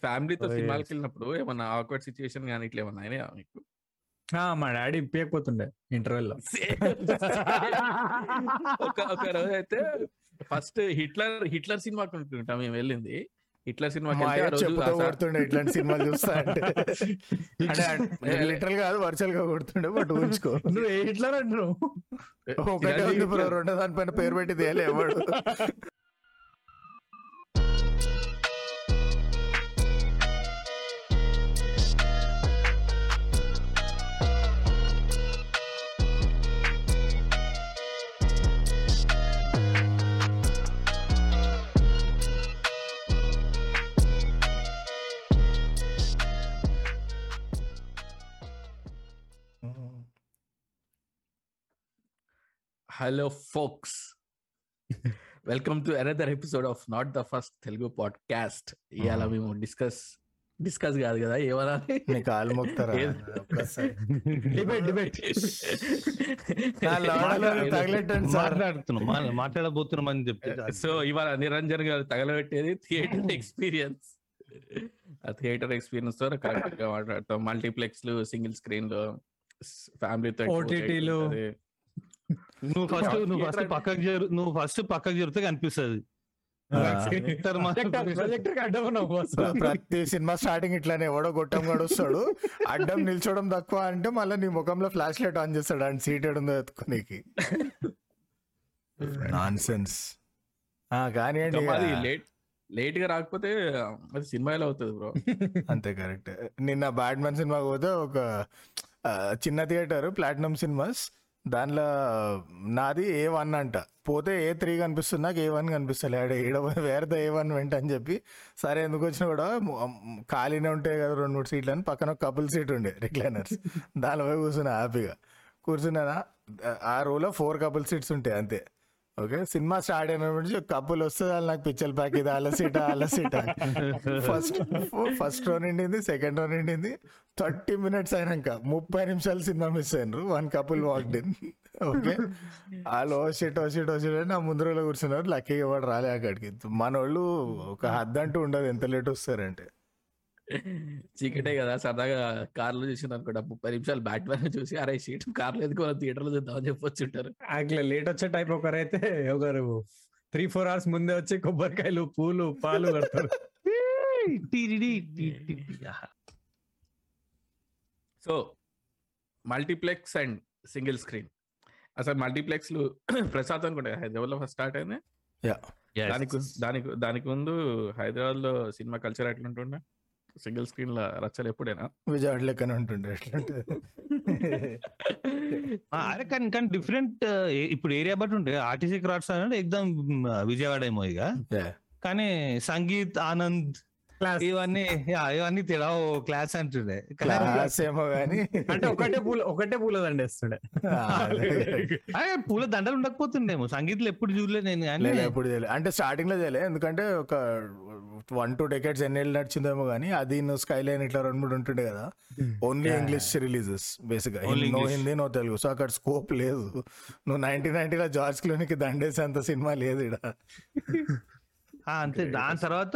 ఫ్యామిలీతో సినిమాలకి. వెళ్ళినప్పుడు ఏమన్నా ఆక్వర్డ్ సిచ్యువేషన్ కానీ ఇట్లా ఏమన్నా అయినాయా మీకు? ఆ, మా డాడీ ఇప్పకపోతుండే ఇంటర్వెల్లో ఒక రోజు అయితే ఫస్ట్ హిట్లర్ హిట్లర్ సినిమాకి అనుకుంటా మేము వెళ్ళింది. హిట్లర్ సినిమాకి మా వెళ్తే ఆ అయ్య రోజు చెప్పుతో ఆ సార్- కొడుతుండే ఇట్లాంటి సినిమాలు చూస్తా అంటే. లిటరల్ కాదు వర్చువల్గా కొడుతుండే బట్ ఊహించుకో. నువ్వు ఏ హిట్లర్ అంటున్నావు? ఒకటే ఉంది బ్రో రెండో దానిపైన పేరు పెట్టి తేలే ఎవడు. Hello folks. Welcome to another episode of not the first Telugu podcast. ఇవాళ. మేము డిస్కస్ డిస్కస్ కాదు కదా ఏమన్నా మాట్లాడుతున్నాం మాట్లాడబోతున్నాం అని చెప్తే. సో ఇవాళ నిరంజన్ గారు తగలబెట్టేది థియేటర్ ఎక్స్పీరియన్స్. ఆ థియేటర్ ఎక్స్పీరియన్స్తో కరెక్ట్గా మాట్లాడతాం మల్టీప్లెక్స్లు సింగిల్ స్క్రీన్లో. ఫ్యామిలీతో. నువ్వు ఫస్ట్ నువ్వు ఫస్ట్ పక్కకు జరు నువ్వు ఫస్ట్ పక్కకు జరిగితే కనిపిస్తుంది. ప్రతి సినిమా స్టార్టింగ్ ఇట్లానే ఎవడో గొట్టం గడు వస్తాడు అడ్డం నిల్చోవడం తక్కువ అంటే మళ్ళీ నీ ముఖంలో ఫ్లాష్ లైట్ ఆన్ చేస్తాడు అండ్ సీట్ ఉందో ఎత్తుకోనికి నాన్ సెన్స్ ఇక. లేట్ లేట్గా రాకపోతే అది సినిమా ఎలా అవుతుంది బ్రో అంతే కరెక్ట్ నిన్న బ్యాట్మెన్ సినిమాకి పోతే ఒక చిన్న థియేటర్ ప్లాటినం సినిమాస్ దానిలో నాది ఏ వన్ అంట. పోతే ఏ త్రీ కనిపిస్తుంది నాకు ఏ వన్ కనిపిస్తలే. ఆడ ఈడ వేరేదో ఏ వన్ వెంట అని చెప్పి సరే ఎందుకు వచ్చినా కూడా ఖాళీనే ఉంటాయి కదా రెండు మూడు సీట్లు అని పక్కన కపుల్ సీట్ ఉండే రిక్లైనర్స్ దానిలో కూర్చున్నా హ్యాపీగా కూర్చున్నానా ఆ రోలో ఫోర్ కపుల్ సీట్స్ ఉంటాయి అంతే. ఓకే? సినిమా స్టార్ట్ అయిన నుంచి కప్పులు వస్తుంది వాళ్ళు నాకు పిచ్చర్ ప్యాక్ ఇది అలసిట అలసిట ఫస్ట్ ఫస్ట్ రో నిండింది సెకండ్ రో నిండింది. థర్టీ మినిట్స్ అయినాక ముప్పై నిమిషాలు సినిమా మిస్ అయినారు. One couple walked in. Okay? వాళ్ళు oh shit oh shit oh shit అని నా ముందు రోజులో కూర్చున్నారు. లక్కీగా వాడు రాలే అక్కడికి మన వాళ్ళు ఒక హద్దు అంటూ ఉండదు ఎంత లేట్ వస్తారంటే. చీకటే కదా సరదాగా కార్లో చూసిన అనుకుంటా ముప్పై నిమిషాలు బ్యాట్ మ్యాన్ చూసి అరే సీట్ కార్లో ఎందుకు థియేటర్లో చూద్దామని చెప్పొచ్చు ఉంటారు యాక్చువల్లీ లేట్ వచ్చే టైప్ ఒకరైతే ఒకరు త్రీ ఫోర్ అవర్స్ ముందే వచ్చి కొబ్బరికాయలు పూలు పాలు కడతారు. So multiplex and single screen. అసలు మల్టీప్లెక్స్లు ప్రసాద్ అనుకుంటా హైదరాబాద్లో ఫస్ట్ స్టార్ట్ అయింది. దానికి దానికి దానికి ముందు హైదరాబాద్లో సినిమా కల్చర్ ఎట్లుంటుండే? సింగిల్ స్క్రీన్లో రచ్చలు ఎప్పుడైనా? విజయవాడ లెక్కన ఉంటుండే ఎట్లంటే అరే కానీ కానీ డిఫరెంట్ ఇప్పుడు ఏరియా బట్టి ఉంటే ఆర్టీసీ క్రాఫ్ట్స్ అంటే ఎగ్జామ్ విజయవాడ ఏమో ఇక. కానీ సంగీత్ ఆనంద్ ఇవన్నీ యా, ఇవన్నీ తేడా. క్లాస్ అంటుండే. క్లాస్ ఏమో కానీ అంటే ఒకటే పూల ఒకటే పూల దండేస్తుండే. అరే పూల దండలు ఉండకపోతుండేమో. సంగీత్లో ఎప్పుడు చూడలేదు నేను కానీ. లేదు ఎప్పుడు చేయలేదు అంటే స్టార్టింగ్లో చేయలే ఎందుకంటే ఒక వన్ టూ డెకెట్స్ ఎన్ని ఏళ్ళు నడిచిందేమో కానీ అది నువ్వు స్కై లైన్ ఇట్లా రెండు మూడు ఉంటుండే కదా. Only English releases basic no. Hindi no Telugu so అక్కడ స్కోప్ లేదు. నువ్వు నైన్టీన్ నైన్టీలో జార్జ్ క్లోనికి దండేసేంత సినిమా లేదు ఇక్కడ అంతే. దాని తర్వాత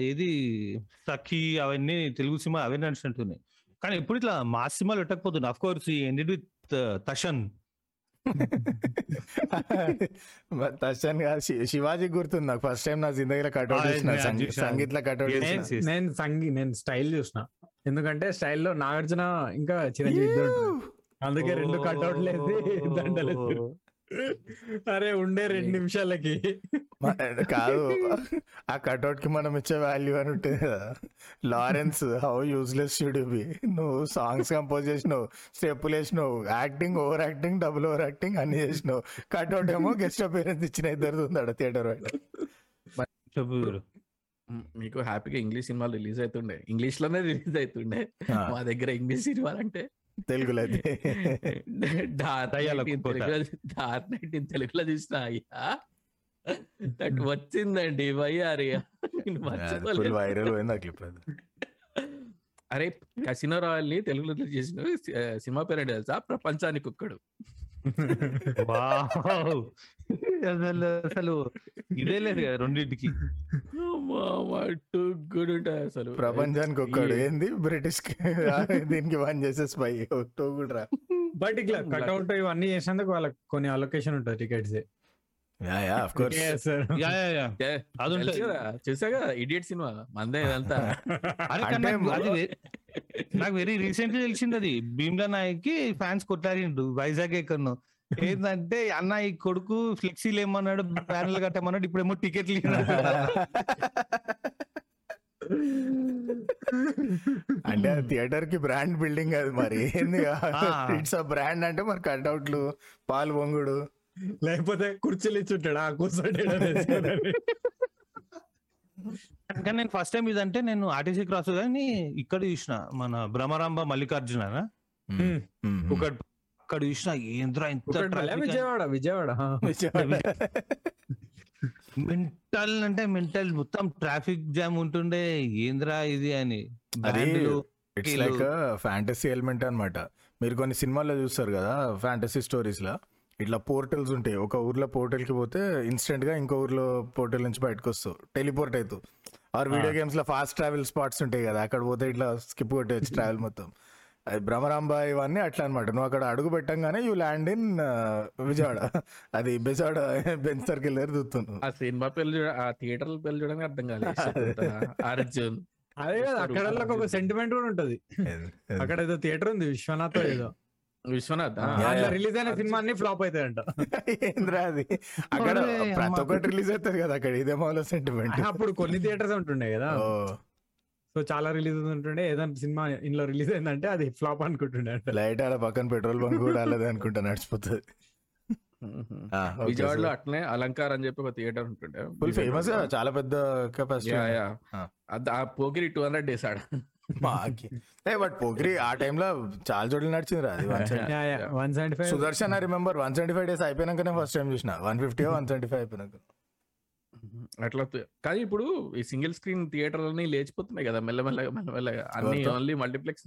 ఇది సఖి అవన్నీ తెలుగు సినిమా అవన్నీ నడిచినట్టున్నాయి. కానీ ఎప్పుడు ఇట్లా మా సినిమాలు పెట్టకపోతుంది of course ended with Tashan Tashan Shivaji గుర్తుంది నాకు. ఫస్ట్ టైం నా జిందగీలో కట్అవుట్ చేసిన yeah, సంగీ- చూశాను. సంగీత్లో కట్అవుట్ Yes, చేసిన. yes. నేను సంగీ నేను స్టైల్ చూసిన. ఎందుకంటే స్టైల్లో నాగార్జున ఇంకా చిరంజీవి. అందుకే రెండు కట్అవుట్ లేదు దండలు ఎత్తురు. అరే ఉండే రెండు నిమిషాలకి. కాదు. ఆ కట్అవుట్కి మనం ఇచ్చే వాల్యూ అని ఉంటుంది కదా. Lawrence how useless should be? నువ్వు సాంగ్స్ కంపోజ్ చేసినావు స్టెప్పులు వేసినావు acting over acting double over acting అన్ని చేసినావు. కట్అవుట్ ఏమో గెస్ట్ అపీరెన్స్ ఇచ్చిన ఇద్దరు ఉందాడు థియేటర్ చెప్పు మీకు హ్యాపీగా ఇంగ్లీష్ సినిమాలు రిలీజ్ అవుతుండే. ఇంగ్లీష్లోనే రిలీజ్ అవుతుండే. మా దగ్గర ఇంగ్లీష్ సినిమాలు అంటే తెలుగులో అయితే డార్క్ నైట్. తెలుగులో చూసిన అయ్యా దట్ వచ్చిందండి ఫుల్ వైరల్ పోయింది ఆ క్లిప్ అరే కసినో రాయల్ని తెలుగులో చేసిన సినిమా పేరు తెలుసా? ప్రపంచానికి ఒక్కడు. అసలు అసలు ఇదే లేదు కదా రెండింటికి. టూ గుడ్ ఉంటాయి అసలు. ప్రపంచానికి ఒక్కడు. ఏంది? బ్రిటిష్కి దీనికి వన్ చేసే స్పై కూడా బట్ ఇట్లా కట్అవుట్ ఇవన్నీ చేసినందుకు వాళ్ళకి కొన్ని అలొకేషన్ ఉంటుంది tickets yeah yeah of course yeah yeah yeah. ఏ, అది తెలుసు ఉంటుంది. కదా, చూసాగా ఇడియట్ సినిమా. మందే ఇదంతా. నాకు వెరీ రీసెంట్లీ తెలిసింది అది. భీమ్లా నాయక్కి ఫ్యాన్స్ కొట్లాడిండు వైజాగ్ ఎక్కడను. ఏంటంటే అన్న ఈ కొడుకు ఫ్లెక్సీలు ఏమన్నాడు ప్యానల్ కట్టమన్నాడు ఇప్పుడేమో టికెట్లు అంటే థియేటర్కి బ్రాండ్ బిల్డింగ్ అది మరి. ఏంది? ఆ. ఇట్స్ అ బ్రాండ్ అంటే మరి కట్అవుట్లు పాలు పొంగుడు. లేకపోతే కుర్చీలు ఇచ్చుంటాడు ఆ కూర్చోండి కానీ నేను ఫస్ట్ టైం ఇదంటే నేను ఆర్టీసీ క్రాస్ కానీ ఇక్కడ చూసిన మన భ్రమరాంబ మల్లికార్జున Hmm. ఒక అక్కడ చూసిన ఏంద్రా ఇంత విజయవాడ విజయవాడ. మెంటల్ అంటే మెంటల్ మొత్తం ట్రాఫిక్ జామ్ ఉంటుండే ఏంద్రా ఇది అని. ఇట్స్ లైక్ ఫ్యాంటసీ ఎలిమెంట్ అన్నమాట. మీరు కొన్ని సినిమాల్లో చూస్తారు కదా ఫ్యాంటసీ స్టోరీస్లో. ఇట్లా పోర్టల్స్ ఉంటాయి. ఒక ఊర్లో పోర్టల్కి పోతే ఇన్స్టెంట్గా ఇంకో ఊర్లో పోర్టల్ నుంచి బయటకు వస్తావు. టెలిపోర్ట్ అవుతావు ఆర్ వీడియో గేమ్స్లో ఫాస్ట్ ట్రావెల్ స్పాట్స్ ఉంటాయి కదా అక్కడ పోతే ఇట్లా స్కిప్ కొట్టేచ్చు ట్రావెల్ మొత్తం. అది భ్రమరాంబ ఇవన్నీ అట్లా అనమాట నువ్వు అక్కడ అడుగు పెట్టంగానే యూ ల్యాండ్ ఇన్ విజయవాడ. అది బెజవాడ బెంచ్ సర్కిల్ దగ్గర చూస్తున్నావు ఆ సినిమా పేర్లు చూడ ఆ థియేటర్ పేర్లు చూడడానికి అర్థం కాలేదు అర్జున్. అదే కదా అక్కడ ఒక సెంటిమెంట్ కూడా ఉంటది. అక్కడ ఏదో థియేటర్ ఉంది విశ్వనాథ్ ఏదో. విశ్వనాథ్. రిలీజ్ అయిన సినిమా అన్ని ఫ్లాప్ అవుతాయంట ఏంద్రా అది? అక్కడ ప్రతి. ఒక్కటి రిలీజ్ అవుతుంది కదా అక్కడ ఇదే మాలో సెంటిమెంట్ అప్పుడు కొన్ని థియేటర్స్ ఉంటుండే కదా. సో చాలా రిలీజ్ ఉంటుండే. ఏదైనా సినిమా ఇంట్లో రిలీజ్ అయిందంటే అది ఫ్లాప్ అనుకుంటుండే అంట లైట్ ఆడ పక్కన పెట్రోల్ బంక్ కూడా అలాదే అనుకుంటా నడిచిపోతుంది. విజయవాడలో అట్లనే అలంకార్ అని చెప్పి ఒక థియేటర్ ఉంటుండే. ఫుల్ ఫేమస్ చాలా పెద్ద కెపాసిటీ యా, యా. అద్- ఆ పోకిరి టూ హండ్రెడ్ డేస్ ఆడ. బట్ పోకిరి ఆ టైంలో చాలా చోట్ల నడిచింది రా అది one seventy five Sudarshan remember one seventy five days అయిపోయినాకనే first time చూసిన. One fifty one seventy five అయిపోయినాక అట్లా త- కానీ ఇప్పుడు ఈ సింగిల్ స్క్రీన్ థియేటర్లని లేచిపోతున్నాయి కదా మెల్లమెల్లగా మెల్లమెల్లగా. అన్ని? ఓన్లీ మల్టీప్లెక్స్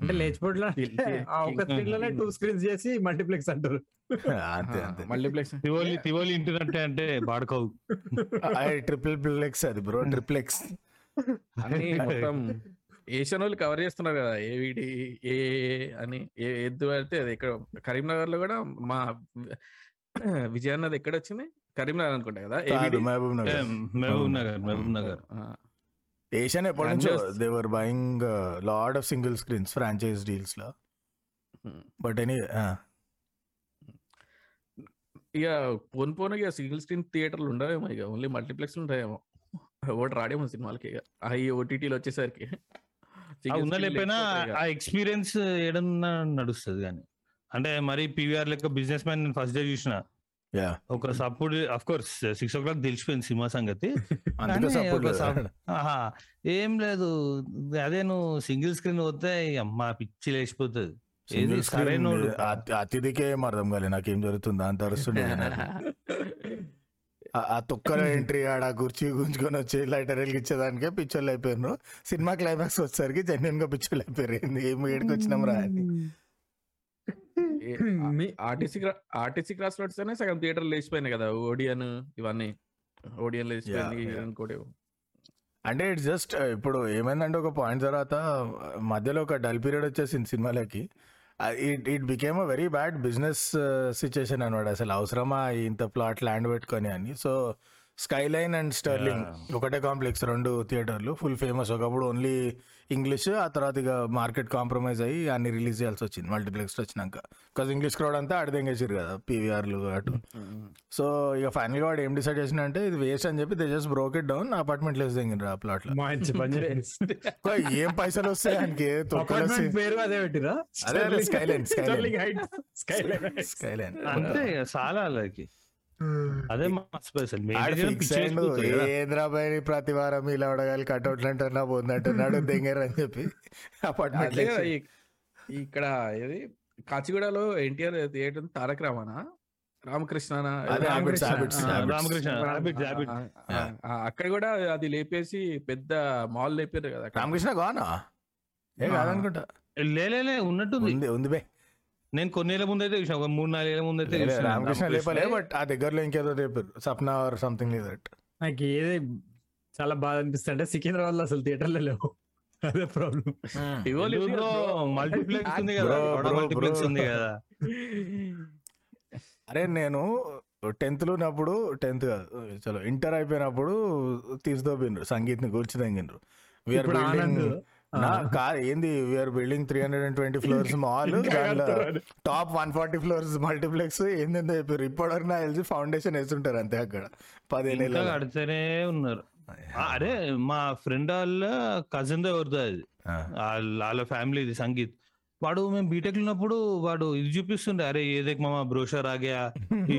అంటే లేచిపోట్ల ఒక స్క్రీన్లోనే టూ స్క్రీన్స్ చేసి మల్టీప్లెక్స్ అంటారు. అంతే అంతే. మల్టీప్లెక్స్ తివోలి తివోలి ఇంటిదంటే అంటే బాడుకోవు. ట్రిపుల్ ప్లెక్స్ అది బ్రో ట్రిప్లెక్స్ అన్ని మొత్తం ఏషియన్ వాళ్ళు కవర్ చేస్తున్నారు కదా. ఏవిడి ఏ అని ఏ ఎద్దు అయితే అది ఇక్కడ కరీంనగర్లో కూడా మా విజయాన్నది ఎక్కడ వచ్చింది కరీంనగర్ అనుకుంటా కదా. మహబూబ్ నగర్. మహబూబ్ నగర్ మహబూబ్ నగర్. ఏషియన్ ఎప్పటి నుంచో Franchise. They were buying lord of single screens franchise డీల్స్లో. But any ఇక పోను పోను ఇక సింగిల్ స్క్రీన్ థియేటర్లు ఉండవేమో ఇక ఓన్లీ మల్టీప్లెక్స్ ఉంటాయేమో. ఒకటి రాడేమో సినిమాలకి ఇక ఈ ఓటీటీలు వచ్చేసరికి. ఉన్న screen లేకపోయినా. ఆ ఎక్స్పీరియన్స్ ఏడన్నా నడుస్తుంది కానీ. అంటే మరి పీవీఆర్ లెక్క బిజినెస్ మ్యాన్ నేను ఫస్ట్ డే చూసిన. యా. ఒక సప్పుడు of course six oh clock తెలిసిపోయింది సినిమా సంగతి. సపోర్ట్ ఏం లేదు. అదే నువ్వు సింగిల్ స్క్రీన్ పోతే అమ్మా పిచ్చి లేచిపోతుంది. అతిథికే ఏం అర్థం కాలే నాకేం జరుగుతుంది అంత అరుస్తుండే ఆ- తొక్కల ఎంట్రీ ఆడ కుర్చీ గుంజుకొని వచ్చి లైటర్ వెలిగించేదానికే పిచ్చోళ్ళు అయిపోయారు సినిమా క్లైమాక్స్ వచ్చేసరికి జెన్యున్గా పిచ్చోళ్ళు అయిపోయారు ఏంది ఏం ఏడికి వచ్చినాం రా అని. మీ- ఆర్టీసీ ఆర్టీసీ క్రాస్ రోడ్స్ అనే సగం థియేటర్ లేచిపోయినాయి కదా ఓడియన్ ఇవన్నీ. ఓడియన్ లేచిపోయింది. ఇంకోటి అంటే ఇట్స్ జస్ట్ ఇప్పుడు ఏమైందంటే ఒక పాయింట్ తర్వాత మధ్యలో ఒక డల్ పీరియడ్ వచ్చేసింది సినిమాలకి. It it became a very bad business situation అనమాట అసలు అవసరమా ఇంత ప్లాట్ ల్యాండ్ పెట్టుకొని అని. So Skyline and sterling ఒకటే కాంప్లెక్స్ రెండు థియేటర్లు ఫుల్ ఫేమస్ ఒకప్పుడు ఓన్లీ ఇంగ్లీష్ ఆ తర్వాత ఇక మార్కెట్ కాంప్రమైజ్ అయ్యి అన్ని రిలీజ్ చేయాల్సి వచ్చింది. మల్టీప్లెక్స్ వచ్చినాక. బికాస్ ఇంగ్లీష్ క్రౌడ్ అంతా అడిదెంగేసారు కదా పీవీఆర్లు అటు. సో ఇక ఫైనల్గా వాడు ఏం డిసైడ్ చేసిన అంటే ఇది వేస్ట్ అని చెప్పి they just broke it down apartment లేసి దిగిండ్రు ఆ ప్లాట్లో. ఏం పైసలు వస్తాయి ఆయనకి? అదే స్కైలైన్ స్కైలైన్ అంతే చాలా అదే మా స్పెషల్. ఏంద్రాబాయ్ ప్రతి వారం ఇలా అడగాలి కట్అవుట్లు అంటున్నా పోందంటున్నాడు దెంగర్ అని చెప్పి అపార్ట్మెంట్ అదే ఇక్కడ ఏది? కాచిగూడలో ఎన్టీఆర్ థియేటర్ తారక రామానా? అదే రామకృష్ణ. అక్కడ కూడా అది లేపేసి పెద్ద మాల్ లేపారు కదా. రామకృష్ణ గానా? ఏ. కాదనుకుంటా. లేలే ఉన్నట్టుంది. ఉంది ఉంది బే. నేను కొన్నేళ్ళ ముందు అయితే చూసిన ఒక మూడు నాలుగేళ్ళ ముందు అయితే లే, చూసిన. రామకృష్ణ లేపలే. బట్ ఆ దగ్గరలో ఇంకేదో రేపారు Sapna or something like that నాకు ఏది చాలా బాధ అనిపిస్తుంది అంటే సికింద్రాబాద్లో అసలు థియేటర్లో లేవు. అదే ప్రాబ్లం కదా bro. మల్టీప్లెక్స్ ఉంది కదా Bro, bro, మల్టీప్లెక్స్. ఉంది కదా. అరే నేను టెన్త్లో ఉన్నప్పుడు టెన్త్ కాదు చలో ఇంటర్ అయిపోయినప్పుడు తీసుదోపిండ్రు సంగీత్ని కూర్చి తగ్గిండ్రు వీఆర్ బిల్డింగ్ కాదు ఏంది? We are building three hundred and twenty floors mall top one forty floors multiplex ఏందేందో చెప్పారు ఇప్పటివరకు నాకు తెలిసి ఫౌండేషన్ వేస్తుంటారు అంతే అక్కడ. పదిహేను కడితేనే ఉన్నారు. అరే మా ఫ్రెండ్ వాళ్ళ కజిన్ ఎవరిదో అది. వాళ్ళ వాళ్ళ ఫ్యామిలీ ఇది సంగీత్. వాడు మేము బీటెక్ ఉన్నప్పుడు వాడు ఇది చూపిస్తుండే అరే ఏదైతే మామ బ్రోషర్ ఆగా ఈ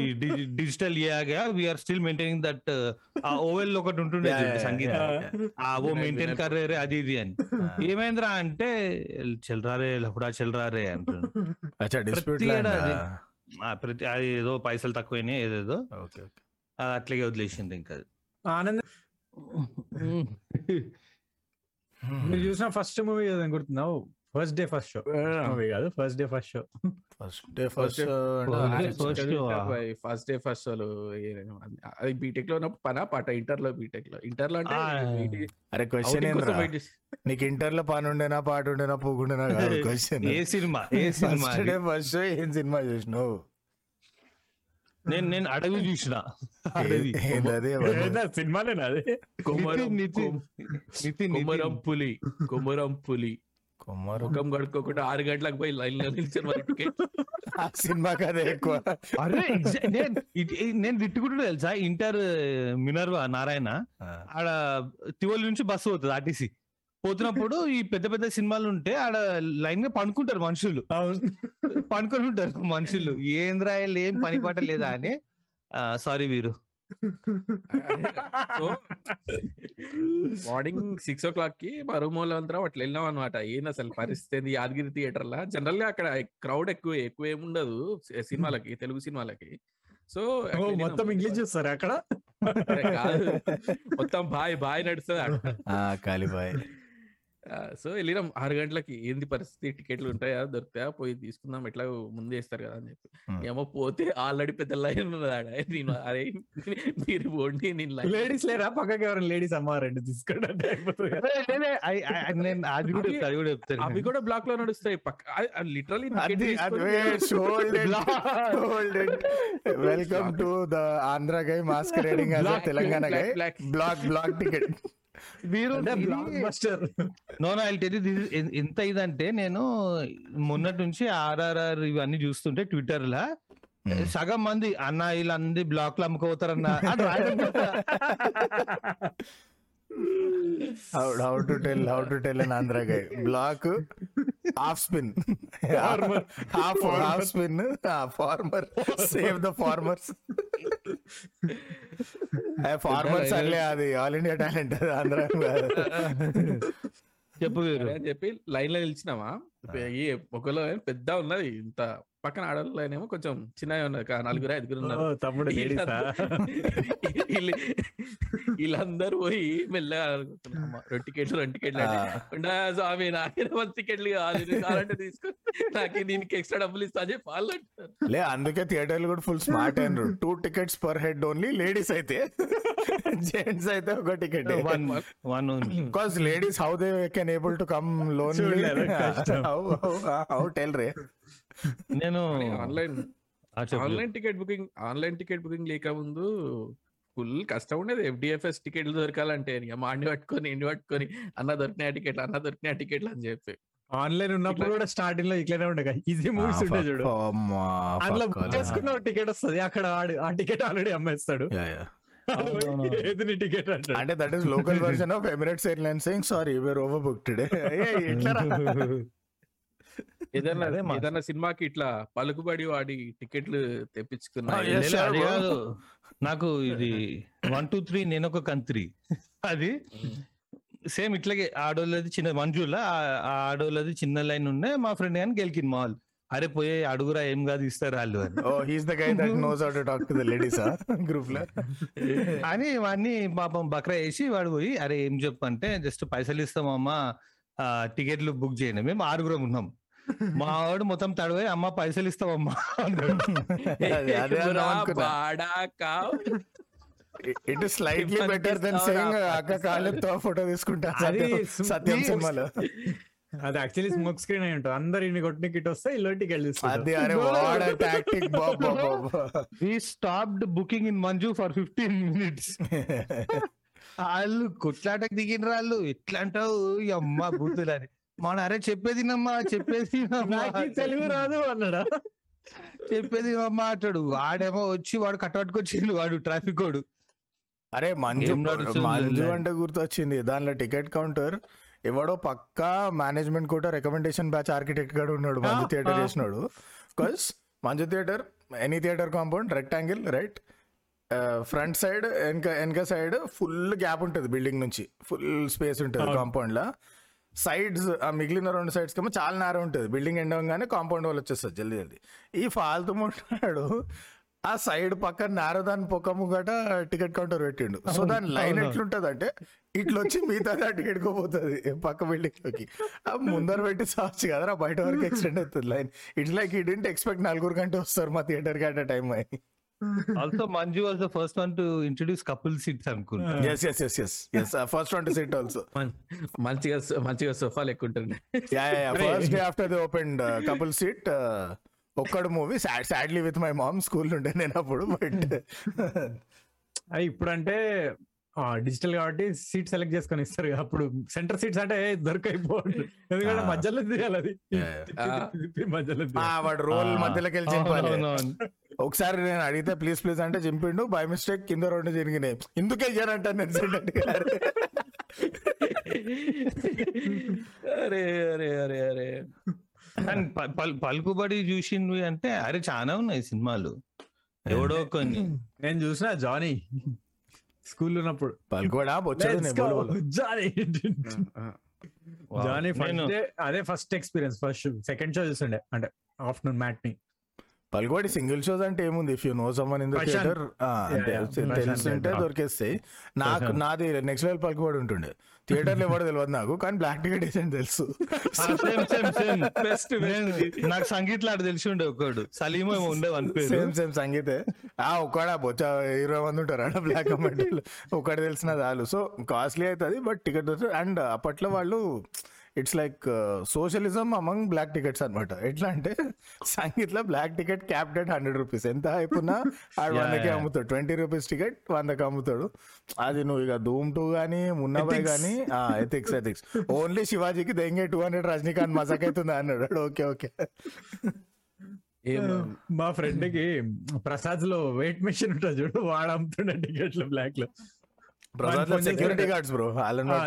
డిజిటల్ ఏ ఆగా we are still maintaining that ఆ ఓవెల్ ఒకటి ఉంటుండే సంగీత్. ఆ ఓ మెయింటైన్ కర్రే అది ఇది అని. ఏమైందిరా అంటే చెల్రారే లఫడా చెల్రారే అంటుండు. అది ఏదో పైసలు తక్కువైనాయి ఏదేదో. Okay okay. అది అట్లాగే వదిలేసింది ఇంకా. ఆనంద్ మీరు చూసిన ఫస్ట్ మూవీ ఏదని గుర్తున్నావు first day first show movie కాదు first day first show first day first First show ఆ? ఫస్ట్ డే ఫస్ట్ వాళ్ళు అది బీటెక్లో ఉన్నప్పుడు పనా పాట? ఇంటర్లో. బీటెక్లో ఇంటర్లో అంటే అరే క్వశ్చన్ నీకు ఇంటర్లో పని ఉండేనా పాట ఉండేనా పోకుండేనా కాదు? క్వశ్చన్ ఏ సినిమా? ఏ సినిమా? డే ఫస్ట్ ఏం సినిమా చూసినావు? నేను నేను అడవి చూసిన. సినిమానేనా అది? కొమరం. పులి కొమరం పులి. ముఖం కడుక్కోకుండా ఆరు గంటలకు పోయి లైన్లో నిల్చొని ఆ సినిమా కదే ఎక్కువ. అరే నేను నేను తిట్టుకుంటున్నా తెలుసా? Inter Minerva Narayana? ఆడ తివోలి నుంచి బస్సు పోతుంది ఆర్టీసీ. పోతున్నప్పుడు ఈ పెద్ద పెద్ద సినిమాలు ఉంటే ఆడ లైన్గా పండుకుంటారు మనుషులు. పండుకొని ఉంటారు మనుషులు. ఏంద్రా వీళ్ళు ఏం పని పాట లేదా అని. సారీ వీరు. మార్నింగ్ సిక్స్ ఓ క్లాక్కి మా రూమ్ వాళ్ళంతా అట్లా వెళ్ళాం అనమాట ఏంది అసలు పరిస్థితి ఏంది? యాదగిరి థియేటర్ లా? జనరల్గా అక్కడ క్రౌడ్ ఎక్కువ ఎక్కువ ఏముండదు సినిమాలకి తెలుగు సినిమాలకి. సో మొత్తం ఇంగ్లీష్ చూస్తారు అక్కడ? మొత్తం బాయ్ బాయ్ నడుస్తుంది అక్కడ. కాలిబాయ్ సో వెళ్ళినాం. ఆరు గంటలకి ఏంది పరిస్థితి? టికెట్లు ఉంటాయా? దొరుకుతాయా పోయి తీసుకుందాం. ఎట్లా ముందే ఇస్తారు కదా అని చెప్పి. ఏమో పోతే ఆల్రెడీ పెద్ద లైన్ ఉన్నది ఆడ. నేను అరే మీరు పోండి నేను లేడీస్ లేరా? పక్కకి ఎవరైనా లేడీస్ అమ్మ రెండు తీసుకోండి అంటే అయిపోతుంది కదా. నేను అది కూడా అవి- కూడా చెప్తాను అవి కూడా బ్లాక్లో నడుస్తాయి. లిటరలీ అది welcome to the Andhra guy masquerading as Black, Telangana guy. Black black ticket buster no no ఎంత ఇదంటే నేను మొన్నటి నుంచి ఆర్ఆర్ఆర్ ఇవన్నీ చూస్తుంటే ట్విట్టర్ లా సగం మంది అన్న వీళ్ళంది బ్లాక్లో అమ్ముకోతారన్న. How how to tell how to tell an Andhra guy black half spin half half spin farmer save the farmers farmers అల్లే అది ఆల్ ఇండియా టాలెంట్ అది ఆంధ్ర. చెప్పు చెప్పి లైన్లో నిలిచినామా ఈ ఒకలో పెద్ద ఉన్నది. ఇంత పక్కన ఆడవాళ్ళనేమో కొంచెం చిన్నగా ఉన్నది కా- నలుగురు ఐదుగురు ఉన్నారు. తమ్ముడు వీళ్ళందరూ పోయి మెల్లగా రెండు టికెట్లు రెండు టికెట్లు అంటే, "ఉండా స్వామి నాకే వన్ టికెట్లు కాదు కావాలంటే తీసుకో. నాకు దీనికి ఎక్స్ట్రా డబ్బులు ఇస్తా అని చెప్పి వాళ్ళు లే అందుకే థియేటర్లు కూడా full smart అయినరు. Two tickets per head only ladies అయితే. జెంట్స్ అయితే ఒక ticket. One one because ladies how they can able to come lone tell రే. నేను ఆన్లైన్ ఆ, చెప్పు. Online ticket booking online ticket booking లేక ముందు ఫుల్ కష్టం ఉండేది. FDFS టికెట్లు దొరకాలంటే మా అండి పట్టుకొని ఇండి పట్టుకొని అన్న దొరికినాయి టికెట్లు అన్న దొరికినాయి టికెట్లు అని చెప్పి. ఆన్లైన్ ఉన్నప్పుడు కూడా స్టార్టింగ్లో ఇట్లనే ఉండే ఈజీ మూవీస్ ఉంటే చూడు. అందులో బుక్ చేసుకున్న టికెట్ వస్తుంది. అక్కడ ఆడు ఆ టికెట్ ఆల్రెడీ అమ్మేస్తాడు. టికెట్ అంటే that is local version of Emirates Airlines saying sorry we're overbook today ఎట్లా ఏదైనా అదే మా- ఏదైనా సినిమాకి ఇట్లా పలుకుబడి వాడి టికెట్లు తెప్పించుకున్నా Oh, నాకు ఇది వన్ టూ త్రీ నేను ఒక కంత్రి. అది సేమ్ ఇట్లాగే ఆడోళ్ళది చిన్న మంజుల ఆ ఆడోళ్ళది చిన్న లైన్ ఉండే మా ఫ్రెండ్ కానీ గెలికింది మాల్. అరే పోయే అడుగురా ఏం కాదు ఇస్తారు వాళ్ళు అని. ఓ he's the guy that knows how to talk to the ladies గ్రూప్లో. అని వాడిని పాపం బక్రా వేసి వాడు పోయి అరే ఏం చెప్పంటే జస్ట్ పైసలు ఇస్తామమ్మా టికెట్లు బుక్ చేయండి. మేము ఆరుగురం ఉన్నాం. మా వాడు మొత్తం తడవై అమ్మ పైసలు కావ్. It is slightly better than saying అక్క కాళ్ళతో ఫోటో తీసుకుంటా అది సత్యం- సినిమాలో. అది యాక్చువల్లీ స్మోక్ స్క్రీన్ అయి ఉంటుంది. అందరు ఇన్ని కొట్టిన కిట్ వస్తే ఇల్లోటికి వెళ్ళి అది అరే వాడ tactic Baba he stopped booking in Manju for fifteen minutes వాళ్ళు కొట్లాటకు దిగిన వాళ్ళు? ఎట్లా అంటావు? ఈ అమ్మ బూతులని. మన అరే చెప్పేదినమ్మా చెప్పేది తెలుగు రాదు అన్నాడా? చెప్పేది అమ్మా అంటాడు. వాడేమో వచ్చి వాడు కట్టబట్టుకొచ్చిండు వాడు ట్రాఫిక్ వాడు. అరే మంజు మంజు? అంటే గుర్తొచ్చింది. దానిలో టికెట్ కౌంటర్ ఎవడో పక్కా మేనేజ్మెంట్ కూడా రికమెండేషన్ బ్యాచ్ ఆర్కిటెక్ట్గా ఉన్నాడు. మంజు థియేటర్ చేసినాడు. Because Manju theatre any theatre compound rectangle right? Front side వెనక వెనక సైడ్ ఫుల్ గ్యాప్ ఉంటుంది బిల్డింగ్ నుంచి. ఫుల్ స్పేస్ ఉంటుంది కాంపౌండ్ లా సైడ్స్ ఆ మిగిలిన రెండు సైడ్స్ కేమో చాలా నేరం ఉంటుంది. బిల్డింగ్ ఎండగానే కాంపౌండ్ వాళ్ళు వచ్చేస్తుంది జల్దీ జల్దీ. ఈ ఫాల్తు ఉంటాడు ఆ సైడ్ పక్కన నేరో దాని పొక్క ముగట టికెట్ కౌంటర్ పెట్టిండు. సో దాని లైన్ ఎట్లుంటది అంటే ఇట్లా వచ్చి మిగతా టికెట్ పోతుంది పక్క బిల్డింగ్లోకి. ఆ ముందర పెట్టి సావచ్చు కదా బయట వరకు ఎక్స్టెండ్ అవుతుంది line. It's like he didn't expect నలుగురు గంట వస్తారు మా థియేటర్ అట్ టైం అని. Also Manju was the first one to introduce couple seats అనుకుంటా. Yes yes yes yes yes first one to sit also మంచిగా మంచిగా సోఫాలు ఎక్కువ ఉంటుంది first day after the open couple seat ఒక్కడు movie sadly with my mom school ఉండే నేను అప్పుడు బట్ ఇప్పుడంటే డిజిటల్ కాబట్టి సీట్ సెలెక్ట్ చేసుకొని ఇస్తారు. అప్పుడు సెంటర్ సీట్స్ అంటే దొరకైపోతుంది ఎందుకంటే. మధ్యలో తీయాలి అది మధ్యలో. వాడు రోల్. మధ్యలోకి వెళ్ళి చింపాలి. ఒకసారి నేను అడిగితే ప్లీజ్ ప్లీజ్ అంటే చింపిండు బై మిస్టేక్ కింద రెండు జరిగినాయి ఎందుకే ఇయ్యారంట నేను. అరే అరే అరే అరే అండ్ పలుకుబడి చూసిండ్వి అంటే అరే చాలా ఉన్నాయి సినిమాలు ఎవడో కొన్ని నేను చూసిన జానీ స్కూల్ ఉన్నప్పుడు బోలు. జానీ ఫస్ట్ అదే first experience first second show చూస్తుండే అంటే ఆఫ్టర్నూన్ మ్యాట్ని పలుకోడి సింగిల్ షోస్ అంటే ఏముంది if you know someone in. Theatre yeah. దొరికేస్తాయి నాకు. నాది నెక్స్ట్ లెవెల్ పలుకుబడి ఉంటుండే థియేటర్లో ఎవడో తెలియదు నాకు కానీ బ్లాక్ టికెట్ వేసాను తెలుసు. Same same same Best, best. నాకు సంగీత్ లాడు తెలిసి ఉండే ఒకడు. సలీం ఏమో ఉండే సేమ్ సేమ్ సంగీతే. ఆ ఒక్కడా బొచ్చ ఇరవై మంది ఉంటారు బ్లాక్ కమెంట్లు ఒకటి తెలిసిన చాలు సో కాస్ట్లీ అవుతుంది బట్ టికెట్ అండ్ అప్పట్లో వాళ్ళు it's like socialism among black tickets అన్నమాట. ఎట్లా అంటే సంగీత్లో black ticket capped at hundred rupees ఎంత అయిపోయినా ఆడు వందకే. అమ్ముతాడు. ట్వంటీ రూపీస్ టికెట్ వందకి అమ్ముతాడు. అది నువ్వు ఇక ధూమ్ టూ కానీ మున్నాబాయ్. కానీ ఎథిక్స్ ఎథిక్స్ ఓన్లీ శివాజీకి దెంగే టూ హండ్రెడ్ రజనీకాంత్ మజాక్ అవుతుంది అన్నాడు ఓకే ఓకే. ఏం? మా ఫ్రెండ్కి ప్రసాద్లో వెయిట్ మెషిన్ ఉంటుంది చూడు వాడు అమ్ముతుండే టికెట్లు బ్లాక్లో. సెక్యూరిటీ గార్డ్స్ బ్రో వాళ్ళని ఆ,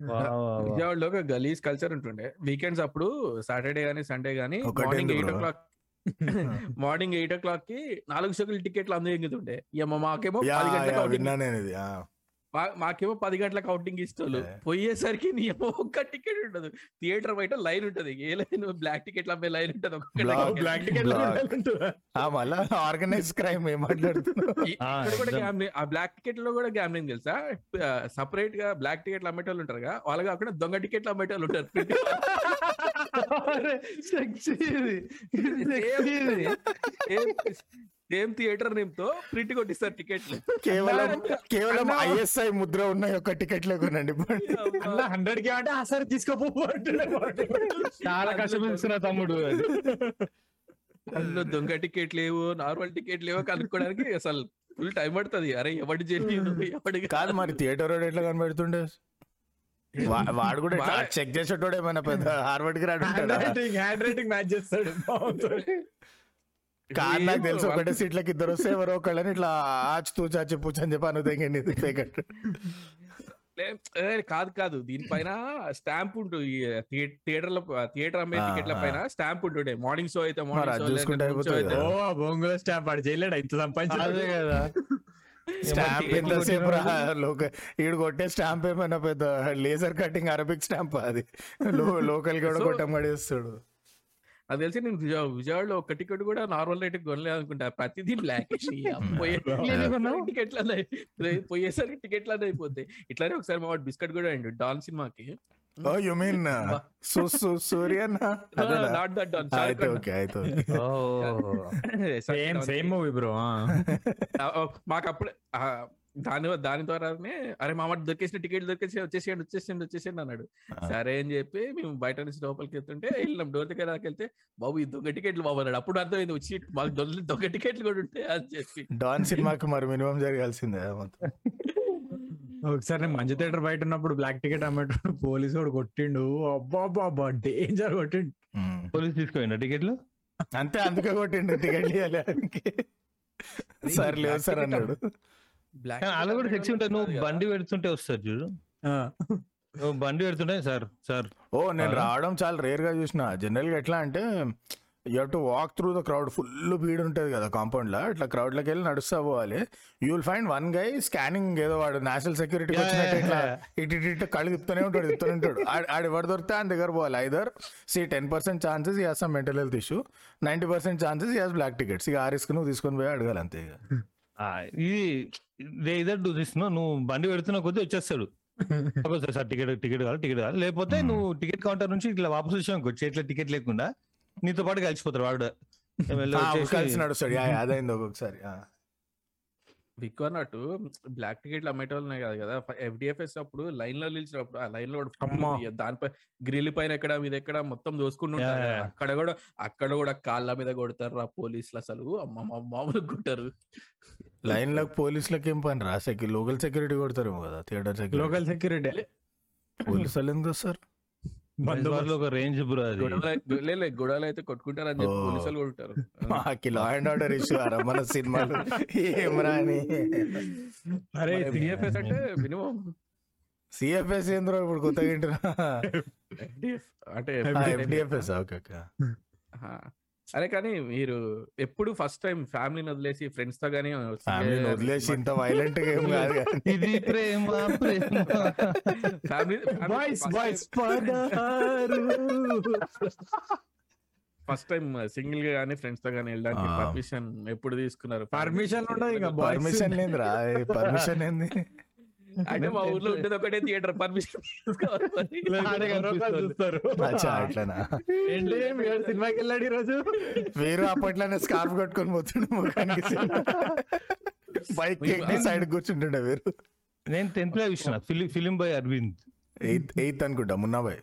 విజయవాడలో ఒక గలీజ్ కల్చర్ ఉంటుండే. వీకెండ్స్ అప్పుడు సాటర్డే గానీ సండే గానీ morning eight o'clock morning eight ఓ క్లాక్కి నాలుగు షోకులు టికెట్లు అందరూ ఎంగుతుండే ఇక మాకేమో పది మాకేమో పది గంటల కౌంటింగ్ ఇస్తారు. పోయేసరికి నీ ఏమో ఒక్క టికెట్ ఉండదు. థియేటర్ బయట లైన్ ఉంటది. ఏ లైన్ బ్లాక్ టికెట్ అమ్మే లైన్ ఉంటది. Black ticket Block. ఆ మళ్ళా ఆర్గనైజ్ క్రైమ్ ఆ, ఇక్కడ కూడా exam. gambling- ఆ బ్లాక్ టికెట్లో కూడా గ్యామ్లింగ్ తెలుసా? సపరేట్గా బ్లాక్ టికెట్లు అమ్మేటోళ్ళు ఉంటారు కదా? వాళ్ళు కాకుండా దొంగ టికెట్లు అమ్మేటోళ్ళు ఉంటారు. సేమ్ థియేటర్ నేమ్తో ప్రింట్ కొట్టిస్తారు టికెట్లు. కేవలం కేవలం ఐఎస్ఐ ముద్ర ఉన్న యొక్క టికెట్ లేకునండి అన్న హండ్రెడ్కి అంటే ఆ సరే తీసుకోపో. చాలా కష్టపడుతున్నా తమ్ముడు అది. అందులో దొంగ టికెట్ లేవు నార్మల్ టికెట్ లేవు కనుక్కోవడానికి అసలు ఫుల్ టైం పడుతుంది. అరే ఎవడి జెన్యున్ ఎవడి కాదు మరి థియేటర్ ఎట్లా కనబడుతుండే? వాడు కూడా చెక్ చేసేటోడు ఏమైనా పెద్ద హార్వర్డ్కి రాడు హ్యాండ్ రైటింగ్ మ్యాచ్ చేస్తాడు. కాదు నాకు తెలుసు ఒకటే సీట్లకి ఇద్దరు వస్తే ఎవరో ఒకళ్ళని ఇట్లా ఆచి తూ చాచి పూచి అని చెప్పి ఏ, కాదు కాదు. దీనిపైన స్టాంప్ ఉంటుంది. థియేటర్లో థియేటర్ అమ్మే టికెట్ల. పైన స్టాంప్ ఉంటుండే. మార్నింగ్ షో అయితే మార్నింగ్ షో స్టాంప్ ఆడు చేయలేడు? ఇంత అదే సంపాదించాడు కదా. స్టాంప్ ఎంతసేపు రా లోక ఈడు కొట్టే స్టాంప్ ఏమైనా పెద్ద లేజర్ కటింగ్ అరబిక్ స్టాంప్ అది. లోకల్ కూడా కొట్టం పడేస్తాడు. అది తెలిసి నేను విజయ- విజయవాడలో ఒక టికెట్ కూడా నార్మల్ రేట్ కొనలేదు అనుకుంటా. ప్రతిదీ బ్లాక్ టికెట్లు పోయేసరికి టికెట్లు అయిపోతాయి. ఇట్లానే ఒకసారి మా బిస్కెట్ కూడా అయిండు. డాన్ సినిమాకి. ఓ you mean Suryan not that Don అయితే ఓకే అయితే okay. Same same movie bro మాకు అప్పుడే దాని దాని ద్వారానే అరే మామ దొరికేసిన టికెట్ దొరికేసి వచ్చేసేయండి వచ్చేసేయండి వచ్చేసేయండి అన్నాడు. సరే అని చెప్పి మేము బయట నుంచి లోపలికి వెళ్తుంటే వెళ్ళినాం. డోర్ దగ్గర దాకా వెళ్తే బాబు ఈ దొంగ టికెట్లు బాబు అన్నాడు. అప్పుడు అర్థమైంది వచ్చి మాకు దొంగ టికెట్లు కూడా ఉంటాయి అని చెప్పి. డాన్ సినిమాకి మరి మినిమం జరగాల్సిందే మొత్తం. ఒకసారి నేను మంచి థియేటర్ బయట ఉన్నప్పుడు బ్లాక్ టికెట్ అమ్మేటప్పుడు పోలీసు వాడు కొట్టిండు. అబ్బా అబ్బా అబ్బా డేంజర్ కొట్టిండు. పోలీస్ తీసుకోండి టికెట్లు? అంతే అందుకే కొట్టిండు టికెట్ సార్ లేదు సార్ అన్నాడు. బ్లాక్ అలా కూడా సెక్స్ ఉంటాయి నువ్వు బండి పెడుతుంటే వస్తారు చూడు. ఆ. నువ్వు బండి పెడుతుంటే సార్ సార్. ఓ నేను? రావడం చాలా రేర్గా చూసిన. జనరల్గా ఎట్లా అంటే you to walk through the crowd full Beed ఉంటుంది కదా కాంపౌండ్లో. ఇట్లా క్రౌడ్లోకి వెళ్ళి నడుస్తా పోవాలి. You will find one guy scanning ఏదో వాడు నేషనల్ సెక్యూరిటీ వచ్చినట్టు ఇట్లా. ఇటు ఇటు ఇటు కళ్ళు తిప్పుతూనే ఉంటాడు తిప్పుతూనే ఉంటాడు. ఆడ- ఎవరు దొరికితే ఆయన దగ్గర పోవాలి. Either C ten percent chances ఈ some mental health issue ninety percent chances ఈ బ్లాక్ టికెట్స్ ఇక ఆ రిస్క్ నువ్వు తీసుకొని పోయి అడగాలి అంతే ఇది ఇదర్ డూ దిస్ నువ్వు బండి పెడుతున్న కొద్దీ వచ్చేస్తాడు. సార్ టికెట్ టికెట్ కావాలి టికెట్ కావాలి. లేకపోతే Hmm. నువ్వు టికెట్ కౌంటర్ నుంచి ఇట్లా వాపసు వచ్చావు చేతిలో టికెట్ లేకుండా. నీతో పాటు కలిసిపోతారు వాడు. కలిసి నడుస్తాడు. అదైంది ఒక్కొక్కసారి. విక్ అన్నట్టు బ్లాక్ టికెట్లు అమ్మేటోళ్ళనే కాదు కదా. ఎఫ్డిఎఫ్ఎస్ అప్పుడు లైన్లో నిలిచినప్పుడు ఆ లైన్లో దానిపై గ్రిల్ పైన ఎక్కడ మీద ఎక్కడ మొత్తం దోసుకుంటూ ఉంటారు Yeah, కదా. yeah. అక్కడ కూడా అక్కడ కూడా కాళ్ళ మీద కొడతారు ఆ పోలీసులు అసలు. అమ్మ మా- మామూలుగా కొట్టారు. లైన్లో పోలీసులకు ఏం పని రా? సెక్యూ లోకల్ సెక్యూరిటీ కొడతారేమో కదా థియేటర్ సెక్యూరిటీ. Local security. పోలీసులు ఎందుకు వస్తారు? ఒక రేంజ్ బ్రో అది. గొడవలు లే- లే, గొడవలు అయితే కొట్టుకుంటారు అని చెప్పి. పోలీసులు కొట్టారు మాకి లా అండ్ ఆర్డర్ ఇష్యూ అరా మన సినిమాలు. ఏం రాని అరే సిఎఫ్ఎస్ అంటే మినిమం. సిఎఫ్ఎస్ ఏంద్రో ఇప్పుడు కొత్తగా అంటే ఎఫ్డిఎఫ్ఎస్ ఓకే ఓకే. ఆహా. అరే కానీ మీరు ఎప్పుడు ఫస్ట్ టైం ఫ్యామిలీని వదిలేసి ఫ్రెండ్స్తో గానీ ఫ్యామిలీని వదిలేసి ఇంత వైలెంట్గా ఏం కాదు కానీ. ఇది ప్రేమ ప్రేమ. ఫ్యామిలీ బాయ్స్ బాయ్స్ పదహారు. ఫస్ట్ టైం సింగిల్గా గానీ ఫ్రెండ్స్తో గానీ వెళ్ళడానికి. పర్మిషన్ ఎప్పుడు తీసుకున్నారు? పర్మిషన్ ఉండదు ఇంకా. పర్మిషన్ లేదురా పర్మిషన్ ఏంది? అంటే మా ఊర్లో ఉండేది ఒకటే థియేటర్ పర్మిషన్ చూస్తారు. అట్లనా? మీరు సినిమాకి వెళ్ళాడు ఈ రోజు వీరు అప్పట్లోనే స్కార్ఫ్ కట్టుకొని పోతుండే బైక్ సైడ్ కూర్చుంటుండే వీరు. నేను టెన్త్లో చూసిన film film by Aravind. Eighth eighth అనుకుంటా మున్నాబాయ్.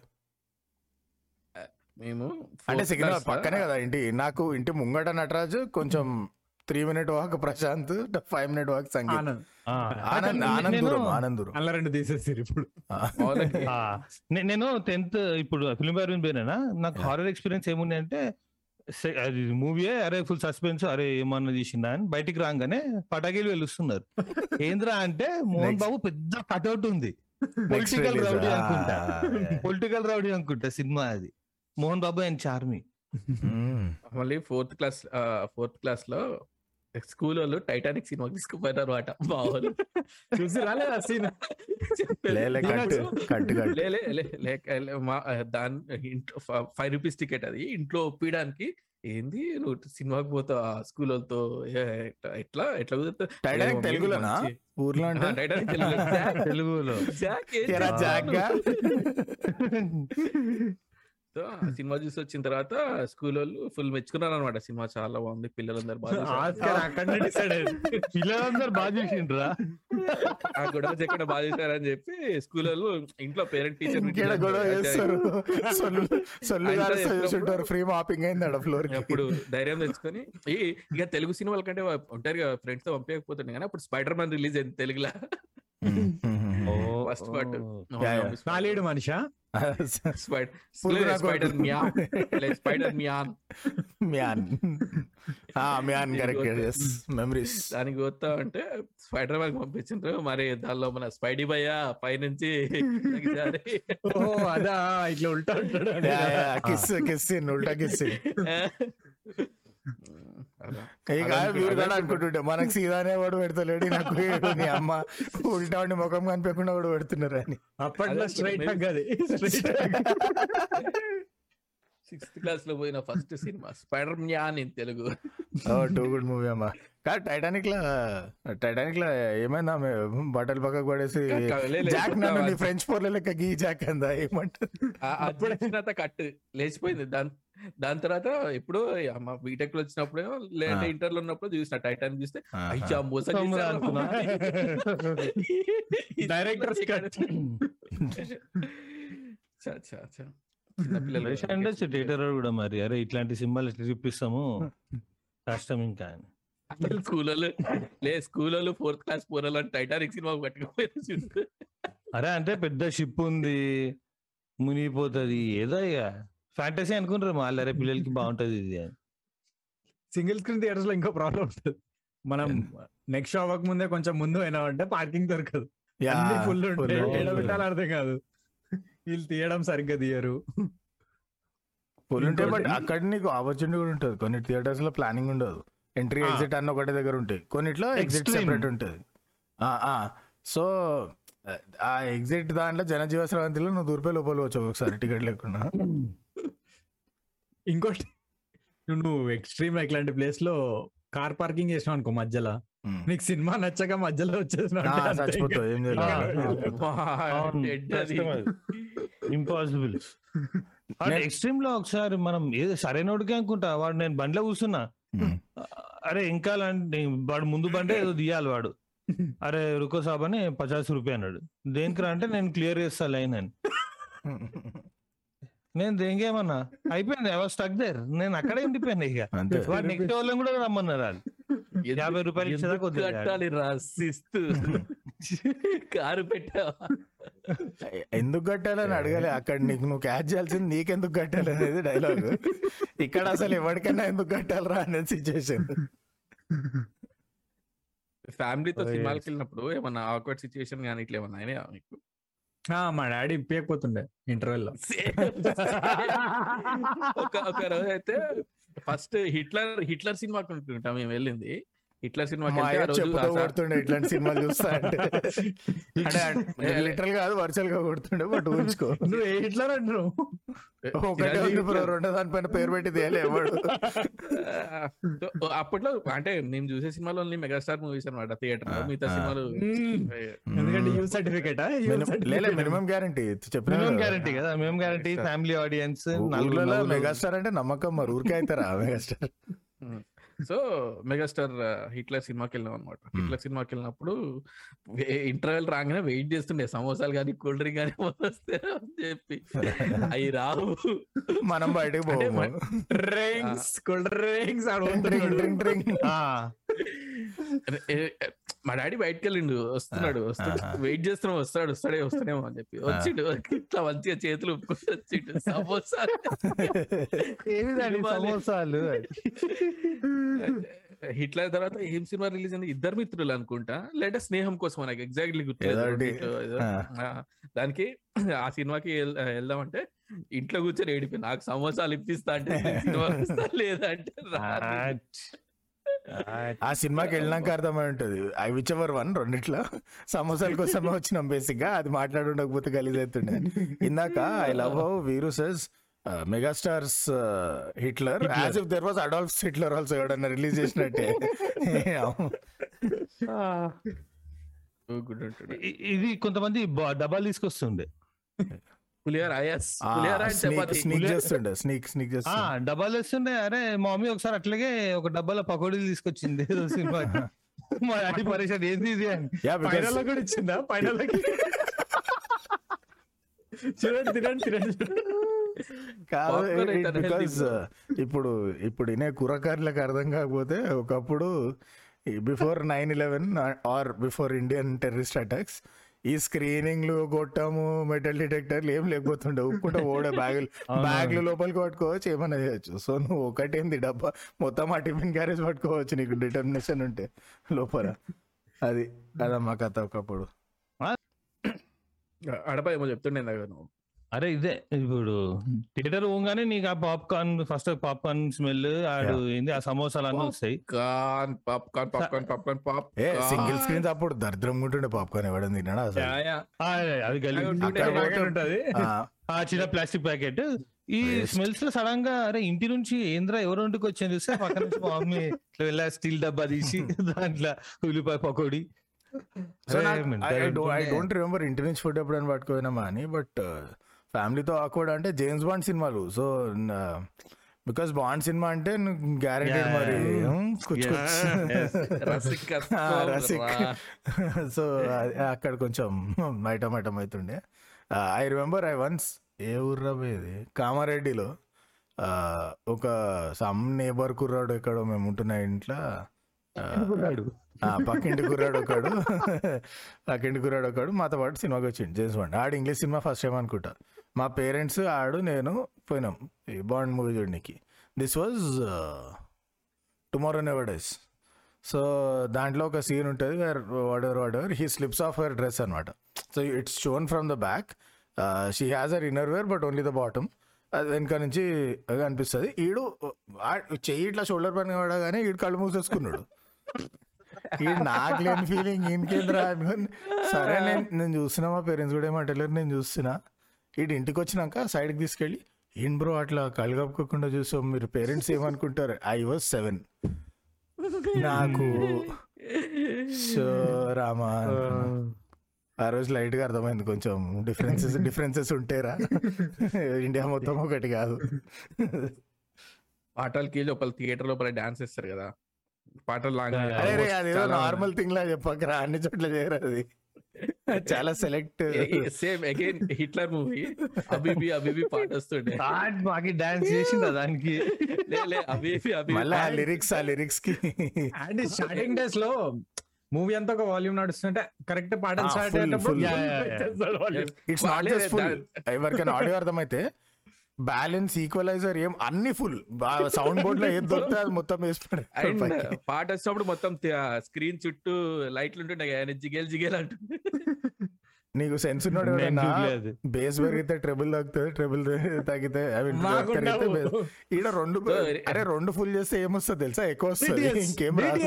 మేము అంటే సిగ్నల్ పక్కనే కదా ఇంటి నాకు ఇంటి ముంగట నటరాజు కొంచెం three minute walk Prashant five minute walk Sangeet. Anand. Anand Anand అలా రెండు ఇప్పుడు. నేను టెన్త్ ఇప్పుడు ఫిలిం బై అరవింద్ పోయినా నాకు హారర్ ఎక్స్పీరియన్స్ ఏముంది అంటే అది మూవీ అరే ఫుల్ సస్పెన్స్ అరే ఏమన్నా తీసిందా అని బయటికి రాగానే పటాకీలు వెలుస్తున్నారు ఏంద్రా అంటే మోహన్. బాబు పెద్ద కటౌట్ ఉంది. పొలిటికల్. రౌడీ అనుకుంటా. పొలిటికల్ రౌడీ అనుకుంటా సినిమా అది. మోహన్ బాబు అండ్ చార్మి. మళ్ళీ ఫోర్త్ క్లాస్ ఫోర్త్ క్లాస్లో స్కూల్ వాళ్ళు టైటానిక్ సినిమా తీసుకుపోయినారు అనమాట మా వాళ్ళు చూసి రాలేదా సీన్ లే లే కట్టు కట్టు కట్టు. లే, లే, లే, లే, లే, మా దాని ఇంట్లో ఫైవ్ రూపీస్ టికెట్ అది. ఇంట్లో ఒప్పియడానికి ఏంది నువ్వు సినిమాకి పోతావు ఆ స్కూల్ వాళ్ళతో ఎట్లా- ఎట్లా కుదురుతావు? తెలుగులోనా? ఊర్లో ఆ, అంటే టైటానిక్ తెలుగులో. సో, ఆ సినిమా చూసి వచ్చిన తర్వాత స్కూల్ వాళ్ళు ఫుల్ మెచ్చుకున్నారు అనమాట సినిమా చాలా బాగుంది పిల్లలందరూ పిల్లలందరూ బాగా చూసిండ్రా? ఆ గొడవ చెక్కడ బాగా చేశారని చెప్పి స్కూల్ వాళ్ళు ఇంట్లో పేరెంట్ టీచర్ గొడవ ఫ్రీ మాపింగ్ అయింది ఫ్లోర్ అప్పుడు ధైర్యం తెచ్చుకొని ఈ ఇక తెలుగు సినిమాల కంటే ఉంటారు కదా ఫ్రెండ్స్తో పంపించకపోతుండే కానీ అప్పుడు స్పైడర్ మ్యాన్ రిలీజ్ అయింది తెలుగులో. First part. నాలేడు Manisha? Spider Spider Man. Spider Man. Man. Man correct memories దానికి పోతా అంటే స్పైడర్ మ్యాన్ పంపించారు మరి దానిలో మన స్పైడీ భయ్య పైనుంచి ఓ అదా ఇట్లా ఉల్టా ఉంటాడు. కిస్ కిస్ ఉల్టా కిస్ కూడా అనుకుంటుంటే మనకు సీదానే వాడు పెడతలేడు నాకు నీ అమ్మ ఉల్టా ఉండి ముఖం కనిపించకుండా వాడు పెడుతున్నారు అని. అప్పట్లో స్ట్రైట్. అది. సిక్స్త్ క్లాస్లో పోయిన first cinema Spider Man in Telugu. Too good movie అమ్మా. కాదు టైటానిక్లో టైటానిక్లో ఏమైందా ఆమె బట్టలు పక్కకు పడేసి జాక్ నన్ను? ఫ్రెంచ్ పోర్ల లెక్క గీ జాక్ అందా? ఏమంటారు ఆ- అది వచ్చినాక కట్ లేచిపోయింది దాని దాని తర్వాత ఎప్పుడో మా బీటెక్లో వచ్చినప్పుడు లేదంటే. ఇంటర్లో ఉన్నప్పుడు చూసిన టైటాన్ చూస్తే. అయ్యా మోసం ఉండొచ్చు థియేటర్ కూడా మరి. అరే ఇట్లాంటి సింబల్ ఎట్లా చూపిస్తాము? కష్టం ఇంకా అని. అసలు స్కూల్లో లే స్కూల్లో ఫోర్త్ క్లాస్ పోరాలు అని టైటానిక్ సినిమా పట్టుకుపోయారు చూడు. అరే అంటే పెద్ద షిప్ ఉంది మునిగిపోతుంది. ఏదో ఇక. ఫ్యాంటసీ అనుకుంటారు మా అరే పిల్లలకి బాగుంటది ఇది అని. సింగిల్ స్క్రీన్ థియేటర్స్లో ఇంకో ప్రాబ్లం ఉంటుంది మనం నెక్స్ట్ షో అవ్వక ముందే కొంచెం ముందు అయినామంటే పార్కింగ్ దొరకదు. ఫుల్ పెట్టాలో అర్థం కాదు. వీళ్ళు తీయడం సరిగ్గా తీయరు. ఫుల్ ఉంటాయి బట్ అక్కడ నీకు ఆపర్చునిటీ కూడా ఉంటుంది. కొన్ని థియేటర్స్లో ప్లానింగ్ ఉండదు. ఎంట్రీ. ఎగ్జిట్ అన్న ఒకటే దగ్గర ఉంటాయి. కొన్నిట్లో ఎగ్జిట్. సెపరేట్ ఉంటుంది. సో ఆ. ఎగ్జిట్ దాంట్లో జనజీవ స్రవంతిలో నువ్వు దూరిపే లోపల వచ్చు ఒకసారి టికెట్ లేకుండా. ఇంకోటి నువ్వు- ఎక్స్ట్రీమ్ ఇట్లాంటి ప్లేస్లో కార్ పార్కింగ్ చేసినావు అనుకో మధ్యలో. నీకు సినిమా నచ్చక మధ్యలో. ఇంపాసిబుల్ ఎక్స్ట్రీమ్లో ఒకసారి మనం ఏదో సరైనోడికే అనుకుంటా వాడు నేను బండిలో కూర్చున్నా. అరే ఇంకా వాడు ముందు బండే ఏదో తీయాలి వాడు. అరే రుకో సాబ్ అని పచాస్ రూపాయ అన్నాడు. దేనికి రా అంటే నేను క్లియర్ చేస్తా లైన్ అని. నేను దేనికేమన్నా అయిపోయింది ఐ వాస్ స్టక్ దేర్ నేను అక్కడే ఉండిపోయాను ఇక. వాడు నెక్స్ట్ వాళ్ళని కూడా రమ్మన్నారు వాళ్ళు. యాభై రూపాయలు ఇచ్చేదాకా ఎందుకు వదిలేయాలి. కట్టాలి రాసిస్తూ కారు పెట్టావా? ఎందుకు కట్టాలని అడగలే. అక్కడ నీకు నువ్వు క్యాచ్ చేయాల్సింది నీకెందుకు కట్టాలి అనేది డైలాగ్ ఇక్కడ అసలు ఎవరికైనా ఎందుకు కట్టాలరా అనేది సిచ్యువేషన్ ఫ్యామిలీతో సినిమాకి yes. వెళ్ళినప్పుడు ఏమన్నా ఆక్వర్డ్ సిచ్యువేషన్ కానీ ఇట్లా ఏమన్నా అయినాయా మీకు? మా డాడీ ఇప్పకపోతుండే ఇంటర్వెల్లో ఒక ఒక రోజు అయితే ఫస్ట్ హిట్లర్ హిట్లర్ సినిమాకి అనుకుంటా మేము వెళ్ళింది. హిట్లర్ సినిమాకి మా వెళ్తే ఆ అయ్య రోజు చెప్పుతో ఆ సార్- కొడుతుండే ఇట్లాంటి సినిమాలు చూస్తా అంటే. అంటే లిటరల్ కాదు వర్చువల్గా కొడుతుండే బట్ ఊహించుకో. నువ్వు ఏ హిట్లర్ అంటున్నావు? ఒకటే ఉంది చిరంజీవి బ్రో రెండో దానిపైన పేరు పెట్టి తేలే ఎవడు ఆ, సో అప్పట్లో అంటే మేము చూసే సినిమాలు ఓన్లీ మెగాస్టార్ మూవీస్ అనమాట థియేటర్ మిగతా. సినిమాలు. ఎందుకంటే యూ సర్టిఫికేట్? మినిమం గ్యారంటీ చెప్పిన మినిమం గ్యారంటీ కదా మేము గ్యారంటీ ఫ్యామిలీ ఆడియన్స్ ఊర్లలో మెగాస్టార్ అంటే నమ్మకం మరి ఊరికే అవుతారా మెగాస్టార్? సో మెగాస్టార్ హిట్లర్ సినిమాకి వెళ్ళాం అనమాట హిట్లర్ సినిమాకి వెళ్ళినప్పుడు ఇంటర్వెల్ రాగానే వెయిట్ చేస్తుండే. సమోసాలు కానీ కూల్ డ్రింక్ కానీ వస్తే అని చెప్పి. అవి రావు. మనం బయటకు డ్రింక్స్ కూల్ డ్రింక్స్ మా డాడీ బయటకు వెళ్ళిండు వస్తున్నాడు. వెయిట్ చేస్తున్నాం వస్తాడు వస్తాడే వస్తాడేమో అని చెప్పి. వచ్చిండు ఇట్లా మంచిగా చేతులు ఊపుకొని వచ్చిండు. సమోసా. ఏమి దాని సమోసాలు హిట్లర్ తర్వాత ఏం సినిమా రిలీజ్ అయింది? ఇద్దరు మిత్రులు అనుకుంటా. లేదా స్నేహం కోసం నాకు ఎగ్జాక్ట్లీ. ఆ. దానికి ఆ సినిమాకి వెళ్- వెళ్దామంటే ఇంట్లో కూర్చొని ఏడిపి నాకు సమోసాలు ఇప్పిస్తా అంటే లేదంటే. ఆ సినిమాకి వెళ్ళినాక అర్థమై ఉంటది. ఐ విచ్ ఎవర్ వన్ రెండిట్లో. సమోసాల కోసమే వచ్చినాం బేసిక్గా అది మాట్లాడుండకపోతే గలీజ్ అవుతుండే ఇందాక ఐ లవ్ హౌ వీరు cess megastars Hitler. As if there was Adolf Hitler also ఎవడన్నా రిలీజ్ చేసినట్టే. ఇది కొంతమంది డబ్బాలు తీసుకొస్తుండే. పులిహార ఆయస్ పులిహార అండ్ చపాతి స్నీక్ చేస్తుండే స్నీక్ స్నీక్ ఆ చేస్తుండే. డబ్బాలు వేస్తుండే. అరే మా మమ్మీ ఒకసారి అట్లాగే ఒక డబ్బాలో పకోడీలు తీసుకొచ్చింది ఏదో సినిమా. మా డాడీ పరేషాన్ ఏంది ఇది అని. ఫైనల్ కూడా ఇచ్చిందా? ఫైనల్ చూడండి తినండి తినండి. Popcorn అయితే unhealthy బికాస్ bro. ఇప్పుడు ఇప్పుడు ఇనే కుర్రకారులకు అర్థం కాకపోతే ఒకప్పుడు before nine eleven or before Indian terrorist attacks ఈ స్క్రీనింగ్లు కొట్టము మెటల్ డిటెక్టర్లు ఏం లేకపోతుండే. ఉప్పుకుంటే ఓడే బ్యాగులు. బ్యాగులు లోపలికి పట్టుకోవచ్చు ఏమైనా చేయొచ్చు. సో నువ్వు ఒకటేంది డబ్బా? మొత్తం ఆ టిఫిన్ క్యారేజ్ పట్టుకోవచ్చు నీకు డిటర్మినేషన్ ఉంటే లోపల. అది అదమ్మా కథ ఒకప్పుడు. అడప ఏమో చెప్తుండే నువ్వు. అరే ఇదే ఇప్పుడు థియేటర్ పోగానే నీకు ఆ పాప్కార్న్ ఫస్ట్ పాప్కార్న్ స్మెల్ ఆడు ఏంది ఆ సమోసాలు అన్నీ వస్తాయి. కాన్ పాప్కార్న్ పాప్కార్న్ పాప్కార్న్ పాప్ ఏ సింగిల్ స్క్రీన్స్ అప్పుడు దరిద్రంగా ఉంటుండే పాప్కార్న్ ఎవడని తిన్నాడా అసలు? అది పోతే- ఉంటది. ఆ, ఆ చిన్న ప్లాస్టిక్ ప్యాకెట్. ఈ. స్మెల్స్లో సడన్గా అరే ఇంటి నుంచి ఏంద్రా ఎవరో ఇంటికి వచ్చాను చూస్తే పక్కన నుంచి మా మమ్మీ ఇట్లా వెళ్ళా స్టీల్ డబ్బా తీసి దాంట్లో ఉల్లిపాయ పకోడి. ఐ డోంట్ రిమెంబర్ ఇంటి నుంచి ఫుడ్ ఎప్పుడైనా పట్టుకోయినామా అని బట్ ఫ్యామిలీతో ఆక్వర్డ్ అంటే James Bond cinema. So because Bond cinema అంటే Yeah, మరి రసిక్. సో అక్కడ కొంచెం మైటం మైటం అవుతుండే I remember I once a ఊర్రా పోయేది కామారెడ్డిలో ఒక సమ్ నేబర్ కుర్రాడు ఎక్కడో మేము ఉంటున్న ఇంట్లో పక్కింటి కుర్రాడు ఒకడు. పక్కింటి కుర్రాడు ఒకడు. మాతో పాటు సినిమాకి వచ్చిండు. James Bond. ఆడు ఇంగ్లీష్ సినిమా ఫస్ట్ టైం అనుకుంటా. మా పేరెంట్స్ ఆడు నేను పోయినాం. ఈ బాండ్ మూవీ చూడడానికి this was tomorrow never dies. So దాంట్లో ఒక సీన్ ఉంటుంది. వేర్ వాడెవర్ whatever he slips off her dress అనమాట so it's shown from the back. She has uh inner wear but only the bottom. అది వెనక నుంచి అనిపిస్తుంది. ఈడు చెయ్యి ఇట్లా షోల్డర్ పైన పడగానే ఈడు కళ్ళు మూసేసుకున్నాడు. ఈడు నాకు లేని ఫీలింగ్ ఇంకేంద్రా అనుకుని సరే నేను నేను చూస్తున్నా మా పేరెంట్స్ కూడా ఏమంటలేరు నేను చూస్తున్నా. ఇటు ఇంటికి వచ్చినాక సైడ్కి తీసుకెళ్ళి ఏం బ్రో అట్లా కళ్ళు కప్పుకోకుండా చూసాం మీరు పేరెంట్స్ ఏమనుకుంటారు? ఐ వాజ్ సెవెన్ నాకు సో రామా ఆ రోజు లైట్గా అర్థమైంది కొంచెం. Differences differences ఉంటేరా. ఇండియా మొత్తం ఒకటి కాదు. పాటలకి లోపల థియేటర్ లోపల డాన్స్ చేస్తారు కదా. పాటలు లాగా నార్మల్ థింగ్ లా చెప్పకరా అన్ని చోట్ల చేయరు అది. చాలా select same again Hitler movie అబిబి అబిబి పాట వస్తుండే. మాకి డాన్స్ చేసిందా దానికి? లే లే అబిబి అబిబి ఆ లిరిక్స్ ఆ లిరిక్స్కి. అండ్ స్టార్టింగ్ డేస్లో మూవీ అంతా ఒక వాల్యూమ్ నడుస్తుంటే కరెక్ట్ పాటలు స్టార్ట్ అయ్యేటప్పుడు. ఇట్స్ నాట్ జస్ట్ ఫుల్ ఎవరికైనా ఆడియో అర్థమైతే బ్యాలెన్స్ ఈక్వలైజర్ ఏం అన్ని ఫుల్. సౌండ్ బోర్డ్లో ఏది దొరికితే అది మొత్తం వేసి అండ్ పడేస్తాడు పాట వచ్చినప్పుడు మొత్తం స్క్రీన్ చుట్టూ లైట్లు ఉంటుండే కదా జిగేల్ జిగేల్ అంటుంది నీకు సెన్స్ ఉన్నాడు. బేస్ పెరిగితే ట్రిబుల్ తగ్గుతుంది ట్రిబుల్ తగ్గితే. ఈడ రెండు అరే రెండు ఫుల్ చేస్తే ఏమొస్తుంది తెలుసా? ఎక్కువ వస్తుంది. ఇంకేం రాదు.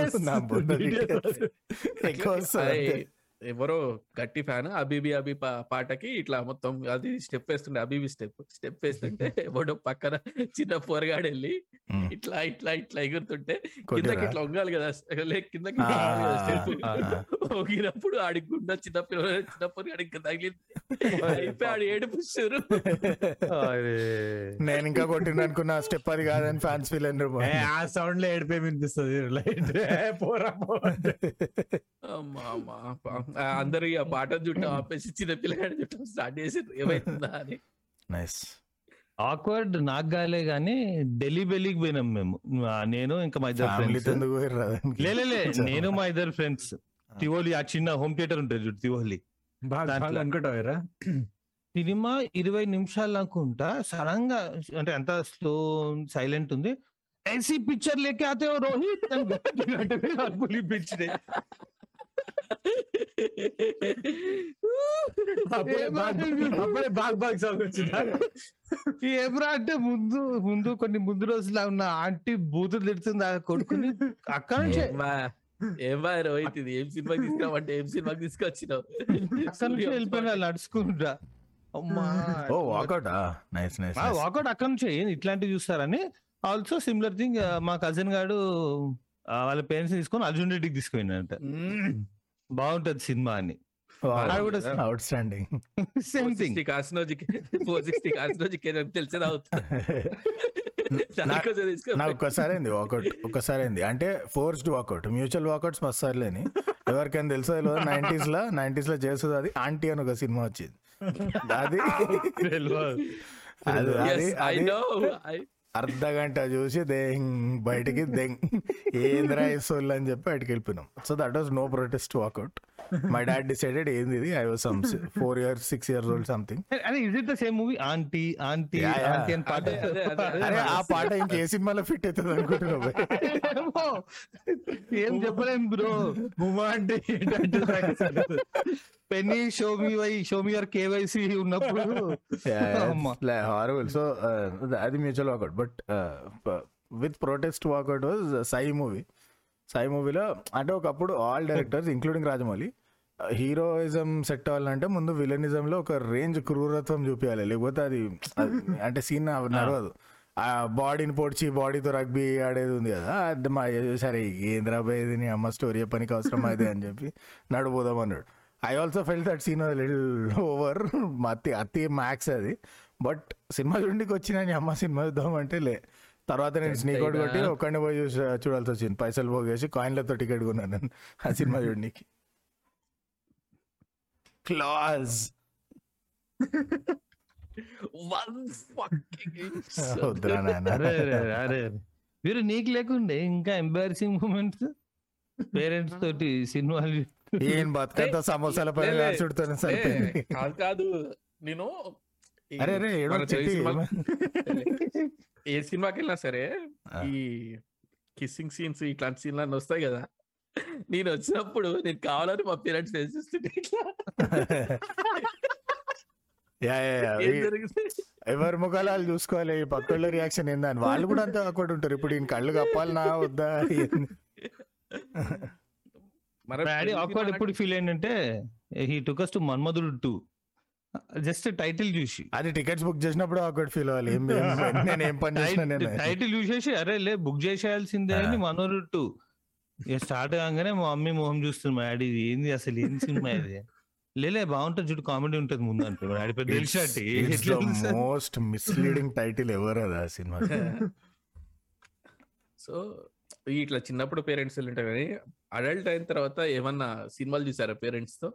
ఎక్కువ వస్తుంది. ఎవరో గట్టి ఫ్యాన్. అబీబి అబి పా- పాటకి ఇట్లా మొత్తం అది స్టెప్ వేస్తుండే అబీబి స్టెప్. స్టెప్ వేస్తుంటే ఎవడో పక్కన చిన్న పోరగాడు వెళ్ళి. ఇట్లా ఇట్లా ఇట్లా ఎగురుతుంటే కిందకి? ఇట్లా వంగాలి కదా లే కిందకి. వంగినప్పుడు ఆడి గుండె చిన్న చిన్న పొరగాడు ఇంకా తగిలింది. అయిపోయి ఆడు ఏడుపు చూరు నేను ఇంకా కొట్టిండు అనుకున్న స్టెప్ అది కాదని ఫ్యాన్స్ ఫీల్ అయినారు ఏ, ఆ సౌండ్లో ఏడిపోయి వినిపిస్తుంది లైట్ పోరా. అమ్మా, అమ్మా, అందరూ ఆ పాట చుట్టం ఆపేసి చిన్న పిల్లగాడి చుట్టం స్టార్ట్ చేసి ఏమైతుందా అని నైస్ ఆక్వర్డ్ నాకు గాలే గానీ ఢిల్లీ బెల్లీకి పోయినాం మేము ఆ, నేను ఇంకా మా ఇద్దరు ఫ్యామిలీతో ఫ్రెండ్స్ ఎందుకు పోయిర్రు దానికి? లే లే, లే, నేను మా ఇద్దరు ఫ్రెండ్స్ తివోలి ఆ చిన్న హోమ్ థియేటర్ ఉంటుంది చూడు తివోలి బాగా దాంట్లో. బాగా అనుకుంటావురా సినిమా ఇరవై నిమిషాలు అనుకుంటా సడన్ గా అంటే అంత స్లో సైలెంట్ ఉంది ऐसी पिक्चर लेके आते हो रोहित అని గట్టి గట్టిగా అరుపులు ఇప్పించినాయి. అప్పుడే బాగా బాగా బాగా సాంగ్ వచ్చిందా. ఏమ్రా అంటే ముందు ముందు కొన్ని ముందు రోజులు ఉన్న ఆంటీ బూతులు తిడుతుంది ఆ కొడుకుని అక్కడ నుంచి. ఏమ్మా రోహిత్ ఇది ఏం సినిమాకి తీసుకురావంటే ఏం సినిమాకి తీసుకొచ్చినావు? అక్కడ నుంచి వెళ్ళిపోయినా నడుచుకుంటా. అమ్మా oh walkout nice nice walkout అక్కడ నుంచి. ఇట్లాంటివి చూస్తారని. ఆల్సో సిమిలర్ థింగ్ మా కజిన్ గాడు వాళ్ళ పేరెంట్స్ తీసుకొని అర్జున్ రెడ్డికి తీసుకుపోయినంట బాగుంటది సినిమా అని. అవుట్ స్టాండింగ్ సేమ్ థింగ్ కాసినోజికి ఫోర్ సిక్స్టీ కాసినోజికి తెలిసేది అవుతుంది నాకు ఒక్కసారి అయింది వాకౌట్ ఒక్కసారి అయింది అంటే ఫోర్స్డ్ వాకౌట్ మ్యూచువల్ వాకౌట్స్ మస్తు సార్లేని. ఎవరికైనా తెలుసో తెలియదు నైన్టీస్లో నైన్టీస్లో చేస్తుంది అది ఆంటీ అని ఒక సినిమా వచ్చింది. అది అది అర్ధ గంట చూసి దెంగ్ బయటికి దెంగ్ ఏంద్రా సోల్ అని చెప్పి బయటికి వెళ్ళిపోయినాం so that was no protest walkout my dad decided ఏంది ఇది? I was some four years six years old something అదే is it the same movie aunty aunty. Aunty అని పాట. అరే ఆ పాట ఇంకే సినిమాలో ఫిట్ అవుతుంది అనుకుంటున్నావు. ఏం చెప్పలేం బ్రో. ఉమా అంటే penny show me why show me your KYC ఉన్నప్పుడు. హారబుల్ సో అది mutual walkout but with protest walkout was Sai movie Sai మూవీలో అంటే ఒకప్పుడు all directors including Rajamouli heroism set అవ్వాలంటే ముందు విలనిజం లో ఒక రేంజ్ క్రూరత్వం చూపించాలి లేకపోతే అది అంటే సీన్ నడవదు. ఆ బాడీని పొడిచి బాడీతో రగ్బీ ఆడేది ఉంది కదా అది మా సరే ఏంద్రా బాయ్ ఇది నీ అమ్మ స్టోరీ పనికి అవసరం అది అని చెప్పి నడిపోదాం అన్నాడు. I also fell that scene little over అతి అతి మ్యాక్స్ అది. బట్ సినిమా చూడడానికి వచ్చిన నీ అమ్మ సినిమా చూద్దాం అంటే లే. తర్వాత నేను స్నీక్ అవుట్ కొట్టి ఒక్కడిని పోయి చూసి చూడాల్సి వచ్చింది. పైసలు పోగేసి కాయిన్లతో టికెట్ కొన్నాను నేను. ఆ సినిమా చూడడానికి క్లాజ్ One fucking inch. వద్దురా నాయన అరే అరే అరే, నీకు లేకుండే ఇంకా ఎంబారసింగ్ మూమెంట్స్ పేరెంట్స్ తోటి సినిమాలు ఏం బతుకంతా సమోసాల పైన. చుడుతాను సరిపోయింది. కాదు కాదు. నేను అరే ఏ సినిమాకి వెళ్ళినా సరే. ఈ కిస్సింగ్ సీన్స్ ఇట్లాంటి సీన్లు వస్తాయి కదా. నేను వచ్చినప్పుడు నేను కావాలని మా పేరెంట్స్ ఇట్లా. యా యా ఎవరి ముఖాలు వాళ్ళు చూసుకోవాలి ఈ పక్కళ్ళ రియాక్షన్ ఏందని. వాళ్ళు కూడా అంతా అక్కడ ఉంటారు. ఇప్పుడు ఈయన కళ్ళు కప్పాలనా వద్దా? మరి డాడీ ఆక్వర్డ్ ఎప్పుడు ఫీల్ అయిందంటే he took us to Manmadhudu two just title చూసి. అది టికెట్స్ బుక్ చేసినప్పుడు అక్కడ ఫీల్ అవ్వాలి. నేను ఏం పని టైటిల్ చూసేసి అరే లే బుక్ చేసేయాల్సిందే అని మనోరు టూ ఇక స్టార్ట్ కాగానే మా మమ్మీ మొహం చూస్తుంది మా డాడీ ఇది ఏంది అసలు? ఏం సినిమా ఇది? లేలే బాగుంటుంది చూడు కామెడీ ఉంటుంది ముందు అంటే డాడీ పెద్ద మోస్ట్ మిస్లీడింగ్ టైటిల్ ఎవరు అది ఆ సినిమా. సో ఇట్లా చిన్నప్పుడు పేరెంట్స్ ఉంటాయి కానీ అడల్ట్ అయిన తర్వాత ఏమన్నా సినిమాలు చూసారా పేరెంట్స్తో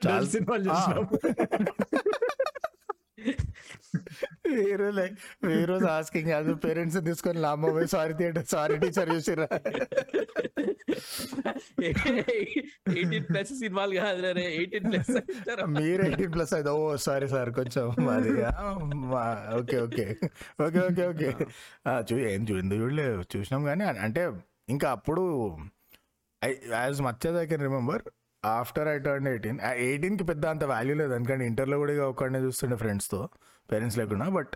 చాలా సినిమాలు ఆ. వేరే లైక్ వేరే ఆస్కింగ్ అది పేరెంట్స్ తీసుకొని లాంబో పోయి సారీ థియేటర్ సారీ టీచర్ చూసిరా ఎయిటీన్ ప్లస్ సినిమాలు కాదు ఎయిటీన్ ప్లస్ మీరు ఎయిటీన్ ప్లస్ అయితే ఓ సారీ సార్ కొంచెం మాది okay okay okay okay okay చూ ఏం చూ ఎందుకు చూడలే చూసినాం కానీ అంటే ఇంకా అప్పుడు I as much I can remember after I turn eighteen. ఎయిటీన్కి పెద్ద అంత వాల్యూ లేదు. ఎందుకంటే ఇంటర్లో కూడా ఒక్కడనే చూస్తుండే ఫ్రెండ్స్తో పేరెంట్స్ లేకుండా బట్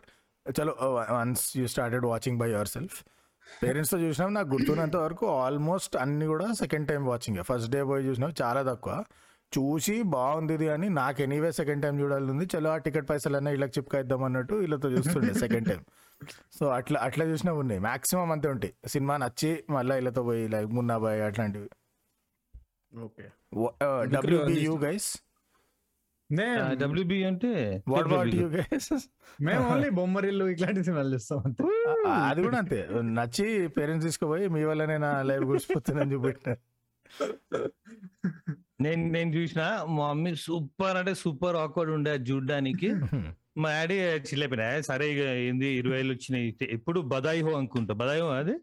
చలో once you started watching by yourself పేరెంట్స్తో చూసినాం. నాకు గుర్తున్నంత వరకు ఆల్మోస్ట్ అన్ని కూడా second time watching first day పోయి చూసినాం. చాలా తక్కువ. చూసి బాగుంది అని నాకు ఎనీవే సెకండ్ టైం చూడాలి ఉంది చలో ఆ టికెట్ పైసలన్నా ఇలా చిప్కాయిద్దాం అన్నట్టు వీళ్ళతో చూస్తుండే సెకండ్ టైం సో అట్లా అట్లా చూసినా ఉన్నాయి. మాక్సిమం అంతే ఉంటాయి. సినిమా నచ్చి మళ్ళీ వీళ్ళతో పోయి లైక్ మున్నాబాయ్ అట్లాంటివి. ఓకే. డబ్ల్యూబియూ గైస్ డబ్ల్యూబి అంటే వాట్ అబౌట్ యూ గైస్ మేము ఓన్లీ బొమ్మరిల్లు ఇట్లాంటి సినిమాలు చూస్తాం అంతే. అది కూడా అంతే. నచ్చి పేరెంట్స్ తీసుకుపోయి మీ వల్లనే నా లైఫ్ గుడిచిపోతుందని చూపెట్టిన. నేను నేను చూసిన మా మమ్మీ సూపర్ అంటే సూపర్ ఆక్వర్డ్ ఉండే అది చూడ్డానికి. మా డాడీ చిల్లైపోయినా సరే ఇక ఏంది ఇరవై ఏళ్ళు వచ్చినాయి ఎప్పుడు బదాయి హో అనుకుంటా. బదాయి హో అది?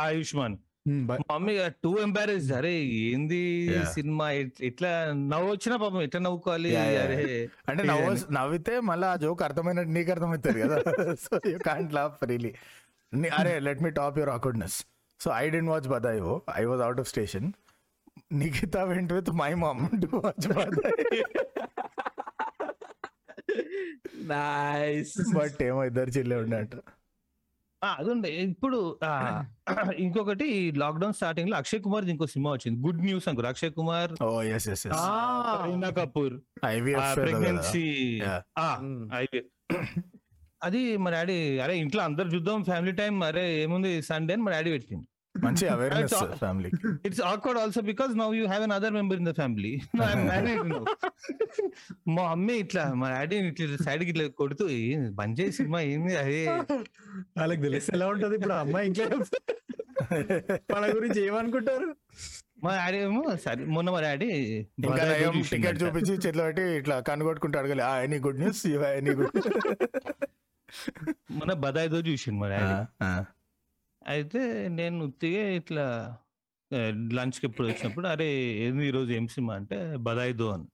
ఆయుష్మాన్. మమ్మీ టూ ఎంబారెస్ అరే ఏంది. సినిమా? ఎట్లా నవ్వు వచ్చినా పాపం ఎట్లా నవ్వుకోవాలి. అరే అంటే నవ్వు నవ్వితే మళ్ళీ ఆ జోక్ అర్థమైనట్టు నీకు అర్థమవుతుంది కదా. సో యూ కాంట్ లాఫ్ అరే let me top your so I didn't watch బదాయో I was out of station Nikhita vent with my ma'am to watch బదాయి nice but ఏమో ఇద్దరు చిల్లే ఉన్నట్టు అదుండే. ఇప్పుడు ఇంకొకటి లాక్డౌన్ స్టార్టింగ్లో అక్షయ్ కుమార్ ఇంకో సినిమా వచ్చింది. గుడ్ న్యూస్ అనుకో అక్షయ్ కుమార్ కరీనా కపూర్. ప్రెగ్నెన్సీ. అది మా డాడీ అరే ఇంట్లో అందరు చూద్దాం ఫ్యామిలీ టైం అరే ఏముంది సండే అని మా డాడీ పెట్టింది మంచి అవేర్నెస్ ఫ్యామిలీకి it's awkward also because now you have an other member in the family మా అమ్మ ఇట్లా మా డాడీ ఇట్లా సైడ్కి ఇట్లా కొడుతూ "ఏం బంద్ చేసి సినిమా ఏంది? అదే వాళ్ళకి తెలిసి ఎలా ఉంటది? ఇప్పుడు అమ్మాయి ఇంట్లో వాళ్ళ గురించి ఏమనుకుంటారు? మా డాడీ ఏమో సరే మొన్న మా డాడీ టికెట్ చూపించి చేతిలో పెట్టి ఇట్లా కనుగొట్టుకుంటూ అడగాలి ఆ any good news any good మొన్న బదాయితో చూసిండు మా డాడీ. అయితే నేను ఉత్తిగా ఇట్లా లంచ్కి ఎప్పుడు వచ్చినప్పుడు అరే ఏంది ఈరోజు ఏం సినిమా అంటే బదాయిదో అని.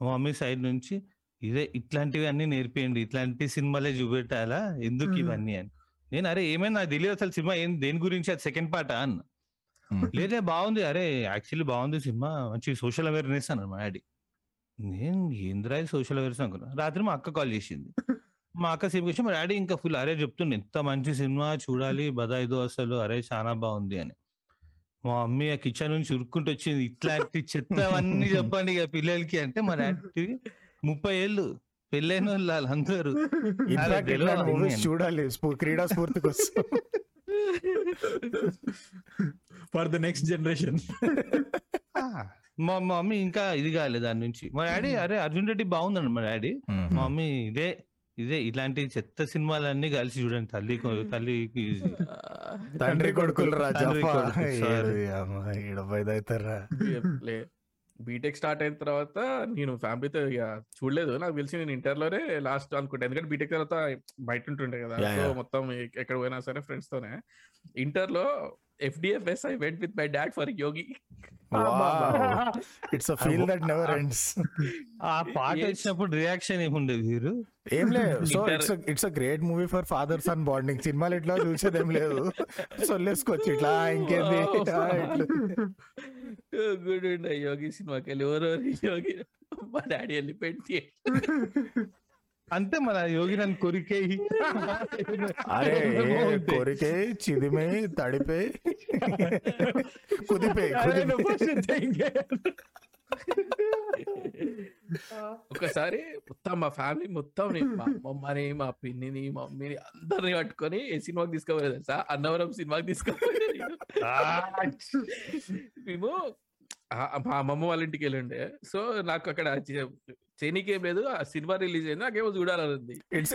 మా మమ్మీ సైడ్ నుంచి ఇదే ఇట్లాంటివి అన్ని నేర్పియండి ఇట్లాంటి సినిమాలే చూపెట్టాలా ఎందుకు. ఇవన్నీ అని. నేను అరే ఏమైనా నాకు తెలియదు అసలు సినిమా ఏం దేని గురించి అది సెకండ్ పార్ట్ అన్న. లేదే బాగుంది అరే యాక్చువల్లీ బాగుంది సినిమా మంచి సోషల్ అవేర్నెస్ అన్నాడు మా డాడీ. నేను ఏంద్రా సోషల్ అవేర్నెస్ అనుకున్నా. రాత్రి మా అక్క కాల్ చేసింది. మా అక్క సినిమా వచ్చి మా డాడీ ఇంకా ఫుల్ అరే చెప్తుండే ఎంత మంచి సినిమా చూడాలి బదాయిదో అసలు అరే చాలా బాగుంది అని. మా మమ్మీ ఆ కిచెన్ నుంచి ఉరుక్కుంటూ వచ్చింది ఇట్లాంటి చెత్త అవన్నీ చెప్పండి ఇక పిల్లలకి అంటే మా డాడీ ముప్పై ఏళ్ళు పెళ్ళైన వాళ్ళు. మూవీస్ చూడాలి క్రీడా స్ఫూర్తి కోసం. ఫర్ ద నెక్స్ట్ జనరేషన్ ఆ, మా మా మమ్మీ ఇంకా ఇది కాలేదు దాని నుంచి. మా డాడీ అరే అర్జున్ రెడ్డి బాగుందండి మా డాడీ. మా మమ్మీ ఇదే ఇదే ఇలాంటి చెత్త సినిమాలన్నీ కలిసి చూడండి. తల్లి తల్లికి తండ్రి కొడుకులు బీటెక్ స్టార్ట్ అయిన తర్వాత నేను ఫ్యామిలీతో ఇక చూడలేదు. నాకు తెలిసి నేను ఇంటర్లోనే లాస్ట్ అనుకుంటా. ఎందుకంటే బీటెక్ తర్వాత బయట ఉంటుండే కదా. మొత్తం ఎక్కడ పోయినా సరే ఫ్రెండ్స్ తోనే ఇంటర్ లో FDFS I went with my dad for Yogi it's a feel that never ends ఆ పాట. వచ్చినప్పుడు రియాక్షన్ ఏముండేది మీరు ఏం లేదు. So it's it's a great movie for father son bonding సినిమాలు ఇట్లా చూసేది ఏం లేదు. సొల్లేసుకోవచ్చు ఇట్లా ఇంకేంది. గుడ్ ఉండే యోగి సినిమాకి వెళ్ళి ఎవరెవరు యోగి. మా డాడీ వెళ్ళి పెట్టి అంతే మన యోగి నన్ను కొరికే అరే కొరికే చిదిమే తడిపే. కుదిపే కుదిపే. ఒకసారి మొత్తం మా ఫ్యామిలీ మొత్తం మా అమ్మమ్మని మా పిన్నిని మా మమ్మీని అందరిని పట్టుకొని ఏ సినిమాకి తీసుకోవాలి తెలుసా? అన్నవరం సినిమాకి తీసుకోవాలి. మేము ఆ- మా అమ్మమ్మ వాళ్ళ ఇంటికి వెళ్ళుండే. సో నాకు అక్కడ చైనీకి ఏం లేదు. ఆ సినిమా రిలీజ్ అయింది. నాకేమో చూడాలని ఉంది it's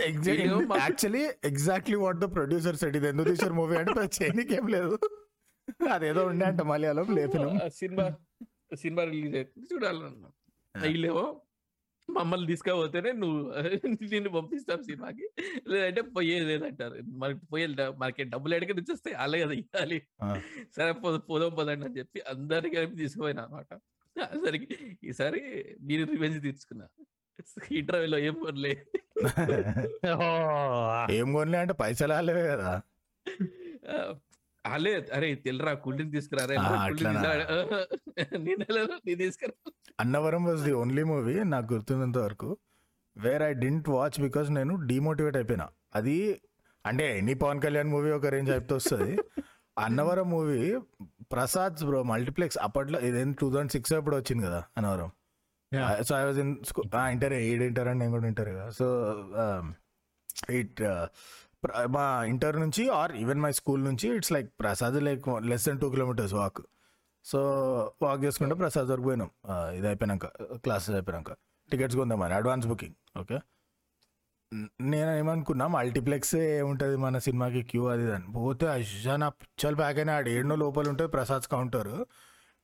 actually exactly what the producer set ఇది ఎందుకు తీసారు మూవీ అంటే చేయనీకి ఏం లేదు. అదేదో ఉండే అంట మలయాళం లేపినాం. ఆ సినిమా సినిమా రిలీజ్ అవుతుంది చూడాలన్నా వీళ్ళేమో మమ్మల్ని తీసుకపోతేనే నువ్వు నిన్ను పంపిస్తాం సినిమాకి. లేదంటే పోయేది లేదంటారు. మనకి పోయే మనకి డబ్బులు ఎడక నుంచి వస్తాయి? అలాగే కదా ఇవ్వాలి. సరే పో- పోదాం పోదండి అని చెప్పి అందరికి కలిపి తీసుకుపోయినా అనమాట సరికి ఈసారి నేను రివెంజ్ తీర్చుకున్నా ఇంటర్వ్యూలో ఏం కొనలే. ఏం కొనలే అంటే పైసలు ఆలేవే కదా. అలే అరే తెల్లరా కూల్ డ్రింక్ తీసుకురా. నేను నేను తీసుకురా. Annavaram was the only movie నాకు గుర్తున్నంత వరకు where I didn't watch because నేను డిమోటివేట్ అయిపోయినా. అది అంటే ఎనీ పవన్ కళ్యాణ్ మూవీ ఒక రేంజ్ అయిపోతే వస్తుంది. Annavaram movie Prasad bro multiplex అప్పట్లో ఇదేం టూ థౌసండ్ సిక్స్ అప్పుడు వచ్చింది కదా Annavaram. So I was in inter ఏడు ఇంటర్ అని నేను కూడా ఇంటర్ కదా. సో ఇట్ మా ఇంటర్ నుంచి ఆర్ ఈవెన్ మై స్కూల్ నుంచి it's like Prasad like less than two kilometres walk so walk చేసుకుంటే ప్రసాద్ వరకు పోయినాం. ఇది అయిపోయినాక క్లాసెస్ అయిపోయినాక. టికెట్స్ కొందామని అడ్వాన్స్ బుకింగ్ ఓకే నేను ఏమనుకున్నా మల్టీప్లెక్స్ ఏముంటుంది మన సినిమాకి క్యూ అది అని. పోతే అజ్జా నా పిచ్చలు ప్యాక్ అయినా ఆడ ఏడునో లోపల ఉంటుంది Prasad counter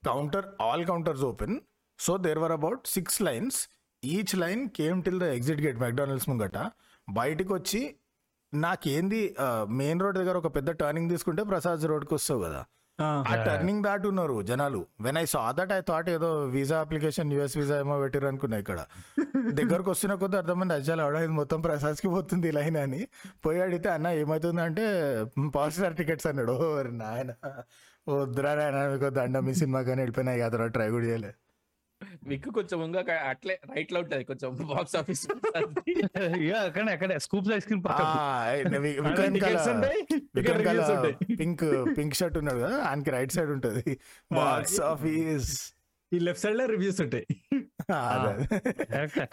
counter all counters open so there were about six lines each line came till the exit gate McDonald's ముంగట. బయటికి వచ్చి నాకేంది మెయిన్ రోడ్ దగ్గర ఒక పెద్ద టర్నింగ్ తీసుకుంటే ప్రసాద్ రోడ్కి వస్తావు కదా. ఆ. టర్నింగ్ దాటి ఉన్నారు జనాలు. When I saw that I thought ఏదో వీసా అప్లికేషన్ యుఎస్ వీసా ఏమో పెట్టారు అనుకున్నా ఇక్కడ. దగ్గరకు వస్తున్న కొద్ది అర్థమైంది అజ్జాలు అవడం ఇది మొత్తం ప్రసాద్కి పోతుంది లైన్ అని. పోయి అడిగితే అన్న ఏమవుతుంది అంటే స్టార్ టికెట్స్ అన్నాడు. ఓ నాయన. వద్దురా నాయన మీకు దండం మీ సినిమా కానీ వెళ్ళిపోయినా కదా ట్రై కూడా చేయలే. విక్కు కొంచెం ఇంకా అట్లే రైట్లో ఉంటది కొంచెం బాక్స్ ఆఫీస్ అక్కడ అక్కడ scoop ice cream pink pink shirt ఉన్నాడు కదా ఆయనకి రైట్ సైడ్ ఉంటది. Box office. ఈ లెఫ్ట్ సైడ్లో రివ్యూస్ ఉంటాయి.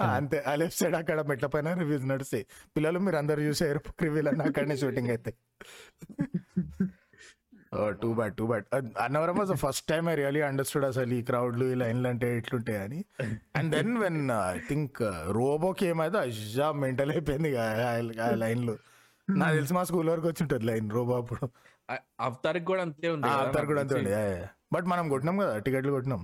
అంతే. ఆ లెఫ్ట్ సైడ్ అక్కడ మెట్ల పైన రివ్యూస్ నడుస్తాయి. పిల్లలు మీరు అందరు చూసారు రివ్యూలు అన్న అక్కడనే షూటింగ్ అయితే. Too bad too bad Annavaram was first time I really understood అసలు ఈ క్రౌడ్లు ఈ లైన్లు అంటే ఎట్లుంటాయి అని and then when I think రోబోకి ఏమైతే అజ్జా మెంటల్ అయిపోయింది ఆ- లైన్లు. నాకు తెలిసి మా స్కూల్ వరకు వచ్చి ఉంటుంది లైన్ రోబో అప్పుడు. అవతారికి కూడా అంతే ఉంది అంతా కూడా అంతే ఉండే బట్ మనం కొట్టినాం కదా టికెట్లు కొట్టినాం.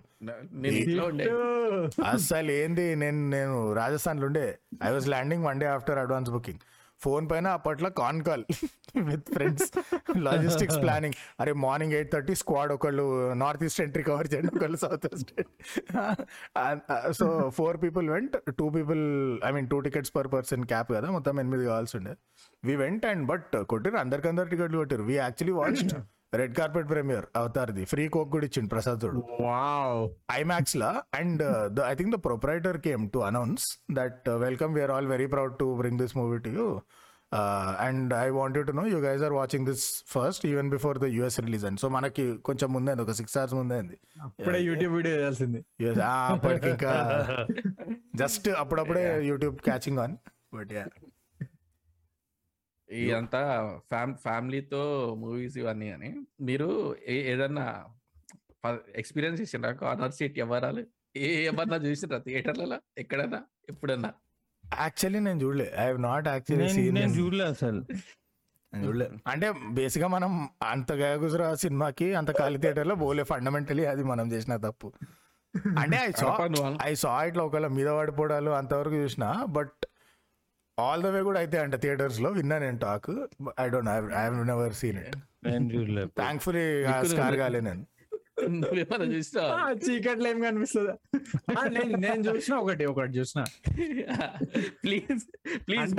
అసలు ఏంది నేను నేను రాజస్థాన్లో ఉండే. I was landing one day after advance booking phone పైన అప్పట్లో con call with friends. Logistics planning. అరే మార్నింగ్ ఎయిట్ థర్టీ స్క్వాడ్ ఒకళ్ళు నార్త్ ఈస్ట్ ఎంట్రీ కవర్ చేయండి ఒకళ్ళు south east so four people went two people I mean two tickets per person cap కదా మొత్తం ఎనిమిది కావాల్సి ఉండే. వి వెంట్ అండ్ బట్ కొట్టిరు అందరికందరు టికెట్లు కొట్టిరు we actually watched red carpet premiere అవతార్ది. Free coke కూడా ఇచ్చిండు ప్రసాద్ చూడు IMAX law and I think the proprietor came to announce that welcome we're all very proud to bring this movie to you and I wanted to know you guys are watching this first even before the US release and so మనకి కొంచెం ముందే ఒక six hours ముందే ఇప్పుడే YouTube video చేయాల్సింది. అప్పటికి ఇంకా just అప్పుడప్పుడే YouTube catching on but yeah ఈ అంతా ఫ్యామ్ ఫ్యామిలీతో మూవీస్ ఇవన్నీ అని. మీరు ఏదన్నా ఎక్స్పీరియన్స్ చేసిండ్రా? Corner seat ఎవరాలు? ఏ ఏమన్నా చూసిండ్రా థియేటర్లలో? ఎక్కడన్నా? ఎప్పుడన్నా? యాక్చువల్లీ నేను చూడలే. ఐ హావ్ నాట్ యాక్చువల్లీ నేను సీన్ నేను చూడలే అసలు. చూడలే. అంటే బేసిక్గా మనం అంత గయగుజరా సినిమాకి అంత ఖాళీ థియేటర్లో పోలే ఫండమెంటలీ అది మనం చేసిన తప్పు. అంటే ఐ సా ఐ సా ఇట్లా ఒకవేళ మీద పడిపోవడాలు అంతవరకు చూసిన బట్ ఆల్ ద వే కూడా అయితే అంట థియేటర్స్లో విన్నా నేను talk I don't I have never seen it thankfully scare. కాలే నేను. చీకట్లో ఏం కనిపిస్తుందా? నేను నేను చూసిన ఒకటి ఒకటి చూసిన. ప్లీజ్ ప్లీజ్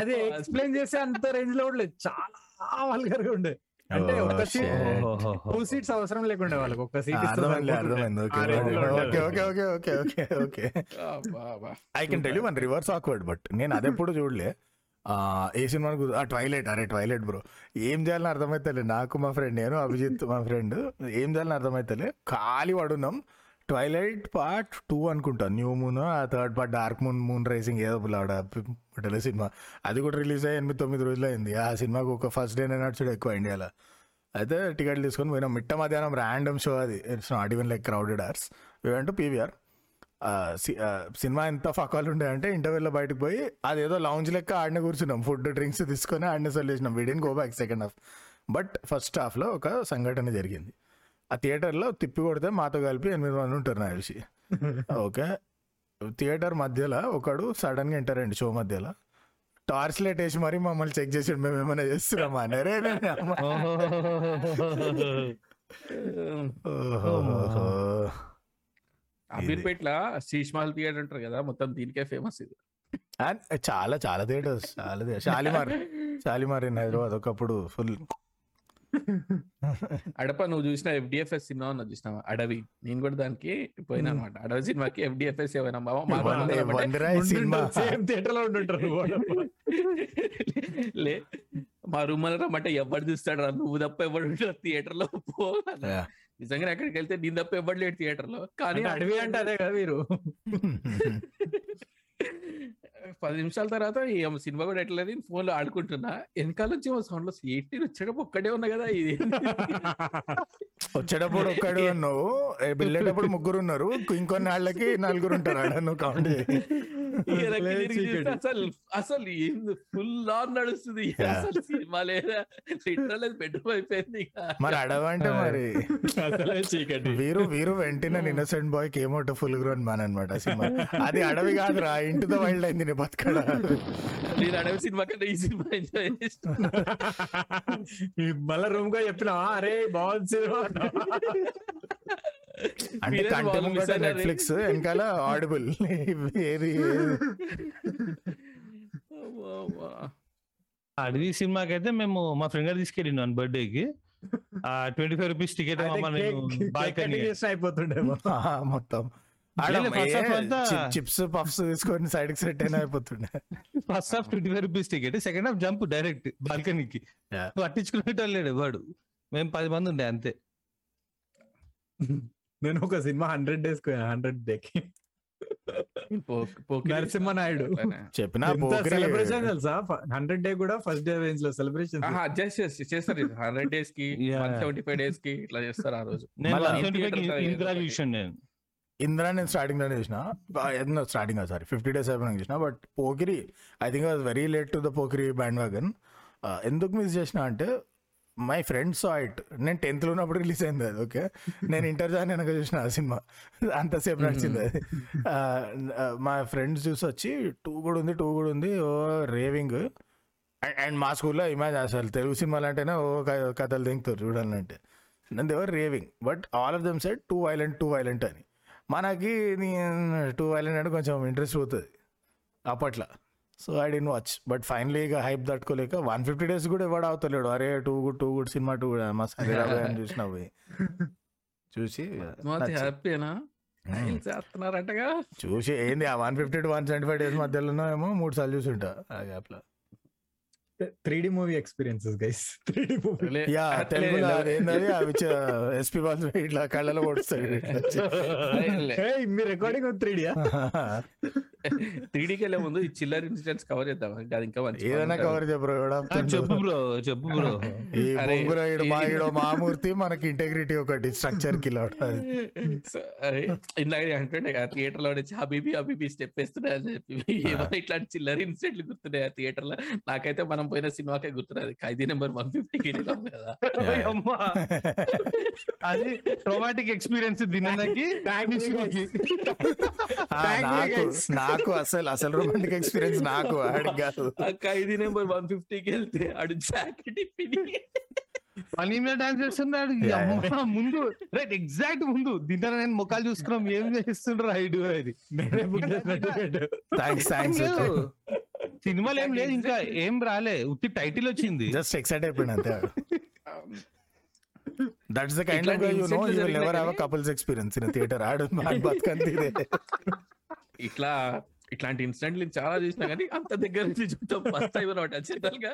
అది ఎక్స్ప్లెయిన్ చేసే అంత రేంజ్లో కూడా లేదు చాలా వల్గర్గా ఉండే. అంటే ఒక. టూ సీట్స్ అవసరం లేకుండే వాళ్ళకి. ఒక seat I can tell one reverse awkward but నేను అది ఎప్పుడు చూడలే. ఆ, ఏ సినిమా ఆ ట్వైలైట్ అరే ట్వైలైట్ బ్రో ఏం చేయాలని అర్థమైతలే? నాకు మా ఫ్రెండ్ నేను అభిజిత్ మా ఫ్రెండ్ ఏం చేయాలని అర్థమైతలే? ఖాళీ పడున్నాం. ట్వైలైట్ పార్ట్ టూ అనుకుంటా. న్యూ మూన్ ఆ third part dark moon moon rising ఏదో పిల్లాడ పటేల సినిమా. అది కూడా రిలీజ్ అయ్యి ఎనిమిది తొమ్మిది రోజులు అయింది ఆ సినిమాకు ఒక ఫస్ట్ డే నడిచాడు ఎక్కువ ఇండియాలో అయితే టికెట్లు తీసుకొని పోయినాం. మిట్ట మధ్యాహ్నం ర్యాండమ్ షో అది. It's not even like crowded hours to PVR cinema ఎంత ఫకాలు ఉండే అంటే ఇంటర్వెల్లో బయటకు పోయి అదేదో లౌంజ్ లెక్క ఆడిన కూర్చున్నాం. ఫుడ్ డ్రింక్స్ తీసుకొని ఆడిన solution వీడియన్ go back second half but first హాఫ్లో ఒక సంఘటన జరిగింది. ఆ థియేటర్లో తిప్పి కొడితే మాతో కలిపి ఎనిమిది మంది ఉంటారు నా తెలిసి ఓకే? థియేటర్ మధ్యలో ఒకడు సడన్గా ఎంటర్ షో మధ్యలో. టార్చ్ లైట్ వేసి మరి మమ్మల్ని చెక్ చేసి మేము ఏమైనా చేస్తున్నామా? అని. అమీర్పేట్ల శీష్మహల్ థియేటర్ అంటారు కదా మొత్తం దీనికే ఫేమస్ ఇది. చాలా చాలా థియేటర్స్ చాలా theatres. షాలిమార్ షాలిమార్ ఇన్ హైదరాబాద్ ఒకప్పుడు ఫుల్ అడప నువ్వు చూసిన ఎఫ్డిఎఫ్ఎస్ సినిమా ఉన్న చూసినావా? అడవి. నేను కూడా దానికి పోయినా అనమాట అడవి సినిమాకి ఎఫ్డిఎఫ్ఎస్ ఏమైనా సేమ్ థియేటర్లో మా రూమ్లో రమ్మంటే ఎవడు చూస్తాడు రా? నువ్వు తప్ప ఉంటాడు థియేటర్లో. పో. నిజంగా అక్కడికి వెళ్తే నేను తప్ప ఎవడు లేడు థియేటర్లో. కానీ అడవి అంటే అదే కదా మీరు. పది నిమిషాల తర్వాత ఈ సినిమా కూడా ఎట్లేదు ఫోన్లో ఆడుకుంటున్నా. వెనకాల నుంచి సౌండ్లో ఎయిటీ వచ్చేటప్పుడు ఒక్కడే ఉన్నా కదా ఇది. వచ్చేటప్పుడు ఒక్కడు నువ్వు వెళ్ళేటప్పుడు ముగ్గురు ఉన్నారు. ఇంకొన్ని వాళ్ళకి నలుగురు ఉంటారు నువ్వు కౌంట్ అసలు అసలు ఫుల్ ఆన్ నడుస్తుంది. అసలు సినిమా లేదా? లిటరల్ బెడ్రూమ్ అయిపోయింది ఇక. మరి అడవంటే మరి. అసలే చీకటి. వీరు వీరు వెంటనే ఇన్నోసెంట్ బాయ్ కేమోట ఫుల్ గ్రోన్ మ్యాన్ అనమాట సినిమా. అది అడవి కాదురా ఇంటితో వైల్డ్ అయింది నీ బతకడ? నేను అడవి సినిమా కంటే ఈ సినిమా ఎంజాయ్ మళ్ళా రూమ్గా చెప్పినా అరే బాగుంది సినిమా అంటే కంటి ముంగట. నెట్ఫ్లిక్స్ వెనకాల ఆడిబుల్ ఏది. అడవి సినిమాకి అయితే మేము మా ఫ్రెండ్ గారు తీసుకెళ్ళిండు వన్ బర్త్డే కి ఆ ట్వంటీ ఫైవ్ రూపీస్ టికెట్ ఆ, మొత్తం. చిప్స్ పఫ్స్ తీసుకొని సైడ్కి సెట్ అయినా అయిపోతుండే. First half twenty five rupees ticket second half jump direct బాల్కనీకి. పట్టించుకునేటోళ్ళు లేడు వాడు. మేము పది మంది ఉండే అంతే. నేను ఒక సినిమా హండ్రెడ్ డేస్ హండ్రెడ్ డేకి. పో- పోకిరి నరసింహ నాయుడు. అట్లానే. చెప్పిన పోకిరి. సెలబ్రేషన్ తెలుసా? హండ్రెడ్ డే కూడా ఫస్ట్ డే రేంజ్లో సెలబ్రేషన్ చేసి- చేస్తారు హండ్రెడ్ డేస్కి సెవెంటీ ఫైవ్ డేస్కి ఇట్లా చేస్తారు ఆ రోజు. ఇందిరా చూసాను నేను. ఇంద్రా నేను స్టార్టింగ్లోనే చూసిన. ఎన్నో స్టార్టింగ్ సారీ ఫిఫ్టీ డేస్ అయిపోయినా చూసిన. But Pokiri I think was very late to the Pokiri bandwagon ఎందుకు మిస్ చేసిన అంటే మై ఫ్రెండ్స్ సా ఇట్. నేను టెన్త్లో ఉన్నప్పుడు రిలీజ్ అయింది అది ఓకే? నేను ఇంటర్ జాయిన్ అయినాక చూసిన ఆ సినిమా. అంతసేపు నడిచింది అది. మా ఫ్రెండ్స్ చూసి వచ్చి టూ కూడా ఉంది టూ కూడా ఉంది ఓ రేవింగ్. అండ్ మా స్కూల్లో ఇమాజ్ అసలు తెలుగు సినిమాలు అంటేనే ఓ కథలు దింగుతారు చూడాలంటే నన్ను they were raving but all of them set too violent too violent అని. మనకి టూ వైలెంట్ అంటే కొంచెం ఇంట్రెస్ట్ పోతుంది. అప్పట్లో. So I didn't watch but finally ఇక హైప్ తట్టుకోలేక వన్ ఫిఫ్టీ డేస్ కూడా ఇవ్వడం అవుతలేడు అరే too good too good cinema too good మా సరే అని చూసిన పోయి. చూసి హ్యాపీనా చేస్తున్నారంటగా? చూసి ఏంది ఆ one fifty to one seventy five days మధ్యలో ఏమో మూడు సార్లు చూసి ఉంటా ఆ గ్యాప్లో three D movie experiences guys. Three D movie. Ya తెలుగులో అదేంటది అవి ఎస్పీ బాల్ ఇట్లా కళ్ళలో పొడుస్తాడు. మీ రికార్డింగ్ త్రీ డియా త్రీ డీకి వెళ్ళే ముందు ఈ చిల్లర్ ఇన్సిడెంట్స్ కవర్ చేద్దాం ఇంకా అది ఇంకా మంచి ఏదైనా కవర్ చెప్పరు ఆ, చెప్పు బ్రో చెప్పు బ్రో. ఈ ఈడు మా ఈడో మామూర్తి మనకి ఇంటెగ్రిటీ ఒకటి స్ట్రక్చర్కి ఇందాక అంటుండే కదా థియేటర్లో వచ్చి హబీబీ హబీబీ స్టెప్ వేస్తున్నాయి అని చెప్పి ఏమో ఇట్లాంటి చిల్లర ఇన్సిడెంట్లు గుర్తున్నాయి ఆ థియేటర్లో? నాకైతే మనం పోయిన సినిమాకే గుర్తున్నది ఖైదీ నెంబర్ వన్ ఫిఫ్టీకి వెళ్ళాం కదా. Yeah. అమ్మా అది ట్రోమాటిక్ ఎక్స్పీరియన్స్ నాకు నాకు అసలు అసలు రొమాంటిక్ ఎక్స్పీరియన్స్ నాకు ఖైదీ నెంబర్ వన్ ఫిఫ్టీకి వెళ్తే అడు జాకెట్ ఇప్పి పని మీద. డాన్స్ చేస్తున్నాడు ముందు. రైట్ ఎగ్జాక్ట్ ముందు తింటారా నేను ముఖాలు చూసుకున్నాం. ఏం చేస్తుండ్రు ఐడు అది. సినిమాలు ఏం లేదు ఇంకా ఏం రాలే. ఉత్తి టైటిల్ వచ్చింది. జస్ట్ ఎక్సైట్ అయిపోయిన అంతే. That's the kind of you know you will never have couples experience in theatre ఆడు ఇట్లా ఇట్లాంటి ఇన్సిడెంట్లు చాలా చూసినా కానీ అంత దగ్గర నుంచి చూద్దాం ఫస్ట్ టైం అనమాట గా.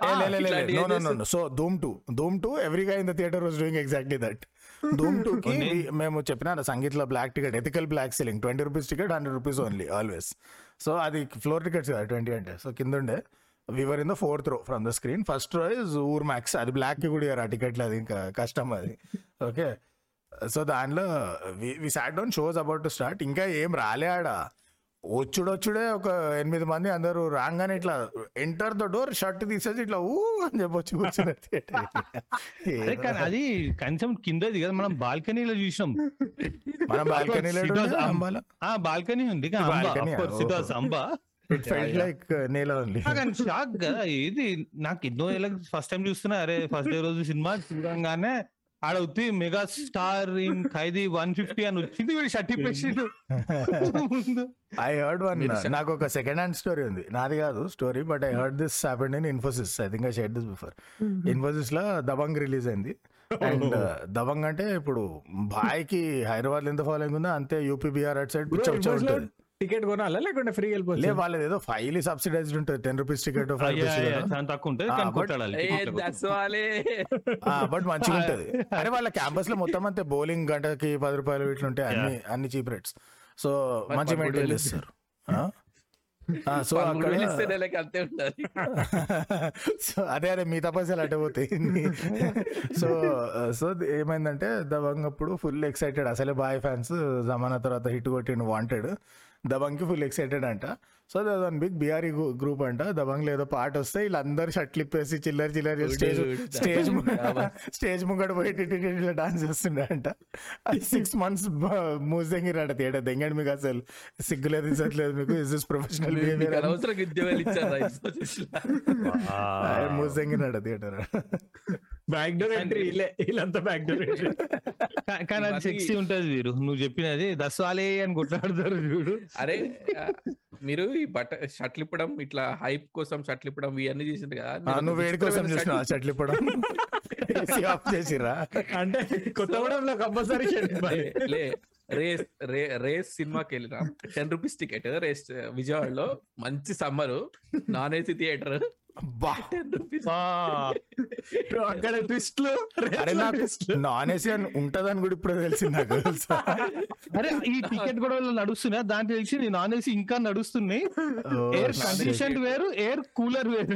So, Doom 2. Doom 2, every guy in the theater was doing exactly that. Doom 2 కి మేము చెప్పిన సంగీత్లో black ticket ethical black selling twenty rupees ticket hundred rupees only always so అది ఫ్లోర్ టికెట్స్ కదా ట్వంటీ అంటే. So కింద ఉండే. We were in the fourth row from the screen first row is your max అది బ్లాక్కి కూడా ఆ టికెట్లు అది ఇంకా కష్టం అది. ఓకే సో దానిలో we sat down shows about to start ఇంకా ఏం రాలే ఆడ. వచ్చుడొచ్చుడే ఒక ఎనిమిది మంది అందరూ రాగానే ఇట్లా ఎంటర్ ద డోర్ షర్ట్ తీసేసి ఇట్లా ఊ అని చెప్పొచ్చు కూర్చున్న అదే కానీ అది కనీసం కిందది కదా మనం బాల్కనీలో చూసినాం. మనం బాల్కనీలో అంబాల. బాల్కనీ ఉంది అంబా. ఇట్ ఫెల్ట్ లైక్ నేల ఓన్లీ షాక్ కదా ఇది నాకు ఎన్నో ఫస్ట్ టైం చూస్తున్నా అరే ఫస్ట్ డే రోజు సినిమా చూడంగానే ఆడ వచ్చి mega star in Khaidi one fifty అని వచ్చింది వీడు షర్ట్ ఇప్పేసిండు ఐ హర్డ్ వన్ నాకు ఒక సెకండ్ హ్యాండ్ స్టోరీ ఉంది. నాది కాదు story but I heard this happened in Infosys I think I share this before ఇన్ఫోసిస్లో Dabangg release అయింది. అండ్ దబంగ్ అంటే ఇప్పుడు బాయ్కి హైదరాబాద్ ఎంత ఫాలోయింగ్ ఉందో అంతే యూపీ బీఆర్ అట్ సైడ్ పిచ్చ పిచ్చ ఉంటుంది టికెట్ కొనాలా? లేకుంటే ఫ్రీ లే వెళ్ళిపోవచ్చు వాళ్ళది ఏదో ఫైవ్ సబ్సిడైజ్డ్ ఉంటుంది. టెన్ రూపీస్ టికెట్ ఫైవ్ తక్కువ ఉంటుంది. బట్ మంచిగా ఉంటది. అరే వాళ్ళ క్యాంపస్లో మొత్తం అంతే బౌలింగ్ గంటకి పది రూపాయలు ఇట్లుంటాయి అన్ని అన్ని చీప్ రేట్స్. సో మంచి మెయింటైన్ వేలు చేస్తారు. సో అక్కడ అంతే ఉండాలి సో అదే అదే మీ తపస్సులు అటే పోతాయి సో సో ఏమైందంటే దబంగ్ అప్పుడు ఫుల్ ఎక్సైటెడ్. అసలే బాయ్ ఫ్యాన్స్ జమానా తర్వాత హిట్ కొట్టిండు వాంటెడ్ దబంగ్కి ఫుల్ ఎక్సైటెడ్ అంట సో వన్ బిగ్ బిఆర్ఈ గ్రూప్ అంట దబంగ్లో ఏదో పాట వస్తే వీళ్ళందరూ షర్ట్లు ఇప్పేసి చిల్లర చిల్లర స్టేజ్ స్టేజ్ స్టేజ్ ముంగడ పోయి ఇట్లా డాన్స్ చేస్తుండే అంట సిక్స్ మంత్స్ మూసేంగిరాడ తేడా దెంగండి మీకు అసలు సిగ్గులేదు ఇచ్చట్లేదు మీకు ఇస్ దిస్ ప్రొఫెషనల్ ఇచ్చారు మూసేంగిరాడ థియేటర్ బ్యాక్ డోర్ ఎంట్రీ వీళ్ళే వీళ్ళంతా బ్యాక్ డోర్ ఎంట్రీ కానీ అది సెక్సీ ఉంటది వీరు నువ్వు చెప్పినది దస్వాలే అని కొట్లాడతారు చూడు అరే మీరు ఈ బట్ట షర్ట్లు ఇప్పడం ఇట్లా హైప్ కోసం షర్ట్లు ఇప్పడం ఇవన్నీ చేసింది కదా. నువ్వు వేడి కోసం చూసిన షర్ట్ చెట్లు ఇప్పుడు? ఆఫ్ చేసిరా అంటే కొత్తగూడెంలో కంపల్సరీ లే రేస్ రే రేస్ సినిమాకి వెళ్ళిన. టెన్ రూపీస్ టికెట్ రేస్ విజయవాడలో మంచి సమ్మర్ నాన్ ఏసీ థియేటర్. అక్కడ ట్విస్ట్లు అరే నాకు నాన్ ఏసీ అని ఉంటదని కూడా ఇప్పుడు తెలిసింది నాకు తెలుసా? అరే ఈ టికెట్ కూడా నడుస్తున్నా దాని తెలిసి నేను నాన్ ఏసీ ఇంకా నడుస్తున్నాయి. ఎయిర్. కండిషన్ వేరు ఎయిర్ కూలర్ వేరు.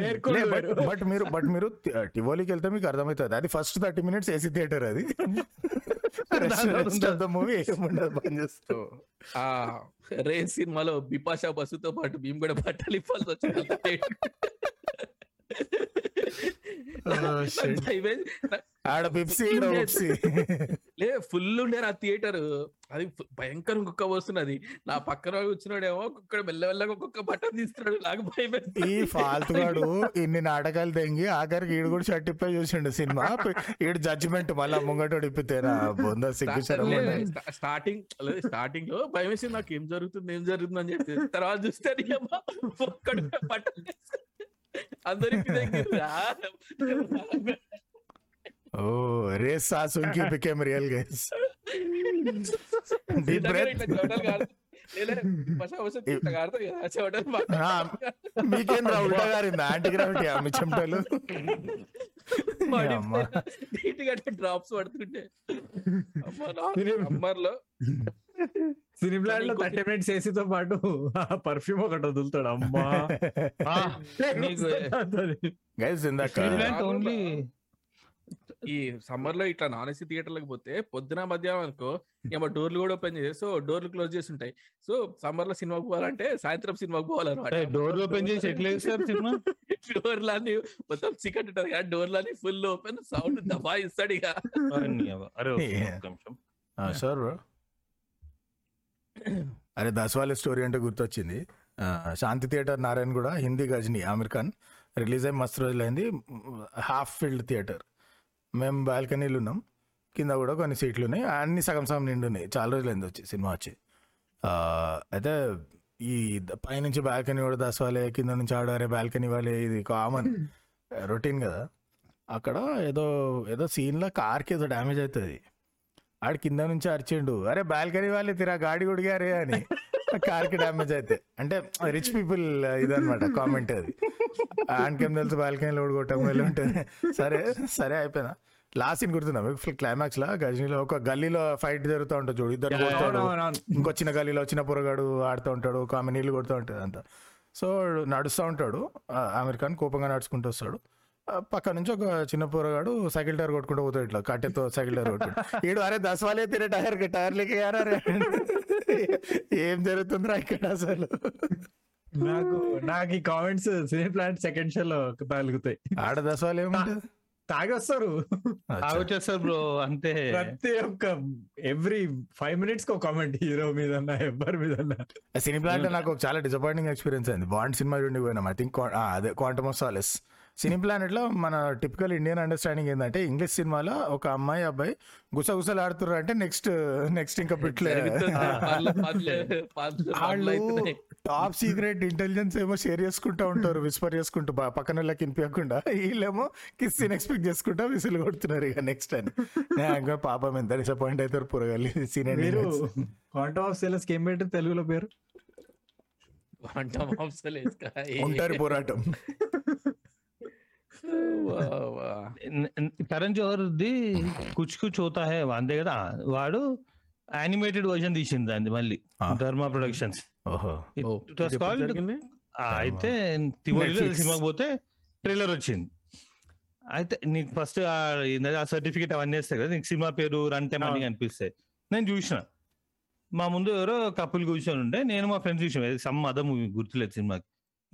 బట్ మీరు బట్ మీరు టివోలీకి వెళ్తే మీకు అర్థమవుతుంది. అది first thirty minutes AC theatre అది. మూవీ ఏముండదు బంద్ చేస్తా ఆ రేస్ సినిమాలో బిపాషా బస్సుతో పాటు మేము కూడా బట్టలు ఇవ్వాల్సి వచ్చింది. ఆడ పిప్సీ లే ఫుల్ ఉండేరు ఆ థియేటర్ అది భయంకరం కుక్క వస్తున్నది నా పక్కన కూర్చున్నాడేమో ఒక్కొక్కడు మెల్లమెల్లగా ఒక్కొక్క బట్టలు తీస్తున్నాడు. నాకు భయం. ఈ ఫాల్తుగాడు ఇన్ని నాటకాలు తెంగి ఆఖరికి ఈడు కూడా షర్ట్ ఇప్పే చూసిండు సినిమా. ఈడు జడ్జిమెంట్ మళ్ళా ముంగటోడు ఇప్పితేనా బొంద స్టార్టింగ్ స్టార్టింగ్లో భయం వేసింది నాకు. ఏం జరుగుతుంది ఏం జరుగుతుంది అని చెప్పి. తర్వాత చూస్తే నీ అమ్మ ఒక్కడు బట్టలు తీసుకొని అందరికి దగ్గర ఓ రేస్ సాసుంకి బికేమ్ రియల్ గైస్ breath. ఆ, మీకేం రా ఉల్టా గారిందా? యాంటీ గ్రావిటీ మీ చెమటలు. డ్రాప్స్ పడుతుంటే. లో. సినీ ప్లాంట్లో థర్టీ మినిట్స్ ఏసీతో పాటు పర్ఫ్యూమ్ ఒకటి వదులుతాడు అమ్మా. గైస్ ఇందాక ఓన్లీ ఈ సమ్మర్లో ఇట్లా నాన్ ఏసీ థియేటర్లకు పోతే పొద్దున మధ్యాహ్నం అనుకో ఏమో డోర్లు కూడా ఓపెన్ చేసి సో డోర్లు క్లోజ్ చేసి ఉంటాయి. సో సమ్మర్లో సినిమాకి పోవాలంటే సాయంత్రం సినిమాకి పోవాలన్నమాట. డోర్ ఓపెన్ చేసి ఎట్లా సినిమా? డోర్లన్నీ మొత్తం చికెట్ ఉంటది కదా డోర్లన్నీ ఫుల్ ఓపెన్ సౌండ్ దబా ఇస్తాడు ఇక. సార్ బ్రో అరే దసవాల స్టోరీ అంటే గుర్తొచ్చింది. శాంతి థియేటర్ నారాయణ కూడా హిందీ గజని ఆమిర్ ఖాన్ రిలీజ్ అయ్యి మస్తు రోజులైంది. Half filled theatre. మేము బాల్కనీలు ఉన్నాం. కింద కూడా కొన్ని సీట్లు ఉన్నాయి. అన్ని సగం సగం నిండు ఉన్నాయి. చాలా రోజులైంది వచ్చి సినిమా వచ్చి. అయితే ఈ పైనుంచి బాల్కనీ కూడా దసవాలే కింద నుంచి ఆడారే బాల్కనీ వాళ్ళే ఇది కామన్. రొటీన్ కదా. అక్కడ ఏదో ఏదో సీన్లో కార్కి ఏదో డ్యామేజ్ అవుతుంది. ఆడు కింద నుంచి అరిచిండు. అరే బాల్కనీ వాళ్ళే తిరా గాడి గుడిగారే అని. కార్కి డ్యామేజ్ అయితే. అంటే రిచ్ పీపుల్ ఇదనమాట కామెంట్ అది. ఆయనకేం తెలుసు బాల్కనీలో కూడా కొట్టం వెళ్ళి ఉంటుంది. సరే సరే అయిపోయినా. లాస్ట్ సీన్ గుర్తుందా మీకు? క్లైమాక్స్ లా గజనీలో ఒక గల్లీలో ఫైట్ జరుగుతూ ఉంటుంది చూడు. ఇద్దరు కొడతాడు. ఇంకో చిన్న గల్లీలో చిన్న పొరగాడు ఆడుతూ ఉంటాడు. ఒక ఆమె నీళ్ళు కొడుతూ ఉంటుంది అంతా. సో నడుస్తూ ఉంటాడు. ఖాన్ కోపంగా నడుచుకుంటూ వస్తాడు. పక్క నుంచి ఒక చిన్న పొరగాడు సైకిల్ టైర్ కొట్టుకుంటూ పోతాడు ఇట్లా కట్టెతో సైకిల్ టైర్ కొట్టుకుంటూ. ఈడు అరే దస్ వాళ్ళే తినే టైర్ టైర్ లేక రే? ఏం జరుగుతుందిరా ఇక్కడ అసలు? నాకు నాకు ఈ comments cine planet second show లో తగులుతాయి. ఆడ దస్ వాళ్ళు ఏముంటుంది తాగి వస్తారు ఆగొచ్చేస్తారు బ్రో అంతే. ప్రతి ఒక్క ఎవ్రీ ఫైవ్ మినిట్స్కి ఒక కామెంట్ హీరో మీద ఎవరి మీద సినీ ప్లాంట్ నాకు ఒక చాలా డిసప్పాయింటింగ్ ఎక్స్పీరియన్స్ అయింది. బాండ్ సినిమా చూడండి పోయినాం. ఐ థింక్ అదే క్వాంటమ్ ఆఫ్ సాలెస్. సినీ ప్లానెట్లో మన టిపికల్ ఇండియన్ అండర్స్టాండింగ్ ఏంటంటే ఇంగ్లీష్ సినిమాలో ఒక అమ్మాయి అబ్బాయి గుసగుసలు ఆడుతున్నారు అంటే నెక్స్ట్ నెక్స్ట్ ఇంకా పిట్లే వాళ్ళు టాప్ సీక్రెట్ ఇంటెలిజెన్స్ ఏమో షేర్ చేసుకుంటూ ఉంటారు విస్పర్ చేసుకుంటూ పక్కన వాళ్ళకి వినిపించకుండా. వీళ్ళేమో కిస్ సీన్ ఎక్స్పెక్ట్ చేసుకుంటా విసులు కొడుతున్నారు ఇక నెక్స్ట్ అని. ఇంకా పాపం ఎంత డిసప్పాయింట్ అవుతారు పురగాలి సీన్ మీరు క్వాంటమ్ ఆఫ్ సేలర్స్ ఏం పెట్టారు తెలుగులో పేరు? ఉంటారు పోరాటం. కరణ్ జోహర్ది కుచ్ కుచ్ హోతా హే అంతే కదా. వాడు యానిమేటెడ్ వర్షన్ తీసింది దాన్ని మళ్ళీ. ధర్మ ప్రొడక్షన్స్. అయితే Netflix. సినిమాకి పోతే ట్రైలర్ వచ్చింది. అయితే నీకు ఫస్ట్ ఆ సర్టిఫికేట్ అవన్నీ వేస్తాయి కదా నీకు సినిమా పేరు రన్ టైం అన్ని కనిపిస్తాయి. నేను చూసిన. మా ముందు ఎవరో కపుల్ కూర్చొని ఉంటే నేను మా ఫ్రెండ్స్ చూసాం సమ్ అదర్ మూవీ గుర్తులేదు సినిమాకి.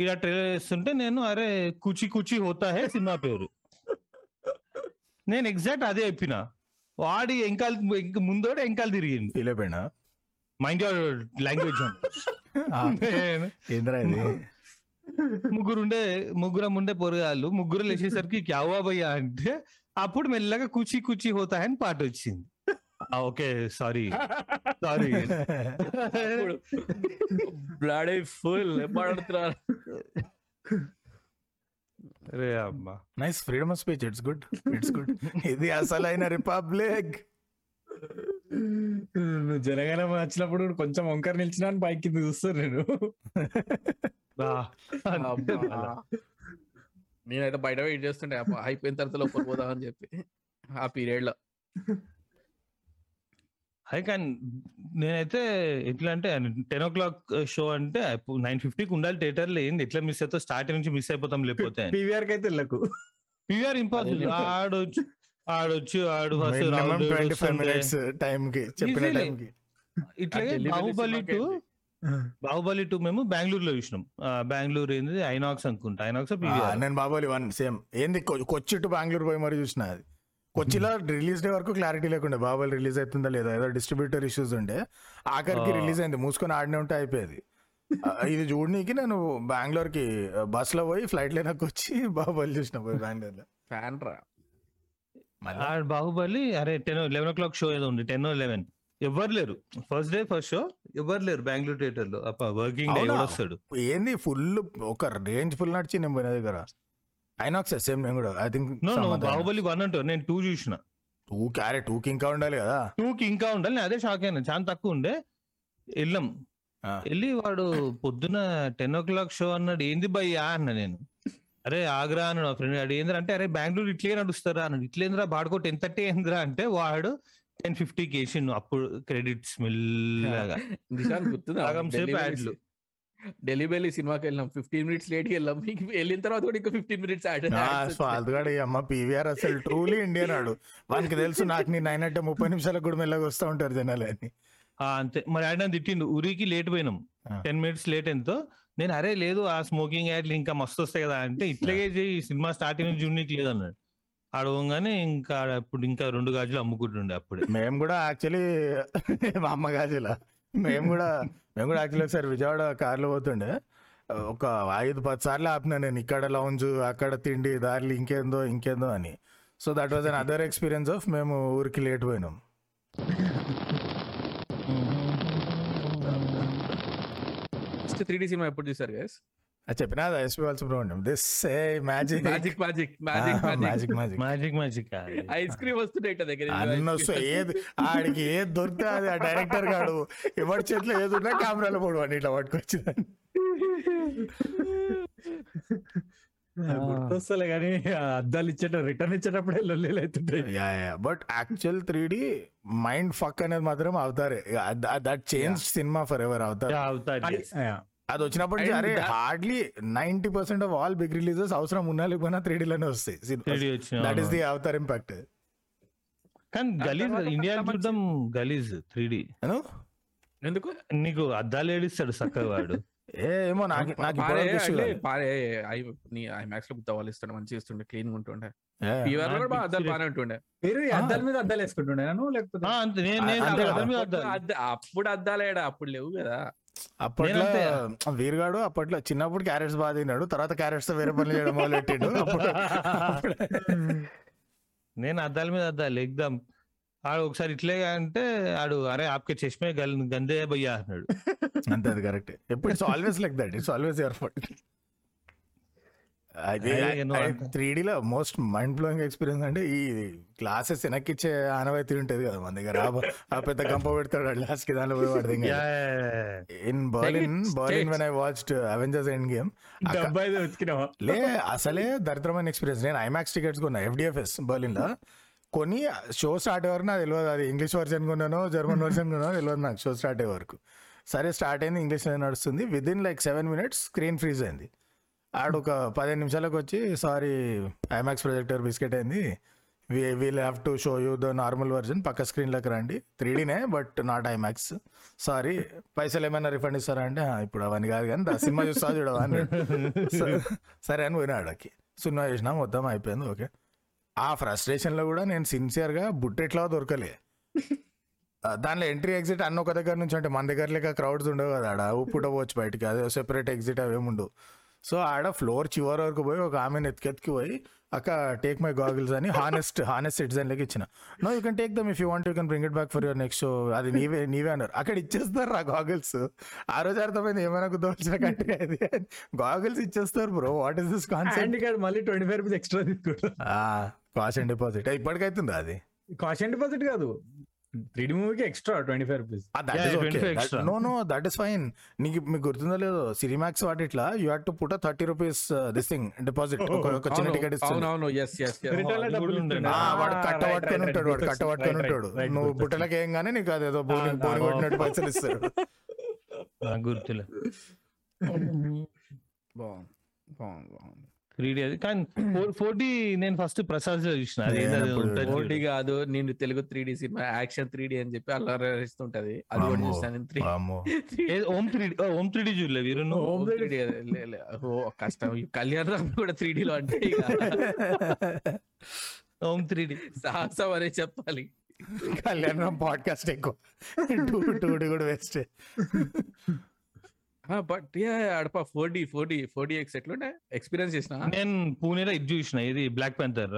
ఇలా ట్రైలర్ వేస్తుంటే నేను అరే కుచి కుచి హోతా హే సినిమా పేరు. నేను ఎగ్జాక్ట్ అదే చెప్పిన. వాడి ఎంకాల్ ఇంక ముందోడే ఎంకాల్ తిరిగింది. ఫీల్ అయిపోయినా మైండ్ యువర్ లాంగ్వేజ్ ఏంద్రా ఇది? ముగ్గురు ఉండే ముగ్గురం ఉండే పొరగాళ్ళు ముగ్గురు లేచేసరికి క్యావా భయ్యా? అంటే అప్పుడు మెల్లగా కుచి కుచి హోతా అని పాట వచ్చింది. Okay sorry. Sorry. Blood fool అరే అమ్మా nice freedom of speech it's good it's good ఇది అసలైన రిపబ్లిక్. నువ్వు జనగణ వచ్చినప్పుడు కొంచెం వంకర నిలిచినా అని పైకి కింద చూస్తాను నేను. నేనైతే బయట వెయిట్ చేస్తుండే అబ్బా, అయిపోయిన తర్వాత లోపల పోదాం అని చెప్పి ఆ పీరియడ్లో. హై కానీ నేనైతే ఎట్లా అంటే టెన్ ఓ క్లాక్ షో అంటే నైన్ ఫిఫ్టీకి ఉండాలి థియేటర్లో ఏంది? ఎట్లా మిస్ అవుతా స్టార్ట్ నుంచి మిస్ అయిపోతాం లేకపోతే. పీవీఆర్కి అయితే వెళ్ళకు. ఇంపాసిబుల్ అదే నేను- ఆడొచ్చు ఆడొచ్చు ఆడు ఫస్ట్ మినిట్స్ టైం కి చెప్పిన. టైం కి ఇట్లాగే బాహుబలి టూ. బాహుబలి టూ మేము బెంగళూరులో చూసినాం. బెంగళూరు ఏంది? ఐనాక్స్ అనుకుంటా. ఐనాక్స్ పీవీఆర్ నేను బాబోలి వన్ సేమ్ ఏంది కొచ్చి టు బెంగళూరు పోయి మరి చూసిన అది. కొచ్చిలో రిలీజ్ డే వరకు క్లారిటీ లేకుండే. బాబోలి రిలీజ్ అవుతుందా లేదా? ఏదో డిస్ట్రిబ్యూటర్ ఇష్యూస్ ఉండే. ఆఖరికి. రిలీజ్ అయింది. మూసుకొని ఆడనే ఉంటే అయిపోయేది. ఇది చూడనీకి నేను బెంగళూరుకి బస్లో పోయి ఫ్లైట్ లేనకు వచ్చి బాహుబలి చూసిన పోయి బెంగళూరులో. ఫ్యాన్ రా బాహుబలి అరే ten eleven o'clock show ఏదో ఉంది టెన్ లెవెన్ ఎవరు లేరు. ఫస్ట్ డే ఫస్ట్ షో ఎవరు లేరు బెంగళూరు థియేటర్లో. అప్ప వర్కింగ్ డే వస్తాడు ఏంది ఫుల్ ఒక రేంజ్ ఫుల్ నడిచి నేను పోయిన దగ్గర. ఐనాక్స్ సేమ్ నేను కూడా I think no no Baahubali one అంటూ నేను టూ చూసిన. టూ క్యారెట్ టూ ఇంకా ఉండాలి కదా. టూ కి ఇంకా ఉండాలి నేను అదే షాక్ అయినా. చాలా తక్కువ ఉండే. వెళ్ళాం. వెళ్ళి వాడు పొద్దున టెన్ ఓ క్లాక్ షో అన్నాడు ఏంది భయ్యా? అన్న నేను. అరే ఆగ్రా అన్నాడు ఫ్రెండ్ అడు ఏంద్రా? అంటే అరే బెంగళూరు ఇట్లే నడుస్తారా? అన్నాడు. ఇట్లేంద్రా బాడుకో టెన్ థర్టీ ఏంద్రా అంటే వాడు టెన్ ఫిఫ్టీ కేసిండు అప్పుడు క్రెడిట్స్ మెల్లగా సగం సేపు యాడ్లు. ఢిల్లీ వెళ్ళి సినిమాకి వెళ్ళాం ఫిఫ్టీన్ మినిట్స్ లేట్ వెళ్ళాం. మీకు వెళ్ళిన తర్వాత కూడా ఇంకా ఫిఫ్టీన్ మినిట్స్ యాడ్ ఫాల్తుగాడు ఈ అమ్మ పీవీఆర్ అసలు ట్రూలీ ఇండియన్ ఆడు. వానికి తెలుసు నాకు నేను అయినట్టే ముప్పై నిమిషాలకు కూడా మెల్లగా వస్తూ ఉంటారు జనాలు అని ఆ, అంతే. మరి ఆయన తిట్టిండు. ఊరికి లేట్ పోయినాం. టెన్ మినిట్స్ లేట్ ఎంతో. నేను అరే లేదు ఆ స్మోకింగ్ యాడ్లు ఇంకా మస్తు వస్తాయి కదా అంటే ఇట్లాగే చేయి సినిమా స్టార్టింగ్ నుంచి చూడనీకి లేదు అన్నాడు అడవగానే ఇంకా అప్పుడు ఇంకా రెండు గాజులు అమ్ముకుంటుండే అప్పుడే. మేము కూడా యాక్చువల్లీ మా అమ్మ గాజుల. మేము కూడా మేము కూడా యాక్చువల్లీ ఒకసారి విజయవాడ కార్లో పోతుండే. ఒక ఐదు పది సార్లు ఆపినా నేను ఇక్కడ లౌంజ్ అక్కడ తిండి దారిలో ఇంకేందో ఇంకేందో అని. So that was another experience of మేము ఊరికి లేట్ పోయినాం. త్రీ డీ సినిమా ఎప్పుడు చూసారు గైస్ అది చెప్పినా SP Balasubrahmanyam this a magic magic magic magic magic magic magic ice cream వస్తుంటాయి ఆడికి ఏది దొరికితే అది ఆ డైరెక్టర్ గాడు ఎవరి చేతిలో ఏది ఉన్నా కెమెరాలో పోడు అని ఇట్లా పట్టుకొచ్చిందని గుర్తొస్తలే కానీ అద్దాలు ఇచ్చేట రిటర్న్ ఇచ్చేటప్పుడే లొల్లీలు అవుతుంటాయి. Yeah yeah but actual three D mind fuck అనేది మాత్రం అవుతారే. That change cinema for ever అవుతారు. అవుతారు అది And అరే hardly ninety percent of all big releases అవసరం ఉన్నా లేకపోయినా త్రీ లోనే వస్తాయి. That is the Avatar impact కానీ గలీజ్ ఇండియా మంచి- చూద్దాం గలీజ్ త్రీ డి ఎందుకు? నీకు అద్దాలు ఏడిస్తాడు చక్కగా వాడు. ఏ ఏమో నాకు నాకు ఐమాక్స్లో గుత్తవాళ్ళు ఇస్తాడు మంచిగా ఇస్తుండే క్లీన్ ఉంటుండే. ఫీవర్లో కూడా అద్దాలు బాగానే ఉంటుండే. మీరు అద్దాల మీద అద్దాలు వేసుకుంటుండే లేకపోతే? అప్పుడు అద్దాలు. అద్ద- అప్పుడు అద్దాలేడా అప్పుడు లేవు కదా. అప్పట్లో. వీరుగాడు అప్పట్లో చిన్నప్పుడు క్యారెట్స్ బాగా తిన్నాడు తర్వాత క్యారెట్స్తో వేరే పనులు చేయడం మొదలు పెట్టిండు అప్పుడు నేను అద్దాల మీద అద్దాలు ఎగ్దాం. ఆడు ఒకసారి ఇట్లే అంటే ఆడు అరే ఆప్కే చష్మే గల్ గందే భయ్యా అన్నాడు. అంతే అది కరెక్ట్. ఎప్పుడు it's always like that it's always your fault. అది అలాగే నువ్వు అంట. త్రీ లో మోస్ట్ మైండ్ బ్లోయింగ్ ఎక్స్పీరియన్స్ అంటే ఈ క్లాసెస్ వెనక్కిచ్చే ఆనవాయితీ ఉంటది కదా మన దగ్గర. ఆ- పెద్ద గంప పెడతాడు లాస్ట్కి దానిలో పోయి in Berlin Berlin. When I watched Avengers End Game లే అసలే దరిద్రమైన ఎక్స్పీరియన్స్ నేను ఐమాక్స్ టికెట్స్ కొన్నా ఎఫ్డిఎఫ్ఎస్ బర్లిన్లో కొని షో స్టార్ట్ అయ్యే వరకు నాకు తెలియదు అది ఇంగ్లీష్ వర్జన్ కొన్నానో జర్మన్ వర్జన్ కొన్నానో తెలియదు నాకు షో స్టార్ట్ అయ్యే వరకు. సరే స్టార్ట్ అయింది ఇంగ్లీష్ నడుస్తుంది. Within like seven minutes screen freeze అయింది. ఆడు ఒక పదిహేను నిమిషాలకు వచ్చి సారీ ఐమాక్స్ ప్రొజెక్టర్ బిస్కెట్ అయింది. We'll have to show you the normal version పక్క స్క్రీన్లోకి రండి. త్రీడీనే బట్ నాట్ ఐమాక్స్ సారీ పైసలు ఏమైనా రిఫండ్ ఇస్తారా అంటే ఇప్పుడు అవన్నీ కాదు కానీ దా సినిమా చూస్తా చూడవా అని సరే అని పోయినా ఆడకి. సినిమా చేసినా మొత్తం అయిపోయింది ఓకే. ఆ ఫ్రస్ట్రేషన్లో కూడా నేను సిన్సియర్గా బుట్టెట్లా దొరకలే. దానిలో ఎంట్రీ ఎగ్జిట్ అన్న ఒక దగ్గర నుంచి అంటే మన దగ్గర లేక క్రౌడ్స్ ఉండవు కదా ఆడ. ఉప్పుట పోవచ్చు బయటికి. అదే సెపరేట్ ఎగ్జిట్ అవేముండవు. సో ఆడ ఫ్లోర్ చివరి వరకు పోయి ఒక ఆమెను ఎత్తుకెత్తుకి పోయి అక్క టేక్ మై గాగిల్స్ అని హానెస్ట్ హానెస్ట్ సిటిజన్ లకి ఇచ్చిన. No you can take them if you want you can bring it back for your next show అది నీవే నీవే అన్నారు. అక్కడ ఇచ్చేస్తారు ఆ గాగిల్స్ ఆ రోజు అర్థమైంది ఏమైనా దోచిన కంటే అది గాగిల్స్ ఇచ్చేస్తారు bro what is this concept మళ్ళీ ట్వంటీ ఫైవ్ రూపీస్ ఎక్స్ట్రా తీసుకుంటా కాస్ట్ అండ్ డిపాజిట్ ఇప్పటికైతుందా అది? కాషన్ డిపాజిట్ కాదు. త్రీడీ మూవీకి extra twenty five rupees. No no that is fine నీకు మీకు గుర్తుందో లేదో సినిమాక్స్ వాటి ఇట్లా you had to put thirty rupees this thing deposit ఒక చిన్న టికెట్ ah, వాడు ah, కట్ట పట్టుకొని ఉంటాడు వాడు కట్ట పట్టుకొని ఉంటాడు. నువ్వు బుట్టలకి ఏం గానీ నీకు అదేదో బోర్డింగ్ ah, బోర్డింగ్ కొట్టినట్టు పైసలు ఇస్తాడు గుర్తులే. బాగుంది బాగుంది బాగుంది. త్రీడీ అది. కానీ ఫోర్ ఫోర్టీ నేను ఫస్ట్ ప్రసాద్లో చూసిన ఫోర్టీ కాదు నేను Telugu three D cinema action three D అని చెప్పి అలా ఇస్తుంటది అది కూడా చూసాను three Om three D Om three D చూడలే వీరు ఓం త్రీడీ ఓ కష్టం. కళ్యాణ్ రామ్ కూడా త్రీ త్రీడీలో అంటే ఓం త్రీడీ సాహసం అనే చెప్పాలి. కళ్యాణ్ రామ్ పాడ్కాస్ట్ ఎక్కువ. టూ టూ కూడా waste but Adapa four D four D four D X ఎట్లుండే? ఎక్స్పీరియన్స్ చేసిన? నేను పూణేలో ఇది చూసిన ఇది బ్లాక్ ప్యాంథర్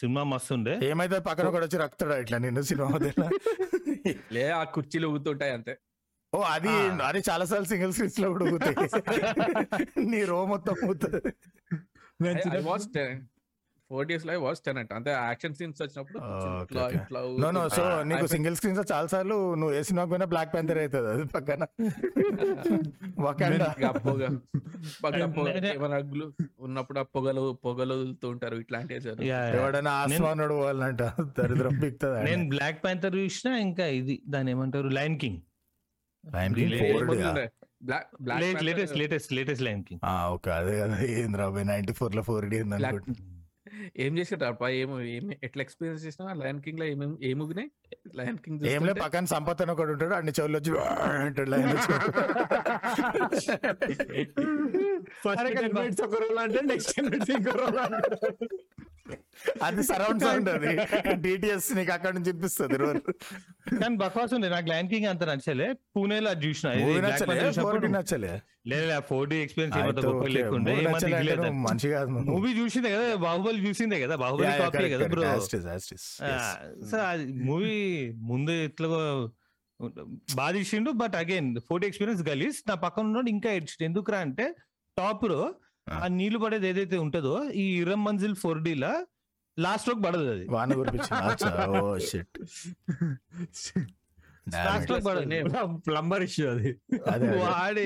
సినిమా మస్తు ఉండే. ఏమైతే పక్కన కూడా వచ్చి రక్తాడు ఇట్లా నిన్ను సినిమా లే ఆ కుర్చీలు ఊగుతుంటాయి అంతే. ఓ అది. అది చాలా సార్లు సింగిల్ స్క్రీన్స్లో కూడా ఊగుతాయి. నీ రో మొత్తం ఊతుంది ఫోర్ డేస్లో వాస్ టెన్ అంట. అంతే యాక్షన్ సీన్స్ వచ్చినప్పుడు నో నో సో. నీకు సింగిల్ స్క్రీన్స్ చాలా సార్లు నువ్వు ఏ సినిమా పోయినా బ్లాక్ ప్యాంథర్ అవుతుంది అది పక్కన. ఏమైనా అగ్గులు ఉన్నప్పుడు ఆ పొగలు పొగలు వదులుతూ ఉంటారు yeah. ఎవడైనా ఆస్మానుడు పోవాలంట. దరిద్రం పిక్తుంది నేను బ్లాక్ ప్యాంథర్ చూసిన ఇంకా ఇది దాని ఏమంటారు? Line king? Black black latest latest latest line king okay. అదే కదా ఏంది రాబోయే నైన్టీ ఫోర్లో ఫోర్ డి ఏం చేసారు అప్ప ఏం ఏం ఎట్లా ఎక్స్పీరియన్స్ చేసినా లయన్ కింగ్లో ఏమేమి ఏ ముగినాయి లయన్ కింగ్ ఏంలే పక్కన సంపత్ అని ఒకటి ఉంటాడు. అన్ని చెవులు వచ్చి అంటాడు. ఫస్ట్ ఒక రోల్ అంటే నెక్స్ట్ అది సరౌండ్ సౌండ్ అది. డిటిఎస్ నీకు అక్కడ నుంచి వినిపిస్తుంది కానీ బక్వాస్ ఉంది. నాకు లైన్ కింగ్ అంత నచ్చలే. పూణేలో అది చూసిన. నచ్చలే? లేదు ఫోర్ డి ఎక్స్పీరియన్స్ గొప్ప. లేకుండే. మంచి కాదు. మూవీ చూసిందే కదా బాహుబలి చూసిందే కదా. బాహుబలి కాపీ కదా. Bro. As it is, as it is. Yes. So అది మూవీ ముందు ఎట్లా బాగా తీసిండు బట్ అగైన్ ఫోటో ఎక్స్పీరియన్స్ గలీస్ నా పక్కన ఉన్నాడు ఇంకా ఎందుకురా అంటే టాప్లో ఆ. నీళ్ళు పడేది ఏదైతే ఉంటుందో ఈ ఇరం మంజిల్ ఫోర్ డి లా లాస్ట్ రోక్ పడదు అది. వాన లాస్ట్ రోక్ పడదు. ప్లంబర్ ఇష్యూ అది. వాడి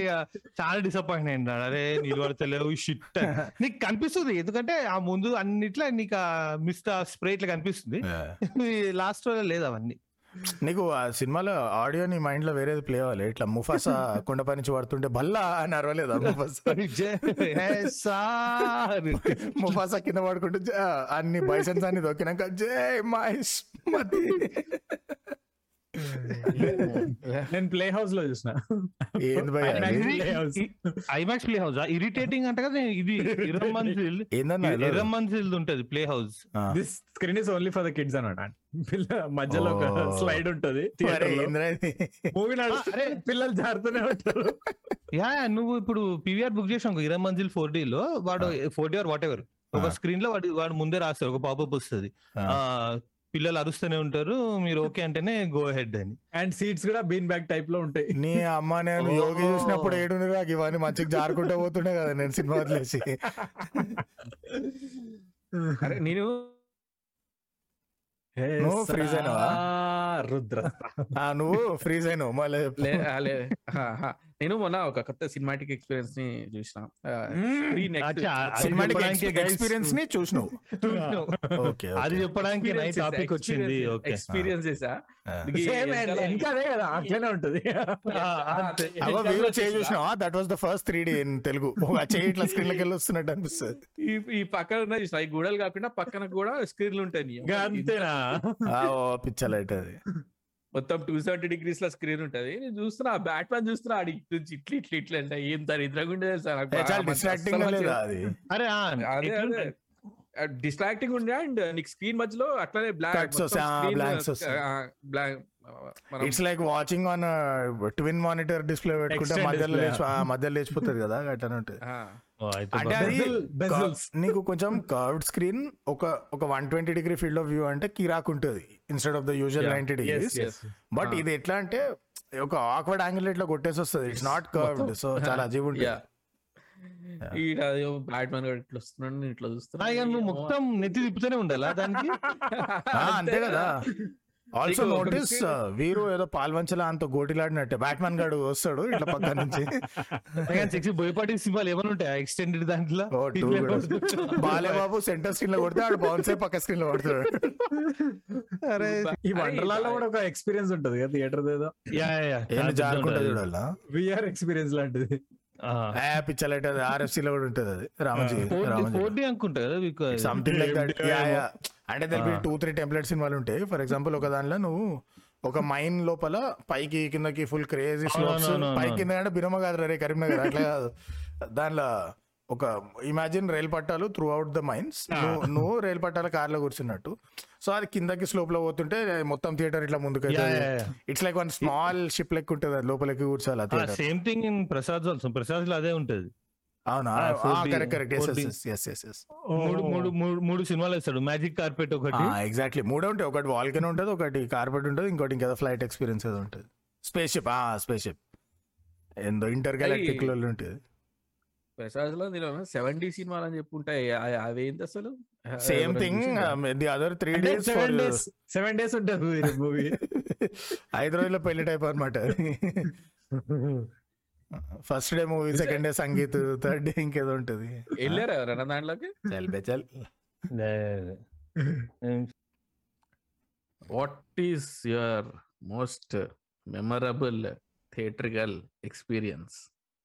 చాలా డిసప్పాయింట్ అయింది అరే నీళ్ళు పడతలేవు షిట్ నీకు కనిపిస్తుంది ఎందుకంటే ఆ ముందు అన్నిట్లా నీకు మిస్ట్ స్ప్రే ఇట్లా కనిపిస్తుంది. లాస్ట్లో లేదు అవన్నీ. నీకు ఆ సినిమాలో ఆడియో నీ మైండ్లో వేరేది ప్లే అవ్వాలి. ఇట్లా ముఫాసా కొండపై నుంచి పడుతుంటే భల్లా అని అరవలేదా ముఫాసా? ముఫాసా కింద పడుకుంటే జ- అన్ని బైసన్స్ అన్ని దొక్కినాక జై మహేష్ మతి. నేను ప్లే హౌస్లో చూసిన. ఐమాక్స్ ప్లే హౌస్ ఇరిటేటింగ్ అంటే కదా ఇది ఇరం మంజిల్ ఏందన్నా ఇలా? ఇరం మంజిల్ ఉంటది play house. This screen is only for the kids అన్నమాట. పిల్ల మధ్యలో ఒక. స్లైడ్ ఉంటది? మూవీ అరే. పిల్లలు జారుతూనే ఉంటారు. యా నువ్వు ఇప్పుడు పీవీఆర్ బుక్ చేసాం ఇరం మంజిల్ ఫోర్ డి లో వాడు four D or whatever ఒక. స్క్రీన్లో వాడు వాడు ముందే రాస్తాడు ఒక పాపప్ వస్తుంది. పిల్లలు అరుస్తూనే ఉంటారు. మీరు ఓకే అంటేనే గో హెడ్ అని. అండ్ సీట్స్ కూడా బీన్ బ్యాగ్ టైప్లో ఉంటాయి. నీ అమ్మ నేను యోగి చూసినప్పుడు ఏడుంది నాకు ఇవన్నీ మంచిగా జారుకుంటూ పోతుండే కదా నేను సినిమా వదిలేసి. అరే నేను నువ్వు freeze సా- అయినావా? రుద్ర ఆ, నువ్వు ఫ్రీజ్ అయినావు. మళ్ళీ. నేను మొన్న ఒక కొత్త సినిమాటిక్ ఎక్స్పీరియన్స్ని చూసిన. సినిమాటిక్. ఎక్స్పీరియన్స్ని చూసినావు. ఓకే అది చెప్పడానికి నైట్ టాపిక్ వచ్చింది. ఓకే ఎక్స్పీరియన్స్ చేసా ఇది Same వెనకాల- ఇంకా అదే కదా అట్లనే ఉంటది. వచ్చేసిన. చూసినావా? That was the first three D in Telugu. ఆ చేయి ఇట్లా స్క్రీన్లోకి వెళ్ళి వస్తున్నట్టు అనిపిస్తుంది. ఈ పక్కన ఉన్న చూసిన ఈ గూడలు కాకుండా పక్కన కూడా స్క్రీన్లు ఉంటాయి అంతేనా? పిచ్చలైట్ అది. మొత్తం టూ సెవెంటీ డిగ్రీస్లో స్క్రీన్ ఉంటది. నేను చూస్తున్నా బ్యాట్ మ్యాన్ చూస్తున్నా నుంచి ఇట్లా ఇట్లా ఇట్లా అంటే. ఏం దరిద్రంగా ఉండేది మంచి డిస్ట్రాక్టింగ్ ఉండే? అండ్ నీకు స్క్రీన్ మధ్యలో అట్లనే black. Black it's like watching on twin monitor display పెట్టుకుంటే మధ్యలో display. లేచి ఆ, మధ్యలో లేచిపోతుంది కదా ఉంటుంది. అయితే అంటే అది నీకు కొంచెం కర్వ్డ్ స్క్రీన్ ఒక ఒక one twenty degree field of view అంటే కిరాక్ ఉంటుంది instead of the usual. Ninety degrees but ఇది ఎట్లా అంటే ఒక ఆక్వర్డ్ యాంగిల్ ఇట్లా కొట్టేసి వస్తుంది. ఇట్స్ నాట్ కర్వ్డ్ సో చాలా అజీబ్ ఉంటుంది. ఈడ బ్యాట్ మ్యాన్ ఇట్లా వస్తున్నాడు నేను ఇట్లా చూస్తున్నా మొత్తం నెత్తి తిప్పుతూనే ఉండాలా దానికి? ఆ, అంతే కదా. ఆల్సో నోటీస్ వీరు ఏదో పాల్వంచలా అంత గోటిలాడినట్టే. బ్యాట్మన్ గాడు వస్తాడు ఇట్లా పక్క నుంచి. సిక్స్ బోయపాటి సింబల్ ఏమైనా ఉంటాయి? ఎక్స్టెండెడ్ దాంట్లో. బాలేబాబు సెంటర్ స్క్రీన్లో కొడితే ఆడు బౌన్సే పక్క స్క్రీన్లో కొడతాడు. అరే ఈ వండర్లాలో కూడా ఒక ఎక్స్పీరియన్స్ ఉంటది కదా థియేటర్ ఏదో? యా యా, విఆర్ ఎక్స్పీరియన్స్ లాంటిది. పిచ్చలైట్ ఆర్ఎఫ్సి లో కూడా ఉంటుంది అది. రామజీ ఫోర్ రామజీ. డి అనుకుంటా కదా సంథింగ్ లైక్ దట్. అంటే Ah. టూ త్రీ టెంప్లెట్ సినిమాలు ఉంటాయి ఫర్ ఎగ్జాంపుల్ ఒక దానిలో నువ్వు ఒక మైన్ లోపల పైకి కిందకి ఫుల్ క్రేజీ స్లోప్స్ పైకి. కింద అంటే బిరమ కాదు రే కరీంనగర్ అట్లా కాదు. దానిలో ఒక ఇమాజిన్ రైలు పట్టాలు త్రూ అవుట్ ద మైన్స్ నువ్వు రైలు పట్టాల కార్లో కూర్చున్నట్టు. సో అది కిందకి స్లోప్లో పోతుంటే మొత్తం థియేటర్ ఇట్లా ముందుకు. It's like one small ship లెక్క ఉంటుంది లోపలికి కూర్చోాలి సేమ్ థింగ్ ఇన్ ప్రసాద్ ప్రసాద్లో అదే ఉంటది. అవునా? Ah, 4D, correct correct yes 4D. Yes yes yes yes మూడు మూడు మూడు మూడు సినిమాలు వేస్తాడు. మ్యాజిక్ కార్పెట్ ఒకటి. ఎగ్జాక్ట్లీ మూడే ఉంటాయి. ఒకటి వాల్కెన్ ఉంటుంది ఒకటి కార్పెట్ ఉంటుంది ఇంకోటి ఇంకేదో ఫ్లైట్ ఎక్స్పీరియన్స్ ఏదో ఉంటుంది. స్పేస్ షిప్ ఆ స్పేస్ షిప్ ఏందో ఇంటర్ గ్యాలక్టిక్లో ఉంటుంది. ప్రసాద్లో నేను సెవెంటీ సినిమాలు అని చెప్పుంటాయి. అ- అవేంటి అసలు? Same thing? The other three days seven days seven days ఉంటుంది మూవీ ఐదు రోజుల పెళ్ళి టైప్ అనమాట first day movie second day sangeet third day ఇంకేదో ఉంటది. వెళ్ళారా ఎవరైనా దాంట్లోకి? చల్ బే చల్. What is your most memorable theatrical experience